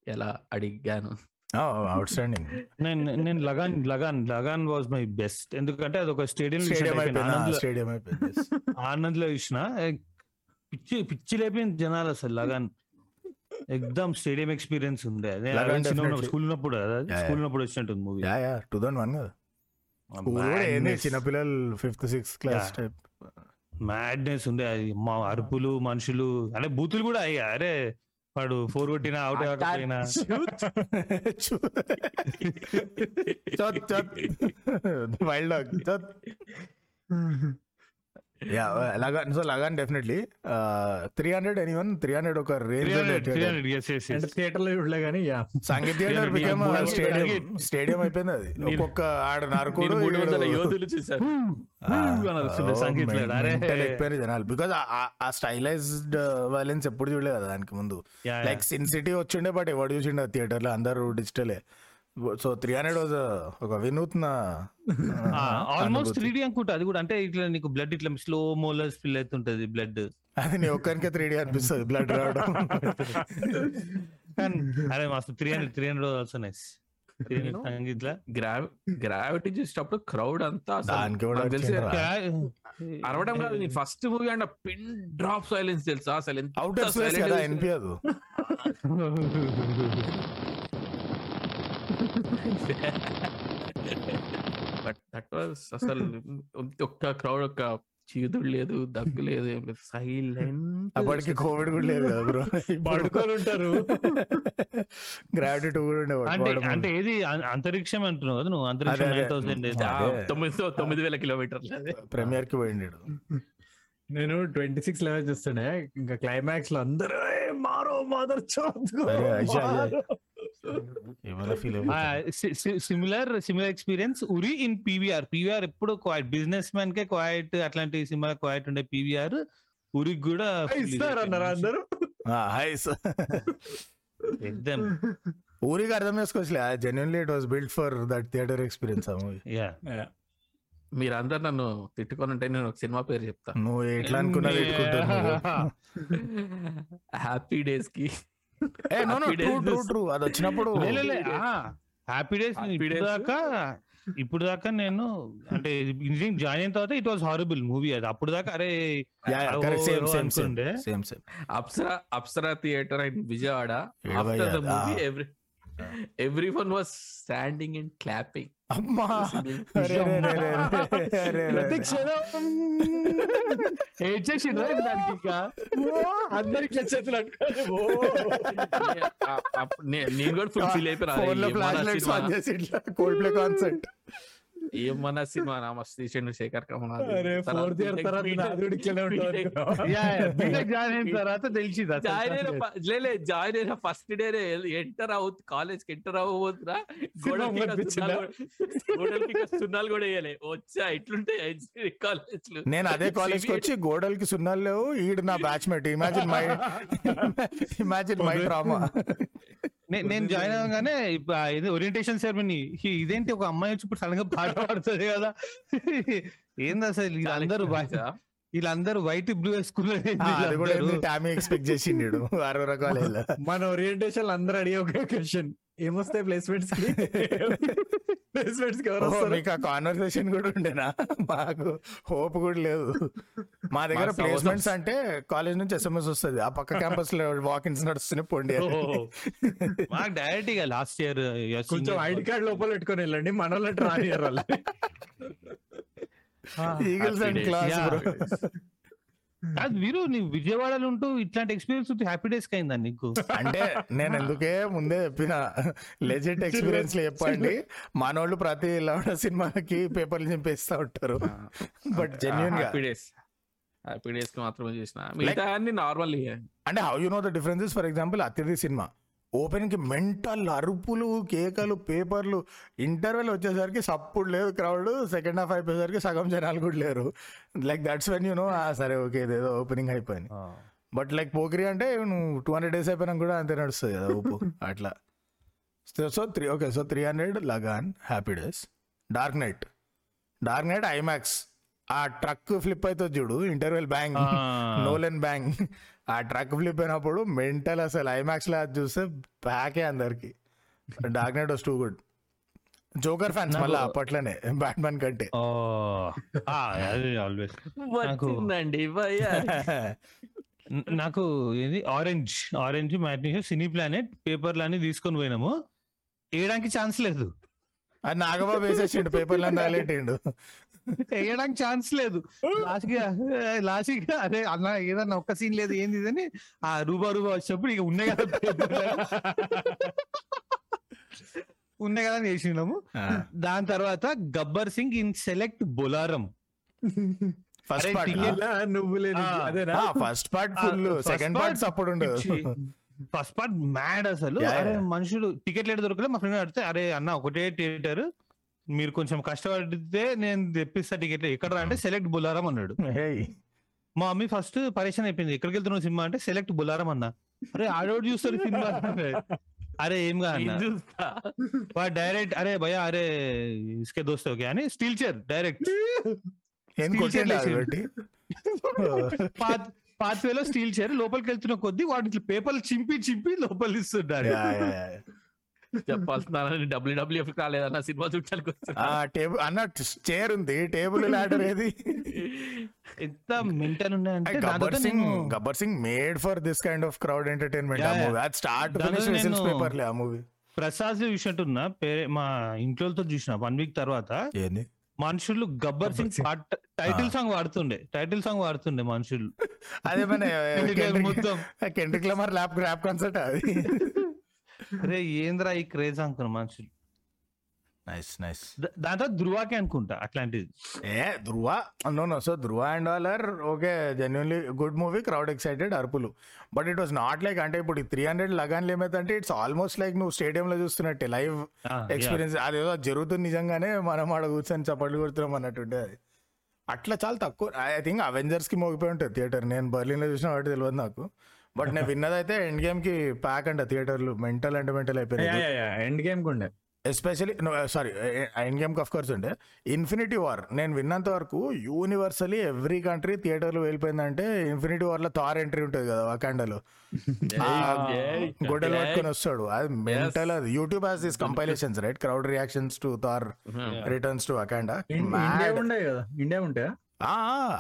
ఎలా అడిగాను. అవుట్ స్టాండింగ్ నేను నేను Lagaan Lagaan Lagaan was my best ఎందుకంటే అది ఒక స్టేడియం స్టేడియం అయిపోయింది. స్టేడియం అయిపోయింది. ఆనంద్లో ఇచ్చిన పిచ్చి పిచ్చి లేపింది జనాలు అసలు లగాన్. ఎగ్జామ్ స్టేడియం ఎక్స్పీరియన్స్ ఉండే. అదే లగాన్ definitely. స్కూల్ ఉన్నప్పుడు yeah. స్కూల్ ఉన్నప్పుడు వచ్చినట్టుంది movie yeah yeah two thousand one కదా. స్కూల్ కూడా ఏంది చిన్నపిల్లలు fifth sixth class Yeah. Type madness ఉండే. అది మా అరుపులు మనుషులు అంటే బూతులు కూడా అయ్యా. అరే వాడు ఫోర్ కొట్టినా అవుట్ కాకపోయినా. Wild dog yeah Lagaan so Lagaan definitely three hundred any one three hundred ఒక రేంజ్ థియేటర్లో చూడలే కానీ యా సంగీత్ థియేటర్ 300 బికమ్ మూడు వందల స్టేడియం. స్టేడియం అయిపోయింది అది. ఒక్కొక్క ఆడ నరకుడు యోధులు mental ఎక్కిపోయారు జనాలు. బికాస్ ఆ స్టైలైజ్డ్ వైలెన్స్ ఎప్పుడు చూడలేదు కదా దానికి ముందు. లైక్ సిన్ సిటీ వచ్చిండే బట్ ఎవడు చూసిండే థియేటర్లో? అందరూ డిజిటలే సో త్రీ హండ్రెడ్ వాజ్ ఒక వినూత్న ఆల్మోస్ట్ త్రీ డి అనుకుంటా. అది కూడా అంటే ఇట్లా నీకు బ్లడ్ ఇట్లా స్లో మోలర్ స్పిల్ అవుతుంటది బ్లడ్ అది నీ ఒక్కరికే త్రీ డి అనిపిస్తుంది బ్లడ్ రావడం. అరే మస్తు three hundred three hundred also nice gravity చూసేటప్పుడు క్రౌడ్ అంతా. అరవడం కాదు నేను first movie and pin drop silence తెలుసా? అసలు ఎంత అవుటర్ స్పేస్ silent కదా గా అనిపించదు బట్ దట్ వాస్ అసలు ఒక్క క్రౌడ్ ఒక్క చీదుడు లేదు దగ్గు లేదు ఏం లేదు. సైలెంట్ అప్పటికి కోవిడ్ కూడా లేదు కదా బ్రో పడుకొని ఉంటారు. గ్రావిటీ కూడా అంటే ఉండేవాడు అంటే ఏది అంతరిక్షం అంటున్నావు కదా నువ్వు? అంతరిక్షం. Nine thousand. తొమ్మిది తొమ్మిది వేల కిలోమీటర్లు ప్రీమియర్కి పోయిండు నేను ట్వంటీ సిక్స్ లెవెల్ చూస్తుండే. ఇంకా క్లైమాక్స్లో అందరూ "ఏ, మారో మదర్ అరే, similar similar experience Uri in PVR PVR ఎప్పుడు క్వైట్ బిజినెస్ మ్యాన్ కే క్వైట్ అట్లాంటి సినిమా క్వైట్ ఉండే పీవీఆర్ ఉరికి కూడా ఇస్తారు అన్నారు అందరూ? హైస్. ఎగ్జామ్ ఊరికి అర్థం చేసుకోవచ్చులే. Genuinely it was build for that theatre experience ఆ మూవీ యా మీరు అందరు నన్ను తిట్టుకొని ఉంటే నేను ఒక సినిమా పేరు చెప్తా. నువ్వు ఎట్లా అనుకున్నా హ్యాపీ డేస్ కి. ఏ no no Happy true Days. True is- true అది వచ్చినప్పుడు హ్యాపీ డేస్ Happy ఇప్పుడు Days. దాకా ఇప్పుడు దాకా నేను అంటే ఇంజనీరింగ్ జాయిన్ అయిన తర్వాత ఇట్ వాస్ హారబుల్ మూవీ అది. అప్పుడు దాకా అరే Apsara Apsara theatre and Vijayawada ఏడవయ్యా, after the movie. Every every one was standing and clapping అమ్మా. ప్రతి క్షణం. ఏడ్చేసిండ్రా దానికి ఇంకా? అందరికి. నేను కూడా ఫుల్ ఫీల్ ఫోన్లో ఫ్లాష్ లైట్స్ ఆన్ అయిపోయినా కోల్డ్ ప్లే కాన్సర్ట్ ఏమన్నా సినిమా? నా మస్తు తీసిండు శేఖర్ కమల్ అరే ఫోర్త్ ఇయర్ తర్వాత తెలిసింది లేలే జాయిన్ అయిన ఫస్ట్ డే ఎంటర్ అవు కాలేజ్కి ఎంటర్ కనిపించిందా? గోడలకి సున్నాలు కూడా వేయలే. వచ్చా ఇట్లుంటాయి ఇంజనీరింగ్ కాలేజ్లు. నేను అదే కాలేజ్కి వచ్చి గోడలకి సున్నాలు లేవు ఈడు నా batch mate imagine my imagine my drama నేను జాయిన్ అవగానే ఇది ఓరియంటేషన్ సెరమనీ ఇదేంటి ఒక అమ్మాయి వచ్చి ఇప్పుడు సడన్గా పాట పాడుతుంది కదా? ఏంది అసలు వీళ్ళందరూ వీళ్ళందరూ వైట్ బ్లూ వేసుకున్నారు అది కూడా టామీ ఎక్స్పెక్ట్ చేసిండు. అరవై రకాల మన ఓరియంటేషన్ అందరూ అడిగే ఒక క్వశ్చన్ ఏమొస్తాయి ప్లేస్మెంట్స్కి? ప్లేస్మెంట్స్కి ఎవరు వస్తారు? మీకు ఆ కాన్వర్సేషన్ కూడా ఉండేనా? మాకు హోప్ కూడా లేదు. మా దగ్గర ప్లేస్మెంట్స్ అంటే కాలేజ్ నుంచి ఎస్ఎంఎస్ వస్తుంది. ఆ పక్క క్యాంపస్లో వాకిన్స్ నడుస్తూనే పొండి మాకు డైరెక్ట్గా లాస్ట్ ఇయర్ కొంచెం ఐడి కార్డ్ లోపల పెట్టుకొని వెళ్ళండి. మన వాళ్ళు. ఈగిల్స్ అండ్ క్లాస్ కాదు మీరు నీ విజయవాడలో ఉంటూ ఇట్లాంటి ఎక్స్పీరియన్స్ ఉంటే హ్యాపీ డేస్ అయిందా నీకు? అంటే నేను ఎందుకే ముందే చెప్పిన లెజెండ్ ఎక్స్పీరియన్స్లో చెప్పండి. మనోళ్ళు ప్రతి లవడ సినిమాకి పేపర్లు చింపేస్తా ఉంటారు. బట్ జెన్యున్గా. హ్యాపీ డేస్ హ్యాపీ డేస్కి మాత్రమే చేసిన. మిగతా అన్ని నార్మల్ అంటే how you know the differences for example Athidhi cinema. ఓపెన్కి మెంటల్ అరుపులు కేకలు పేపర్లు ఇంటర్వెల్ వచ్చేసరికి సప్పుడు లేదు క్రౌడ్ సెకండ్ హాఫ్ అయిపోయేసరికి సగం జనాలు కూడా లేరు. Like that's when you know సరే ఓకే ఇదేదో ఓపెనింగ్ అయిపోయింది. బట్ లైక్ పోకిరి అంటే నువ్వు టూ హండ్రెడ్ డేస్ అయిపోయినా కూడా అంతే నడుస్తుంది కదా ఉప్పు అట్లా. So three okay so three hundred Lagaan happy days dark knight dark knight IMAX ఆ ట్రక్ ఫ్లిప్ అవుతుంది చూడు ఇంటర్వెల్ బ్యాంగ్. నోలెన్ బ్యాంగ్ ఆ ట్రక్ ఫ్లిప్ అయినప్పుడు మెంటల్ అసలు ఐమాక్స్లో అది చూస్తే ప్యాకే అందరికి. Dark knight was too good Joker fans మళ్ళీ అప్పట్లోనే బ్యాట్మెన్ కంటే. వచ్చిందండి నాకు ఏది orange orange matinee Cine Planet పేపర్లు అన్ని తీసుకొని పోయినాము. వేయడానికి ఛాన్స్ లేదు. అది నాగబాబు వేసేసిండు పేపర్లు అంతా హైలైట్ వేయడానికి ఛాన్స్ లేదు. లాస్ట్కి లాస్ట్ అన్న ఏదన్నా ఒక్క సీన్ లేదు ఏంది ఇదని ఆ రూబా రూబా వచ్చినప్పుడు ఇక ఉన్నాయి కదా. ఉన్నాయి కదా అని వేసినాము. దాని తర్వాత Gabbar Singh in select Bolarum. First part నువ్వు first part full second parts అప్పుడు ఉండదు. ఫస్ట్ పార్ట్ మ్యాడ్ అసలు. అరే. మనుషులు టికెట్ లేదు దొరకలే? మా ఫ్రెండ్ అడిగితే అరే అన్న ఒకటే థియేటర్ మీరు కొంచెం కష్టపడితే నేను తెప్పిస్తా టికెట్ ఎక్కడ రా అంటే సెలెక్ట్ బులారం అన్నాడు. మా మమ్మీ ఫస్ట్ పరేషన్ అయిపోయింది. ఎక్కడికి వెళ్తున్నావు సినిమా అంటే సెలెక్ట్ బులారం అన్న. అరే ఆడోడు చూస్తారు సినిమా అరే ఏం వాడు డైరెక్ట్ అరే భయ అరే ఇసుకే దోస్తే ఓకే అని స్టీల్ చైర్ డైరెక్ట్. పాత్ పాత్వేలో స్టీల్ చైర్ లోపలికి వెళ్తున్న కొద్దీ వాటి పేపర్లు చింపి చింపి లోపలి చెప్పాల్సిన డబ్ల్యూడబ్ల్యూఎఫ్ కాలేదన్న సినిమా చూడటానికి ఆ టేబుల్ అన్న చైర్ ఉంది టేబుల్ లాడర్ ఏది? ఎంత మెంటల్ ఉన్నాయంటే Gabbar Singh Gabbar Singh made for this kind of crowd entertainment ఆ. మూవీ అది స్టార్ట్ ఫినిష్ నేను- పేపర్లే ఆ మూవీ ప్రసాద్ చూసినట్టున్నా పేరే మా ఇంట్లోతో చూసిన వన్ వీక్ తర్వాత ఏంది? మనుషులు గబ్బర్ సింగ్ టైటిల్ సాంగ్ వాడుతుండే టైటిల్ సాంగ్ వాడుతుండే మనుషులు. అదే మన మొత్తం. Kendrick Lamar lap rap concert అది. రే ఏంద్రా ఈ క్రేజ్ అనుకున్న మనుషులు? నైస్ నైస్ దాంతో ధృవాకే అనుకుంటా అట్లాంటిది. ఏ Dhruva? No no so Dhruva and all are okay genuinely good movie crowd excited అరుపులు. But it was not like అంటే ఇప్పుడు త్రీ హండ్రెడ్ లగాన్లు ఏమైందంటే ఇట్స్ ఆల్మోస్ట్ లైక్ నువ్వు స్టేడియం లో చూస్తున్నట్టే లైవ్. ఎక్స్పీరియన్స్ అదేదో జరుగుతుంది నిజంగానే మనం ఆడ కూర్చొని చప్పట్లు కొడుతున్నాం అన్నట్టుండే అది. అట్లా చాలా తక్కువ ఐ థింక్ అవెంజర్స్కి మోగిపోయి ఉంటుంది థియేటర్. నేను బర్లిన్లో చూసిన వాటి తెలియదు నాకు. బట్ నేను విన్నదైతే ఎండ్ గేమ్కి ప్యాక్ అంట థియేటర్లు మెంటల్ అంటే మెంటల్ అయిపోయింది ఎండ్ గేమ్ ఉండే. Especially sorry End Game of course ఉండే. ఇన్ఫినిటీ వార్ నేను విన్నంత వరకు యూనివర్సలీ ఎవ్రీ కంట్రీ థియేటర్లు వెళ్ళిపోయిందంటే ఇన్ఫినిటీ వార్లో థార్ ఎంట్రీ ఉంటుంది కదా వాకాండలో గొడ్డలు పట్టుకొని వస్తాడు. అది మెంటల్ అది YouTube has this compilations right crowd reactions to Thor returns to Akhanda India ఉండే కదా? ఇండియా ఉంటే?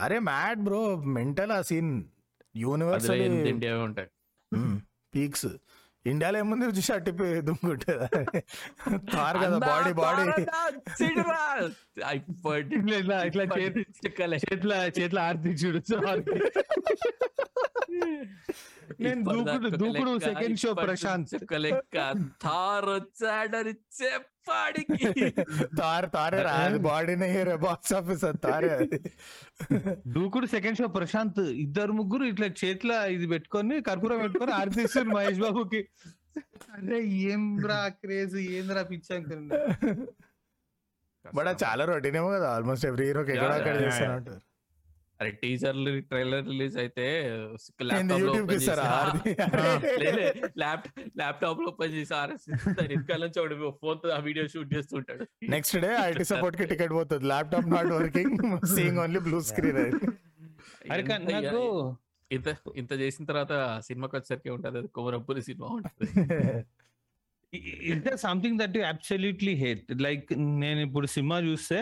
అరే మ్యాడ్ బ్రో మెంటల్ ఆ సీన్ ఎంత ఇండియా ఉంటాయి. పీక్స్. ఇండియాలో ఏముంది చూసి అట్టిపి దుమ్ముకుంటుంది థార్ కదా బాడీ బాడీ. ఇట్లా చేతి చేతుల చేతుల ఆర్తి చూడు. నేను దూకుడు దూకుడు సెకండ్ షో ప్రశాంత్. లెక్క థార్ వచ్చాడని చెప్పాడికి. తార్ తారే రా బాడీనే బాక్స్ ఆఫీస్ తారే అది. దూకుడు సెకండ్ షో ప్రశాంత్ ఇద్దరు ముగ్గురు ఇట్లా చేతిలో ఇది పెట్టుకొని కర్పూరం పెట్టుకొని ఆర్తిస్తారు మహేష్ బాబుకి. అరే ఏం రా క్రేజ్ ఏంద్రా పిచ్చాం బట్ అది చాలా రొటీన్ ఏమో కదా ఆల్మోస్ట్ ఎవ్రీ హీరో ఎక్కడ Yeah, అక్కడ చేస్తూనే ఉంటారు. అరే టీజర్ ట్రైలర్ రిలీజ్ అయితే ల్యాప్టాప్లో ఓపెన్ చేసి. ఆర్ఎస్ వెనకాల నుంచి ఒకటి ఫోన్తో ఆ వీడియో షూట్ చేస్తుంటాడు. నెక్స్ట్ డే ఐటీ సపోర్ట్కి టికెట్ పోతుంది. Laptop not working seeing only blue screen అది. అరే నాకు ఇంత ఇంత చేసిన తర్వాత సినిమాకి వచ్చేసరికి ఉంటది అది. కొమరపురి సినిమా ఉంటది. Is there something that you absolutely hate like నేను ఇప్పుడు సినిమా చూస్తే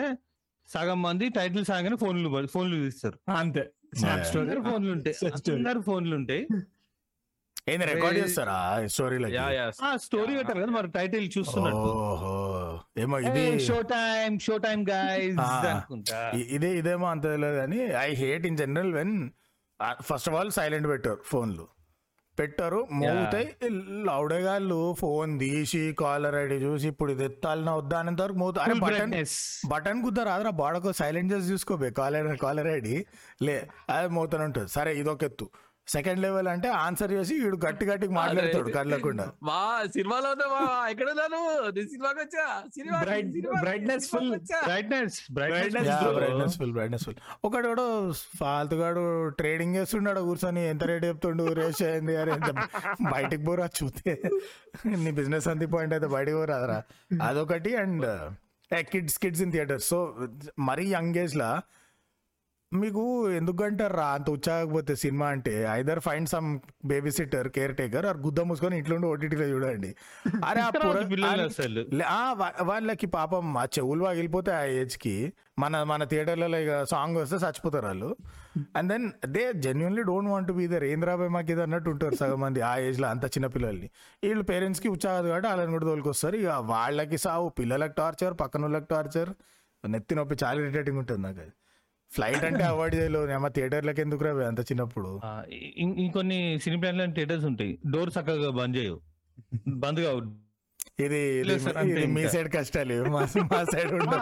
సగం మంది టైటిల్ సాగానే ఫోన్లు ఫోన్లు తీస్తారు. అంతే. అందరు ఫోన్లు ఉంటాయి. అందరు ఫోన్లు ఉంటాయి ఏంది రికార్డ్. చేస్తారా స్టోరీలో యా యా. ఆ స్టోరీ పెట్టారు కదా మరి టైటిల్ చూస్తున్నట్టు. ఓహో. ఏమో ఇది show time show time guys. అనుకుంటా ఇదే ఇదేమో అంత తెలియదు కానీ I hate in general when first of all silent పెట్టారు ఫోన్లు. పెట్టారు. మోగుతాయి లౌడగాళ్ళు ఫోన్ తీసి కాలర్ ఐడి చూసి ఇప్పుడు ఇది ఎత్తాలన్నా వద్దా అనేంత వరకు మోగుతా అరే బటన్. బటన్ కుదర రాదురా బాడకో సైలెంట్ చేసి చూసుకోబే కాలర్ కాలర్ ఐడి. లే అది మోతూనే ఉంటుంది సరే ఇదొక ఎత్తు. సెకండ్ లెవెల్ అంటే ఆన్సర్ చేసి వీడు గట్టి గట్టికి మాట్లాడతాడు కదలకుండా వా సినిమాలో ఎక్కడ సినిమాకి వచ్చా. Brightness Brightness full. Brightness full brightness full ఒకడు కూడా ఫాల్తుగాడు ట్రేడింగ్ చేస్తున్నాడు కూర్చొని ఎంత రేట్ చెప్తుండు? రేస్ అయింది అరే ఎంత బయటికి పోరా చూస్తే. నీ బిజినెస్ అంత పాయింట్ అయితే బయటికి పోరాదరా అదొకటి and kids kids in theatre so మరీ యంగ్ ఏజ్ లా మీకు ఎందుకంటారా అంత ఉత్సాహకపోతే సినిమా అంటే either find some baby sitter care taker or గుద్ద మూసుకొని ఇంట్లో ఓటీటీలో చూడండి. అరే ఆ వాళ్ళకి పాపం ఆ చెవులు పగిలిపోతే ఆ ఏజ్కి మన మన థియేటర్లలో ఇక సాంగ్ వస్తే చచ్చిపోతారు వాళ్ళు. And then they genuinely don't want be there ఏం రాబోయే మాకు ఇది అన్నట్టు ఉంటారు సగం మంది ఆ ఏజ్లో అంత చిన్న పిల్లల్ని. వీళ్ళు పేరెంట్స్కి ఉత్సాహం కాబట్టి వాళ్ళని కూడా తోలుకొస్తారు. ఇక వాళ్ళకి సావు పిల్లలకు టార్చర్ పక్కన వాళ్ళకి టార్చర్ నెత్తి నొప్పి చాలా ఇరిటేటింగ్ ఉంటుంది నాకు అది ఫ్లైట్ అంటే అవాయిడ్ చేయలేదు అమ్మ థియేటర్లకు ఎందుకు రావే అంత చిన్నప్పుడు? ఆ, ఇం- ఇంకొన్ని సినీ ప్లాన్లు థియేటర్స్ ఉంటాయి. డోర్ చక్కగా బంద్ చేయవు. బంద్ కావు. ఇది ఇది- లేదు సార్, అంతే ఇది మీ ఇంకా. సైడ్ కష్టాలు మా మా సైడ్ ఉండదు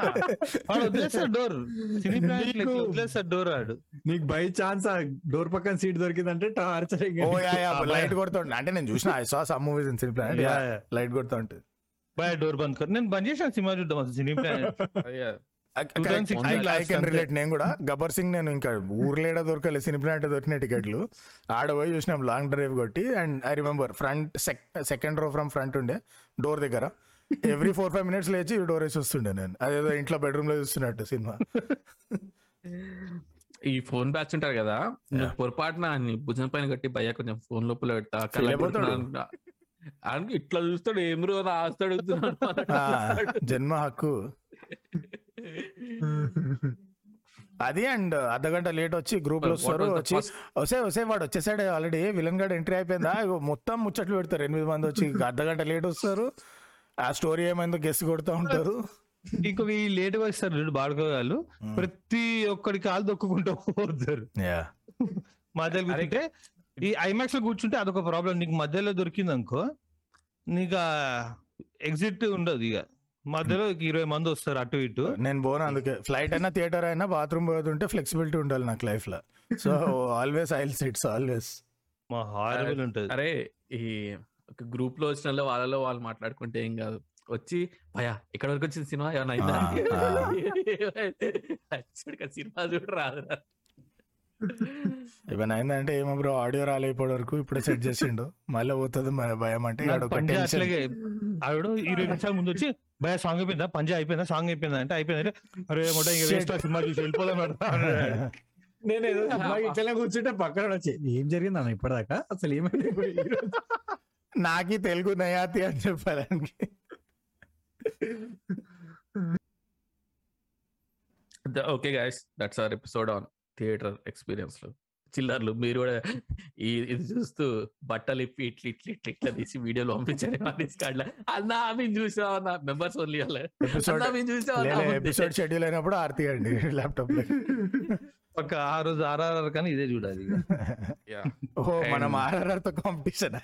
వాడు వదిలేస్తాడు డోర్. సినీ ప్లాన్ నీకు- వదిలేస్తాడు డోర్ ఆడు నీకు బై ఛాన్స్ ఆ డోర్ పక్కన సీట్ దొరికిందంటే టార్చర్ ఓ యా యా లైట్ కొడుతుండే అంటే నేను చూసిన I saw some movies in Cine Yeah, yeah. Light కొడుతుంటుంది boy door బంద్ కర్ నేను బంద్ చేశాను సినిమా చూద్దాం అసలు Cine Planet. I 2016 can. Relate నేను కూడా. గబ్బర్ సింగ్ నేను ఇంకా ఊర్లేడ దొరకలేదు సినీ ప్లానెట్ దొరికిన టికెట్లు. ఆడ పోయి చూసినాం లాంగ్ డ్రైవ్ కొట్టి and I remember front second row from front ఉండే డోర్ దగ్గర. ఎవ్రీ ఫోర్ ఫైవ్ మినిట్స్ లేచి డోర్ వేసి వస్తుండే నేను. అదేదో ఇంట్లో బెడ్రూమ్లో చూస్తున్నట్టు సినిమా. ఈ ఫోన్ బ్యాచ్ ఉంటారు కదా నువ్వు పొరపాటున నీ భుజం పైన కట్టి భయ్య కొంచెం ఫోన్ లోపల. ఆయనకి ఇట్లా చూస్తాడు ఏం రో ఆస్తి అడుగుతున్నాడు ఆ, జన్మ హక్కు. అది అండ్ అర్ధగంట లేట్ వచ్చి గ్రూప్లో వస్తారు వచ్చి వసే వసే వాడు వచ్చేసాడు ఆల్రెడీ విలన్ గాడు ఎంట్రీ అయిపోయిందా? ఇగో మొత్తం ముచ్చట్లు పెడతారు ఎనిమిది మంది వచ్చి అర్ధగంట లేట్ వస్తారు. ఆ స్టోరీ ఏమైందో గెస్ కొడుతూ ఉంటారు. ఇంకొక ఈ లేట్గా వస్తారు చూడు బాడుకో వాళ్ళు ప్రతి ఒక్కడి కాలు దొక్కుకుంటూ పోతారు. యా మధ్యలో కూర్చుంటే ఈ ఐమాక్స్లో కూర్చుంటే అదొక ప్రాబ్లం నీకు మధ్యలో దొరికింది అనుకో నీకు ఎగ్జిట్ ఉండదు ఇక. మధ్యలో ఇరవై మంది వస్తారు అటు ఇటు. నేను పోను అందుకే. ఫ్లైట్ అయినా థియేటర్ అయినా బాత్రూమ్ పోతుంటే ఫ్లెక్సిబిలిటీ ఉండాలి నాకు లైఫ్లో. So always aisle seats always మా హారబుల్ ఉంటది. అరే ఈ ఒక గ్రూప్లో వచ్చిన వాళ్ళు వాళ్ళలో వాళ్ళు మాట్లాడుకుంటే ఏం కాదు. వచ్చి భయ ఇక్కడ వరకు వచ్చిన సినిమా ఏమైనా అయిందా? సినిమా చూడు రాదురా ఏమైనా అయిందంటే ఏమో బ్రో ఆడియో రాలే ఇప్పటి వరకు ఇప్పుడే సెట్ చేసిండు. మళ్ళీ పోతుంది మన భయం అంటే ఆవిడ ఇరవై నిమిషాల ముందు వచ్చి భయ సాంగ్ అయిపోయిందా? పంజా అయిపోయిందా? సాంగ్ అయిపోయిందా? అంటే అయిపోయింది? అరే మొట్ట ఇంకా వేస్ట్ సినిమా చూసి వెళ్ళిపోదాం. నేను ఏదో ఇట్లనే కూర్చుంటే పక్కన వచ్చి ఏం జరిగింది అన్న ఇప్పటిదాకా? అసలు ఏమైంది ఇప్పుడు ఈ రోజు?" నాకి తెలుగు నయాతి అని చెప్పడానికి. Okay guys that's our episode on theatre ఎక్స్పీరియన్స్లో. చిల్లర్లు. మీరు కూడా ఈ ఇది చూస్తూ బట్టలు ఇప్పి ఇట్లా ఇట్లా ఇట్లా ఇట్లా తీసి వీడియోలు పంపించారు కార్డులో అన్నా మేము చూసాం అన్న? మెంబర్స్ ఓన్లీ వాళ్ళే. ఎపిసోడ్ షెడ్యూల్ అయినప్పుడు ఆర్తి అండి ల్యాప్టాప్లో పక్క ఆ రోజు ఆర్ఆర్ఆర్ కానీ ఇదే చూడాలి ఓ మనం ఆర్ఆర్ఆర్తో కాంపిటీషన్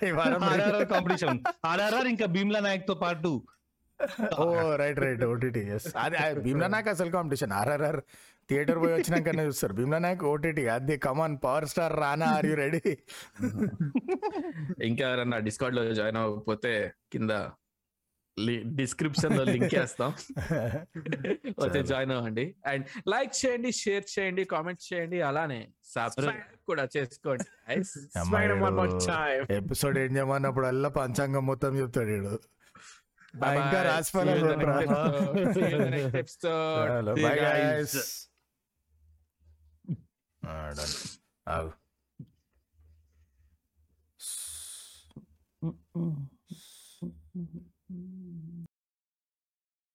ఆర్ఆర్ఆర్ కాంపిటీషన్ ఆర్ఆర్ఆర్ ఇంకా భీమ్లా నాయక్తో పాటు. ఓ రైట్ రైట్ ఓటీటీ ఎస్ అది భీమ్లా నాయక్ అసలు కాంపిటీషన్ ఆర్ఆర్ఆర్ థియేటర్ పోయి వచ్చినాకనే చూస్తారు. భీమ్లా నాయక్ ఓటీటీ అది come on power star Rana are you ready ఇంకా ఎవరన్నా డిస్కౌంట్లో జాయిన్ అవ్వకపోతే కింద డిస్క్రిప్షన్లో లింక్ వేస్తాం. వచ్చి జాయిన్ అవ్వండి. అండ్ లైక్ చేయండి షేర్ చేయండి కామెంట్ చేయండి అలానే సబ్స్క్రైబ్ కూడా చేసుకోండి. ఎపిసోడ్ ఏం చేయమన్నప్పుడు అల్లా పంచాంగం మొత్తం చెప్తాడు వీడు. Bye ఇంకా Oh.